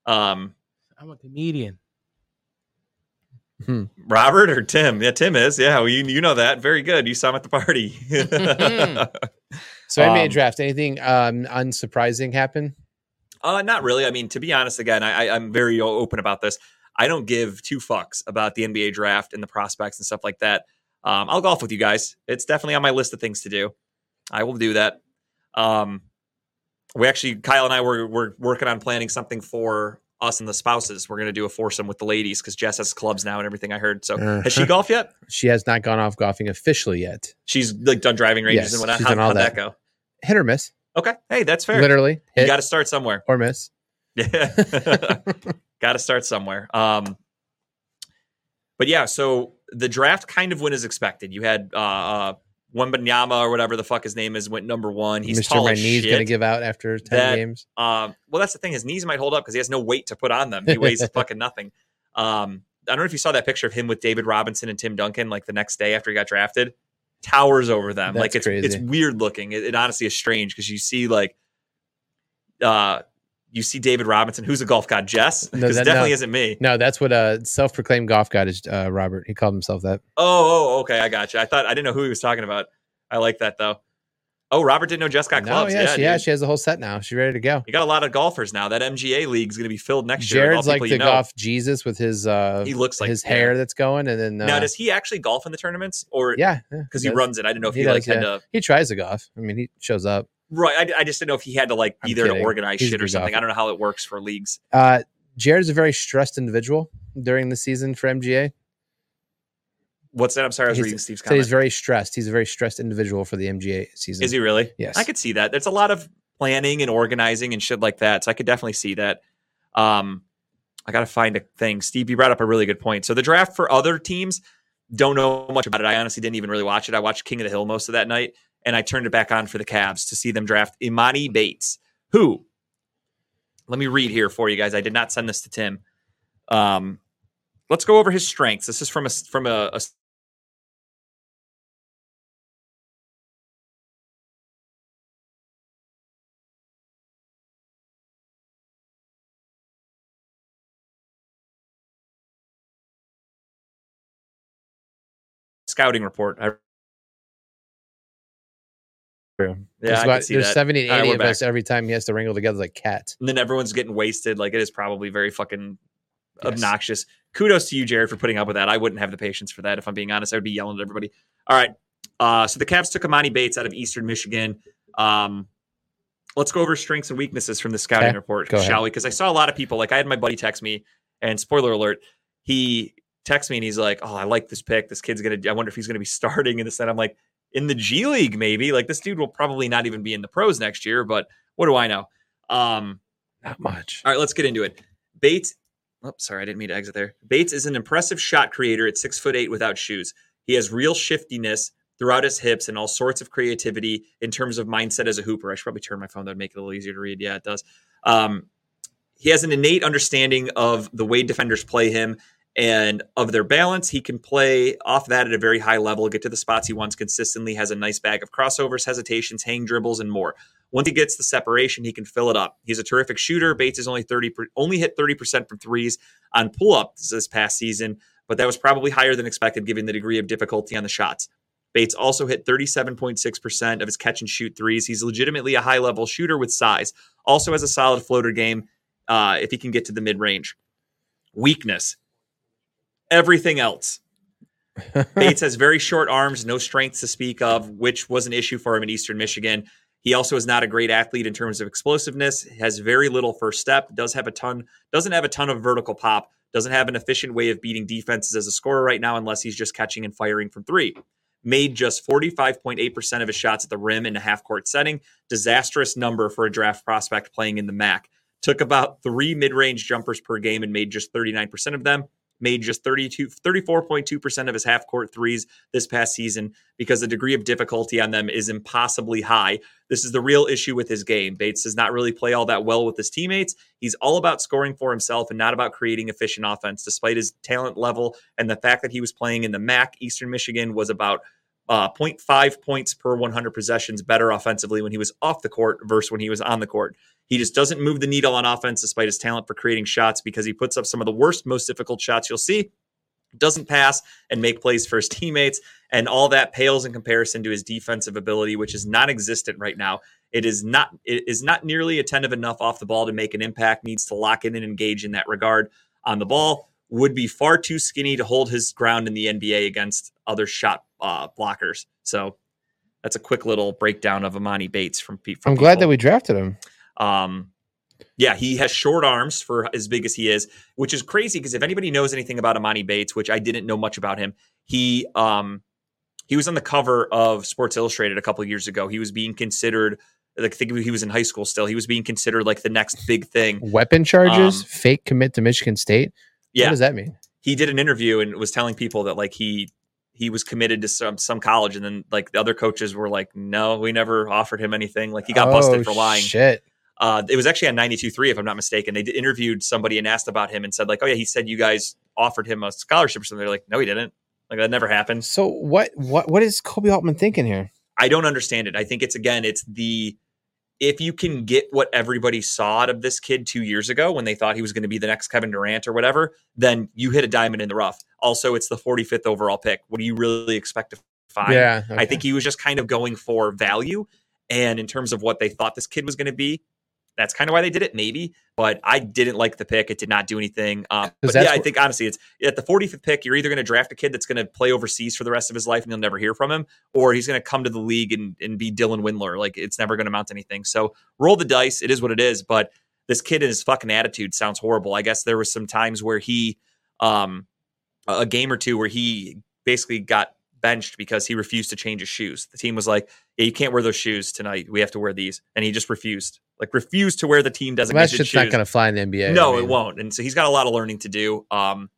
Um, I'm a comedian. Robert or Tim? Yeah, Tim is. Yeah, well, you you know that very good. You saw him at the party. so NBA um, draft. Anything um, unsurprising happen? Uh, not really. I mean, to be honest, again, I, I, I'm very open about this. I don't give two fucks about the NBA draft and the prospects and stuff like that. Um, I'll golf with you guys. It's definitely on my list of things to do. I will do that. Um, we actually, Kyle and I were we're working on planning something for us and the spouses. We're gonna do a foursome with the ladies because Jess has clubs now and everything. I heard. So has she golfed yet? She has not gone off golfing officially yet. She's like done driving ranges Yes, and whatnot. she's How, done all how'd that. that. go? Hit or miss, Okay, hey, that's fair. literally you got to start somewhere. or miss. Yeah. Got to start somewhere. Um, but yeah, so the draft kind of went as expected. You had uh, uh Wembanyama or whatever the fuck his name is went number one. He's Mr. tall My knee's going to give out after ten That- games. Um, well, that's the thing. His knees might hold up because he has no weight to put on them. He weighs fucking nothing. Um, I don't know if you saw that picture of him with David Robinson and Tim Duncan like the next day after he got drafted. Towers over them. like That's it's it's crazy. weird looking. It, it honestly is strange because you see like uh you see David Robinson, who's a golf god, Jess, because that- definitely no. isn't me. No, that's what a self-proclaimed golf god is. Uh, Robert, he called himself that. Oh, oh, okay, I got you. I thought I didn't know who he was talking about. I like that though. Oh, Robert didn't know Jess got No, clubs. yeah, yeah, she, yeah, she has the whole set now. She's ready to go. You got a lot of golfers now. That MGA league is going to be filled next year. Jared's like the you know. golf Jesus with his uh He looks like his yeah. hair that's going, and then uh, now, does he actually golf in the tournaments, or yeah, because he does. runs it? I didn't know if He he, like does, had to. He tries to golf. I mean, he shows up. Right, I, I just didn't know if he had to like be I'm there to organize He's shit or something. I don't know how it works for leagues. Uh, Jared's a very stressed individual during the season for MGA. What's that? I'm sorry, I was He's- reading Steve's So comment. he's very stressed. He's a very stressed individual for the MGA season. Is he really? Yes. I could see that. There's a lot of planning and organizing and shit like that. So I could definitely see that. Um, I got to find a thing. Steve, you brought up a really good point. So the draft for other teams, don't know much about it. I honestly didn't even really watch it. I watched King of the Hill most of that night, and I turned it back on for the Cavs to see them draft Emoni Bates, who, let me read here for you guys. I did not send this to Tim. Um, let's go over his strengths. This is from a from a, a scouting report. I, True. yeah, there's I about- see there's that. 70, All right, 80 we're of back. us every time he has to wrangle together like cats. and then everyone's getting wasted. Like it is probably very fucking Yes. obnoxious. Kudos to you, Jared, for putting up with that. I wouldn't have the patience for that. If I'm being honest, I would be yelling at everybody. All right. Uh, so the Cavs took Emoni Bates out of Eastern Michigan. Um, let's go over strengths and weaknesses from the scouting Okay, report, go ahead. shall we? Because I saw a lot of people. Like I had my buddy text me, and spoiler alert, he texts me and he's like, "Oh, I like this pick. This kid's gonna. I wonder if he's gonna be starting in this." And I'm like, "In the G League, maybe. Like this dude will probably not even be in the pros next year. But what do I know?" Um, Not much. all right, let's get into it. Bates. Oh, sorry, I didn't mean to exit there. Bates is an impressive shot creator at six foot eight without shoes. He has real shiftiness throughout his hips and all sorts of creativity in terms of mindset as a hooper. I should probably turn my phone; that'd make it a little easier to read. Yeah, it does. Um, he has an innate understanding of the way defenders play him and of their balance. He can play off that at a very high level, get to the spots he wants consistently, has a nice bag of crossovers, hesitations, hang dribbles, and more. Once he gets the separation, he can fill it up. He's a terrific shooter. Bates is only 30 only hit 30% from threes on pull-ups this past season, but that was probably higher than expected given the degree of difficulty on the shots. Bates also hit 37.6% of his catch and shoot threes. He's legitimately a high level shooter with size. Also has a solid floater game uh, if he can get to the mid range. Weakness everything else. Bates has very short arms, no strength to speak of, which was an issue for him in Eastern Michigan. He also is not a great athlete in terms of explosiveness. Has very little first step. Does have a ton. Doesn't have a ton of vertical pop. Doesn't have an efficient way of beating defenses as a scorer right now, unless he's just catching and firing from three. Made just 45.8% of his shots at the rim in a half court setting. Disastrous number for a draft prospect playing in the MAC. Took about three mid range jumpers per game and made just 39% of them made just 32 34.2% of his half court threes this past season because the degree of difficulty on them is impossibly high. This is the real issue with his game. Bates does not really play all that well with his teammates. He's all about scoring for himself and not about creating efficient offense despite his talent level and the fact that he was playing in the MAC Eastern Michigan was about uh, 0.5 points per 100 possessions better offensively when he was off the court versus when he was on the court. He just doesn't move the needle on offense despite his talent for creating shots because he puts up some of the worst, most difficult shots you'll see. Doesn't pass and make plays for his teammates. And all that pales in comparison to his defensive ability, which is non existent right now. It is not it is not nearly attentive enough off the ball to make an impact, needs to lock in and engage in that regard on the ball. Would be far too skinny to hold his ground in the NBA against other shot uh, blockers. So that's a quick little breakdown of Emoni Bates from Pete. I'm glad that we drafted him. Um, yeah, he has short arms for as big as he is, which is crazy because if anybody knows anything about Emoni Bates, which I didn't know much about him, he um he was on the cover of Sports Illustrated a couple years ago. He was being considered like I think he was in high school still. He was being considered like the next big thing. Weapon charges, Um, fake commit to Michigan State. Yeah. What does that mean? he did an interview and was telling people that like he he was committed to some some college, and then like the other coaches were like, no, we never offered him anything. Like he got busted Oh, for lying. Shit. uh, it was actually on 92.3 if i'm not mistaken they interviewed somebody and asked about him and said like oh yeah he said you guys offered him a scholarship or something they're like no he didn't like that never happened So what what what is Koby Altman thinking here? i don't understand it i think it's again it's the if you can get what everybody saw out of this kid two years ago when they thought he was going to be the next Kevin Durant or whatever, then you hit a diamond in the rough. Also, it's the 45th overall pick. What do you really expect to find? Yeah, I think he was just kind of going for value. And in terms of what they thought this kid was going to be, that's kind of why they did it, maybe. But I didn't like the pick. It did not do anything. Um, but yeah, I think honestly, it's at the 45th pick, you're either going to draft a kid that's going to play overseas for the rest of his life and you'll never hear from him, or he's going to come to the league and, and be Dylan Windler. Like it's never going to amount to anything. So roll the dice. It is what it is. But this kid and his fucking attitude sounds horrible. I guess there was some times where he, um, a game or two where he basically got benched because he refused to change his shoes. The team was like, "Yeah, you can't wear those shoes tonight. We have to wear these," and he just refused, like refused to wear the team Well, that shit's shoes. not going to fly in the NBA. no, I mean, it won't. And so he's got a lot of learning to do. Um,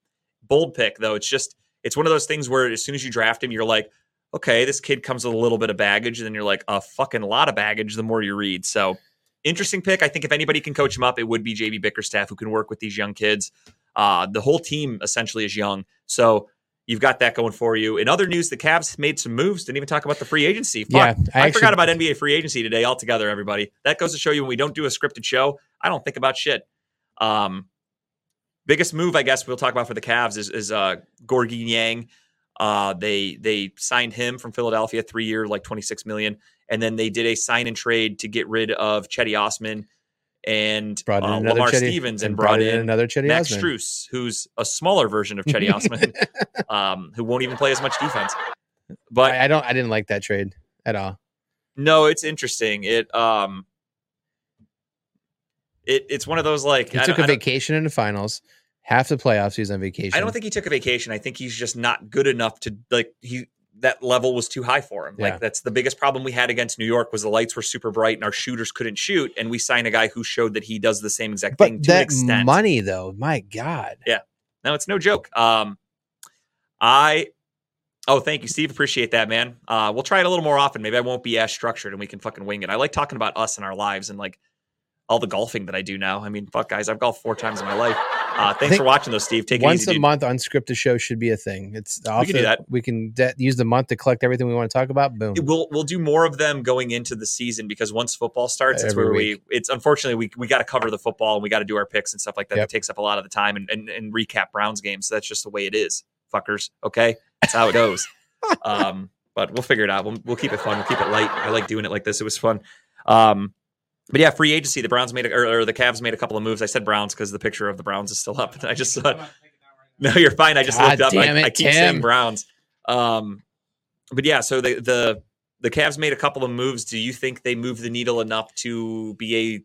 bold pick though. It's just it's one of those things where as soon as you draft him, you're like, okay, this kid comes with a little bit of baggage, and then you're like, a fucking lot of baggage. The more you read, so interesting pick. I think if anybody can coach him up, it would be JB Bickerstaff who can work with these young kids. Uh, the whole team essentially is young, so you've got that going for you. In other news, the Cavs made some moves. Didn't even talk about the free agency. Fuck. Yeah, I, I, actually, forgot about NBA free agency today altogether, everybody. That goes to show you when we don't do a scripted show, I don't think about shit. Um, biggest move, I guess, we'll talk about for the Cavs is, is uh, Georges Niang. Uh, they they signed him from Philadelphia, three year, like twenty six million, and then they did a sign and trade to get rid of Cedi Osman and brought in uh, another Lamar Cedi, Stevens and brought in another Cedi Max Osman. Strus, who's a smaller version of Cedi Osman, um, who won't even play as much defense. But I, I don't. I didn't like that trade at all. no, it's interesting. It um, it it's one of those like He I took a vacation in the finals. Half the playoffs, he was on vacation. I don't think he took a vacation. I think he's just not good enough to like he that level was too high for him. Yeah. Like that's the biggest problem we had against New York was the lights were super bright and our shooters couldn't shoot, and we signed a guy who showed that he does the same exact thing But to an that extent. money, though, my God. Yeah, no, it's no joke. Um, I. Oh, thank you, Steve. Appreciate that, man. Uh, we'll try it a little more often. Maybe I won't be as structured, and we can fucking wing it. I like talking about us and our lives and like all the golfing that I do now. I mean, fuck, guys, I've golfed four times in my life. Uh, thanks for watching, though, Steve. Take it Once easy, a dude. month, unscripted show should be a thing. It's off can do that. We can de- use the month to collect everything we want to talk about. Boom. We'll we'll do more of them going into the season because once football starts, it's where week. we. It's unfortunately we we got to cover the football and we got to do our picks and stuff like that. Yep. That takes up a lot of the time and, and and recap Browns games. So that's just the way it is, fuckers. Okay, that's how it goes. um, but we'll figure it out. We'll we'll keep it fun. We'll keep it light. I like doing it like this. It was fun. Um, but yeah, free agency. The Browns made a, or, or the Cavs made a couple of moves. I said Browns because the picture of the Browns is still up. And I just saw. No, you're fine. I just God looked up. damn I, it, I keep saying Tim. Browns. Um, but yeah, so the the the Cavs made a couple of moves. Do you think they moved the needle enough to be a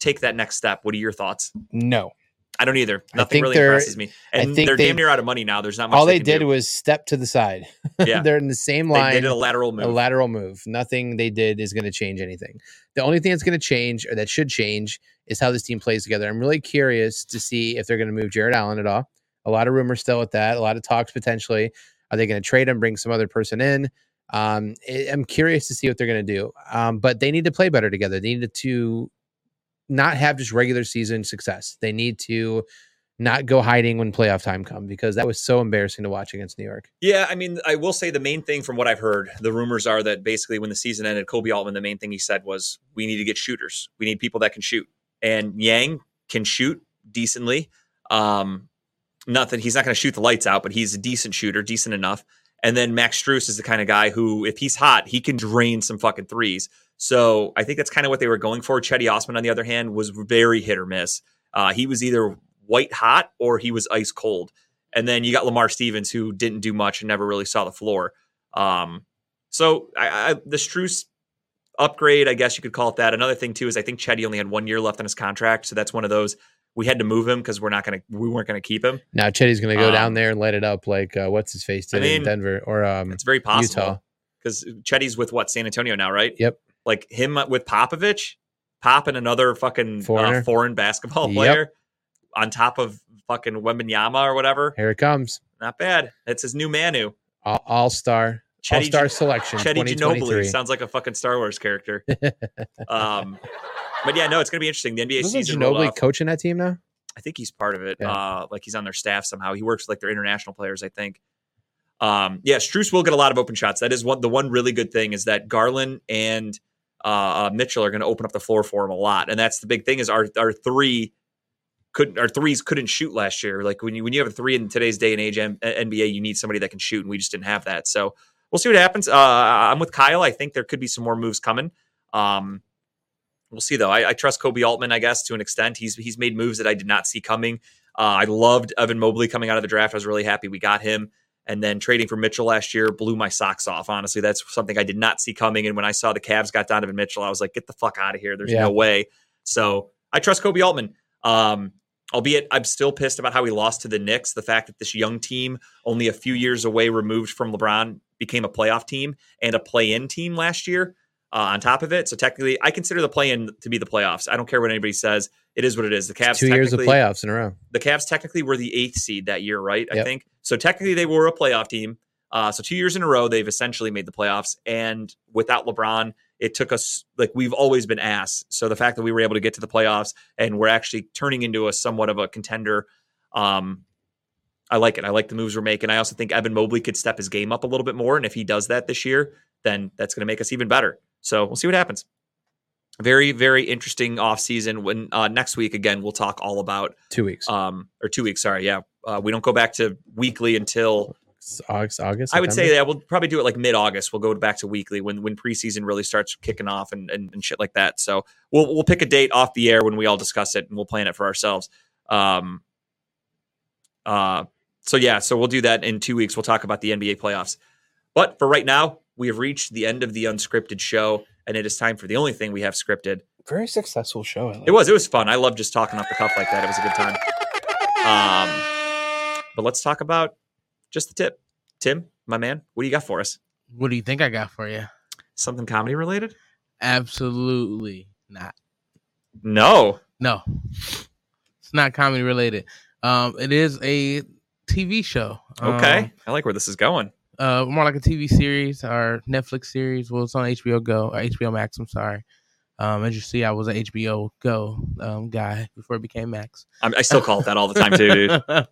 take that next step? What are your thoughts? No. I don't either. Nothing really impresses me. And they're they- damn near out of money now. There's not much. All they can did do. was step to the side. Yeah. They're in the same line. they did a lateral move. a lateral move. Nothing they did is going to change anything. The only thing that's going to change or that should change is how this team plays together. I'm really curious to see if they're going to move Jarrett Allen at all. A lot of rumors still with that. A lot of talks potentially. Are they going to trade him, bring some other person in? Um, I'm curious to see what they're going to do. Um, but they need to play better together. They need to not have just regular season success. They need to not go hiding when playoff time comes because that was so embarrassing to watch against New York. Yeah, I mean, I will say the main thing from what I've heard, the rumors are that basically when the season ended, Koby Altman, the main thing he said was, "We need to get shooters. We need people that can shoot." And Niang can shoot decently. Um, not that he's not going to shoot the lights out, but he's a decent shooter, decent enough. And then Max Strus is the kind of guy who, if he's hot, he can drain some fucking threes. So I think that's kind of what they were going for. Cedi Osman, on the other hand, was very hit or miss. Uh, he was either white hot or he was ice cold. And then you got Lamar Stevens, who didn't do much and never really saw the floor. Um, so I, I, the Strus upgrade, I guess you could call it that. Another thing too is I think Cedi only had one year left on his contract, so that's one of those we had to move him because we're not gonna we weren't gonna keep him. Now Cedi's going to go Um, down there and light it up like uh, what's his face I did in Denver or um, It's very possible because Cedi's with what San Antonio now, right? Yep. Like him with Popovich, Pop and another fucking uh, foreign basketball Yep. player on top of fucking Wembanyama or whatever. Here it comes. Not bad. That's his new Manu. All, star, all star selection. Cedi 2023. Ginobili sounds like a fucking Star Wars character. um, but yeah, no, it's gonna be interesting. The NBA Isn't season. Ginobili coaching that team now? I think he's part of it. Yeah. Uh, like he's on their staff somehow. He works with like their international players, I think. Um, yeah, Strus will get a lot of open shots. That is one. The one really good thing is that Garland and uh, uh, Mitchell are going to open up the floor for him a lot. And that's the big thing is our our three couldn't our threes couldn't shoot last year. Like when you when you have a three in today's day and age M- NBA, you need somebody that can shoot, and we just didn't have that. So we'll see what happens. Uh, I'm with Kyle. I think there could be some more moves coming. Um, we'll see though. I, I trust Koby Altman, I guess, to an extent. He's he's made moves that I did not see coming. Uh, I loved Evan Mobley coming out of the draft. I was really happy we got him. And then trading for Mitchell last year blew my socks off. Honestly, that's something I did not see coming. And when I saw the Cavs got Donovan Mitchell, I was like, get the fuck out of here. There's Yeah. no way. So I trust Koby Altman. Um, albeit I'm still pissed about how he lost to the Knicks. The fact that this young team, only a few years away removed from LeBron, became a playoff team and a play-in team last year. Uh, on top of it, so technically, I consider the play-in to be the playoffs. I don't care what anybody says; it is what it is. The Cavs Two years of playoffs in a row. the Cavs technically were the eighth seed that year, right? I Yep. think so. Technically, they were a playoff team. Uh, so two years in a row, they've essentially made the playoffs. And without LeBron, it took us like we've always been ass. So the fact that we were able to get to the playoffs and we're actually turning into a somewhat of a contender, um, I like it. I like the moves we're making. I also think Evan Mobley could step his game up a little bit more, and if he does that this year, then that's going to make us even better. So we'll see what happens. Very, very interesting offseason. When uh, next week again, we'll talk all about Two weeks. um, or two weeks. Sorry, yeah. Uh, we don't go back to weekly until It's August. August. I would say that we'll probably do it like mid August. We'll go back to weekly when when preseason really starts kicking off and, and and shit like that. So we'll we'll pick a date off the air when we all discuss it and we'll plan it for ourselves. Um. Uh. So yeah. So we'll do that in two weeks. We'll talk about the NBA playoffs. But for right now, we have reached the end of the unscripted show, and it is time for the only thing we have scripted. very successful show. Like It was. It was fun. I love just talking off the cuff like that. It was a good time. Um, but let's talk about just the tip. Tim, my man, what do you got for us? What do you think I got for you? Something comedy related? Absolutely not. No. No, it's not comedy related. Um, it is a TV show. Okay. Um, I like where this is going. Uh, more like a TV series or Netflix series. Well, it's on HBO Go or HBO Max. I'm sorry. Um, as you see, I was an HBO Go um, guy before it became Max. I'm, I still call it that all the time too, dude.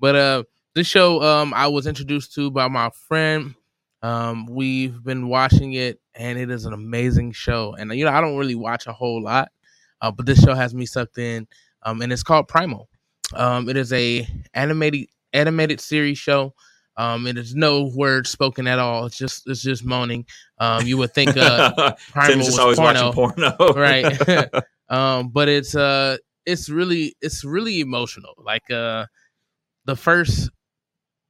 but uh, this show um, I was introduced to by my friend. Um, we've been watching it, and it is an amazing show. And you know, I don't really watch a whole lot, uh, but this show has me sucked in. Um, and it's called Primal. Um, it is a animated animated series show. Um, it is no words spoken at all. It's just it's just moaning. Um, you would think uh, Primal was always porno. watching porno. right um but it's uh it's really it's really emotional like uh the first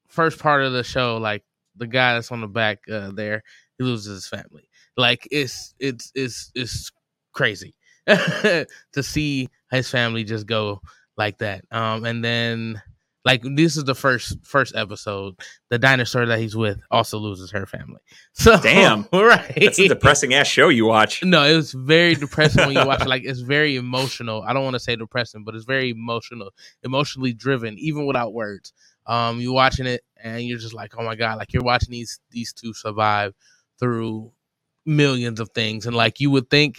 first part of the show like the guy that's on the back uh there he loses his family like it's it's it's it's crazy to see his family just go like that um and then like this is the first first episode the dinosaur that he's with also loses her family so Damn. right That's a depressing ass show you watch. no, it was very depressing when you watch it. Like it's very emotional. I don't want to say depressing, but it's very emotional, emotionally driven, even without words. Um, you're watching it and you're just like, oh my god, like you're watching these these two survive through millions of things, and like you would think,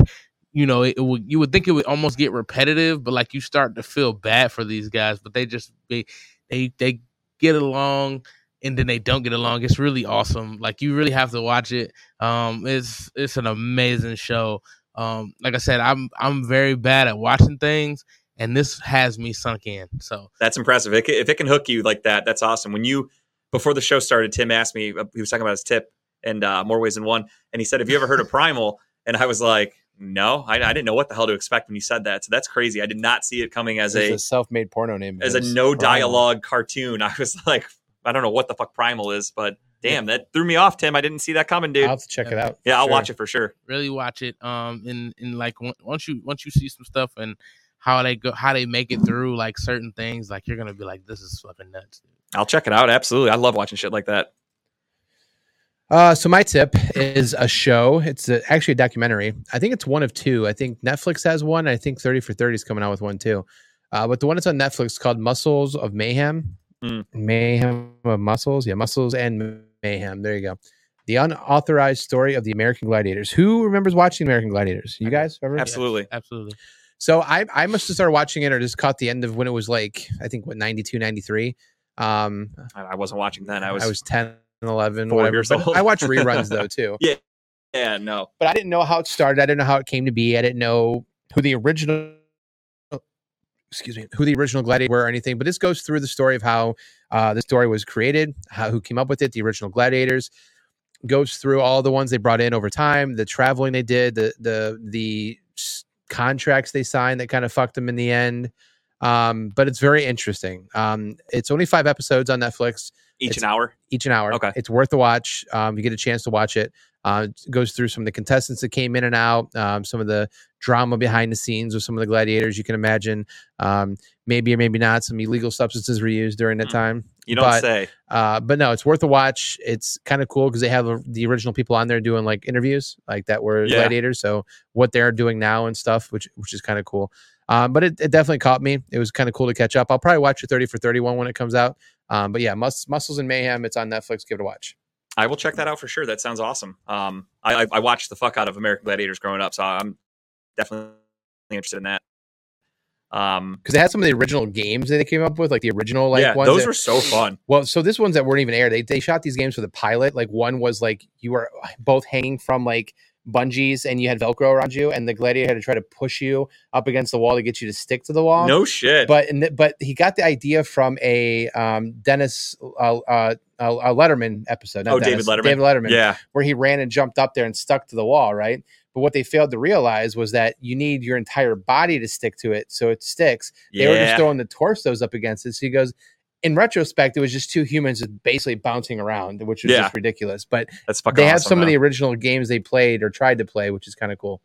you know, it, it would you would think it would almost get repetitive, but like you start to feel bad for these guys, but they just they they they get along and then they don't get along. It's really awesome. Like you really have to watch it. Um, it's it's an amazing show. Um, like I said, I'm I'm very bad at watching things, and this has me sunk in. So That's impressive. It, if it can hook you like that, that's awesome. When you before the show started, Tim asked me. He was talking about his tip and uh, more ways than one, and he said, "Have you ever heard of Primal?" And I was like, "No, I, I didn't know what the hell to expect when you said that." So that's crazy. I did not see it coming as There's a a self-made porno name. as a It's no Primal. dialogue cartoon. I was like, I don't know what the fuck Primal is, but damn, that threw me off, Tim. I didn't see that coming, dude. I'll have to check it out. yeah, I'll watch it for sure. really watch it. Um, and and like once you once you see some stuff and how they go, how they make it through like certain things, like you're gonna be like, this is fucking nuts. I'll check it out. Absolutely, I love watching shit like that. Uh, so my tip is a show. It's a, actually a documentary. I think it's one of two. I think Netflix has one. I think 30 for 30 is coming out with one too. Uh, but the one that's on Netflix is called Muscles of Mayhem. Mm. Mayhem of Muscles. Yeah, Muscles and Mayhem. There you go. The unauthorized story of the American Gladiators. Who remembers watching American Gladiators? You guys ever? Absolutely. Absolutely. So I I must have started watching it or just caught the end of when it was like I think what 92 93. Um I, I wasn't watching then. I was, I was 10 11 four whatever. years old. I watch reruns though too. Yeah. yeah, no. but I didn't know how it started. I didn't know how it came to be. I didn't know who the original excuse me, who the original gladiator were or anything. But this goes through the story of how uh, the story was created, how who came up with it, the original gladiators. Goes through all the ones they brought in over time, the traveling they did, the the the s- contracts they signed that kind of fucked them in the end. Um, but it's very interesting. Um, it's only five episodes on Netflix Each It's- an hour. each an hour. Okay. It's worth the watch. Um, you get a chance to watch it. Uh, it goes through some of the contestants that came in and out, um, some of the drama behind the scenes with some of the gladiators you can imagine. Um, maybe or maybe not some illegal substances were used during that Mm. time. You don't But- say. Uh, but no, it's worth a watch. It's kind of cool because they have uh, the original people on there doing like interviews, like that were Yeah. gladiators. So what they're doing now and stuff, which which is kind of cool. Um, but it, it definitely caught me. It was kind of cool to catch up. I'll probably watch the thirty for thirty one when it comes out. Um, but yeah, Mus- Muscles and Mayhem. It's on Netflix. Give it a watch. I will check that out for sure. That sounds awesome. Um, I, I, I watched the fuck out of American Gladiators growing up, so I'm definitely interested in that. Um, because they had some of the original games that they came up with, like the original like yeah, ones. those that- were so fun. well, so this ones that weren't even aired. They they shot these games for the pilot. Like one was like you were both hanging from like bungees and you had Velcro around you, and the gladiator had to try to push you up against the wall to get you to stick to the wall. No shit. but the, but he got the idea from a um, Dennis uh, uh, uh, uh, Letterman episode. Oh, David Letterman. David Letterman yeah, where he ran and jumped up there and stuck to the wall, right? But what they failed to realize was that you need your entire body to stick to it so it sticks. They were just throwing the torsos up against it. So he goes, in retrospect, it was just two humans basically bouncing around, which was Yeah. just ridiculous. But That's fucking. they have awesome, some of the original games they played or tried to play, which is kind of cool.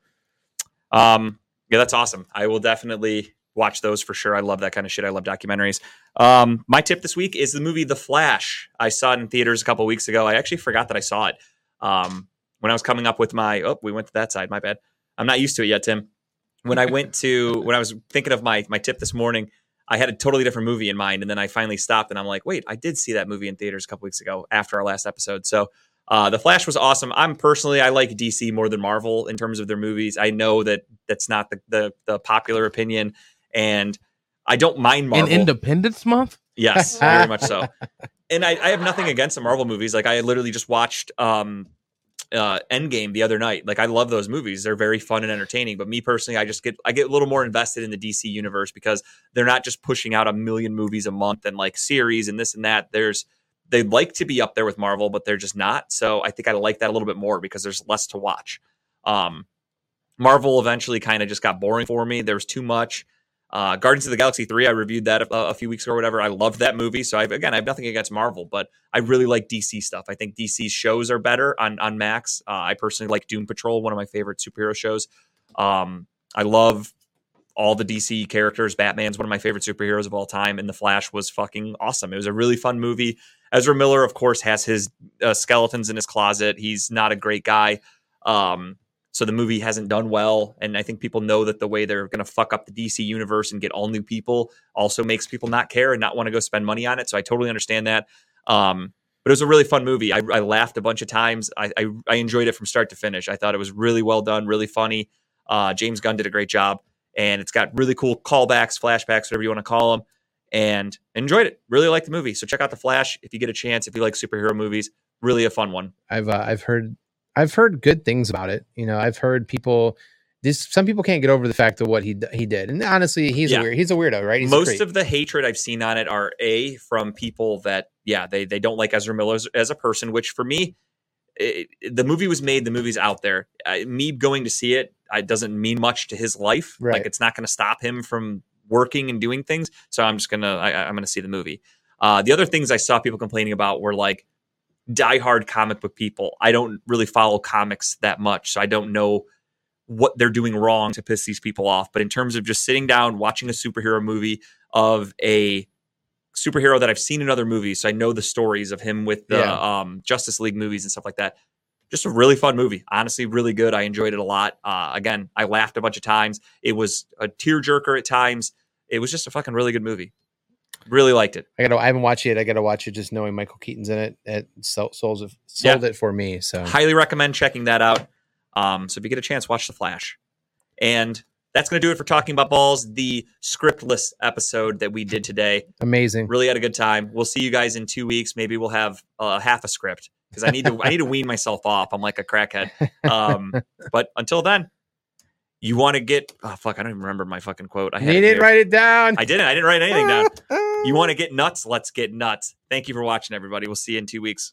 Um, yeah, that's awesome. I will definitely watch those for sure. I love that kind of shit. I love documentaries. Um, my tip this week is the movie The Flash. I saw it in theaters a couple weeks ago. I actually forgot that I saw it. Um, when I was coming up with my oh, we went to that side. My bad. I'm not used to it yet, Tim. When I went to when I was thinking of my my tip this morning, I had a totally different movie in mind, and then I finally stopped and I'm like, wait, I did see that movie in theaters a couple weeks ago after our last episode. So uh, the Flash was awesome. I'm personally I like DC more than Marvel in terms of their movies. I know that that's not the the, the popular opinion, and I don't mind Marvel. In Independence Month? Yes, very much so. And I, I have nothing against the Marvel movies. Like I literally just watched um uh Endgame the other night. Like I love those movies. They're very fun and entertaining. But me personally, I just get I get a little more invested in the DC universe because they're not just pushing out a million movies a month and like series and this and that. There's they'd like to be up there with Marvel, but they're just not. So I think I like that a little bit more because there's less to watch. Um Marvel eventually kind of just got boring for me. There was too much. Uh, Guardians of the Galaxy 3, I reviewed that a, a few weeks ago or whatever. I loved that movie. So, I've, again, I have nothing against Marvel, but I really like DC stuff. I think DC shows are better on, on Max. Uh, I personally like Doom Patrol, one of my favorite superhero shows. Um, I love all the DC characters. Batman's one of my favorite superheroes of all time, and The Flash was fucking awesome. It was a really fun movie. Ezra Miller, of course, has his uh, skeletons in his closet. He's not a great guy. Um, so the movie hasn't done well, and I think people know that the way they're going to fuck up the DC universe and get all new people also makes people not care and not want to go spend money on it. So I totally understand that. Um, but it was a really fun movie. I, I laughed a bunch of times. I, I, I enjoyed it from start to finish. I thought it was really well done, really funny. Uh, James Gunn did a great job, and it's got really cool callbacks, flashbacks, whatever you want to call them. And enjoyed it. Really liked the movie. So check out the Flash if you get a chance. If you like superhero movies, really a fun one. I've uh, I've heard I've heard good things about it. You know, I've heard people. This some people can't get over the fact of what he he did, and honestly, he's Yeah. a weird. He's a weirdo, right? He's most of the hatred I've seen on it are a from people that yeah they they don't like Ezra Miller as, as a person. Which for me, it, the movie was made. The movie's out there. I, me going to see it, it doesn't mean much to his life. Right. Like it's not going to stop him from working and doing things. So I'm just gonna I, I'm gonna see the movie. Uh, the other things I saw people complaining about were like diehard comic book people. I don't really follow comics that much, so I don't know what they're doing wrong to piss these people off. But in terms of just sitting down, watching a superhero movie of a superhero that I've seen in other movies, so I know the stories of him with the Yeah. um, Justice League movies and stuff like that. Just a really fun movie. Honestly, really good. I enjoyed it a lot. Uh, again, I laughed a bunch of times. It was a tearjerker at times. It was just a fucking really good movie. Really liked it. I gotta. I haven't watched it. I gotta watch it. Just knowing Michael Keaton's in it, it sold, sold, sold yeah. it for me. So highly recommend checking that out. Um, so if you get a chance, watch The Flash. And that's going to do it for talking about balls, the scriptless episode that we did today. Amazing. Really had a good time. We'll see you guys in two weeks. Maybe we'll have uh, half a script because I need to I need to wean myself off. I'm like a crackhead. Um, but until then, you want to get oh fuck, I don't even remember my fucking quote. I had it. didn't write it down. I didn't. I didn't write anything down. You want to get nuts? Let's get nuts. Thank you for watching, everybody. We'll see you in two weeks.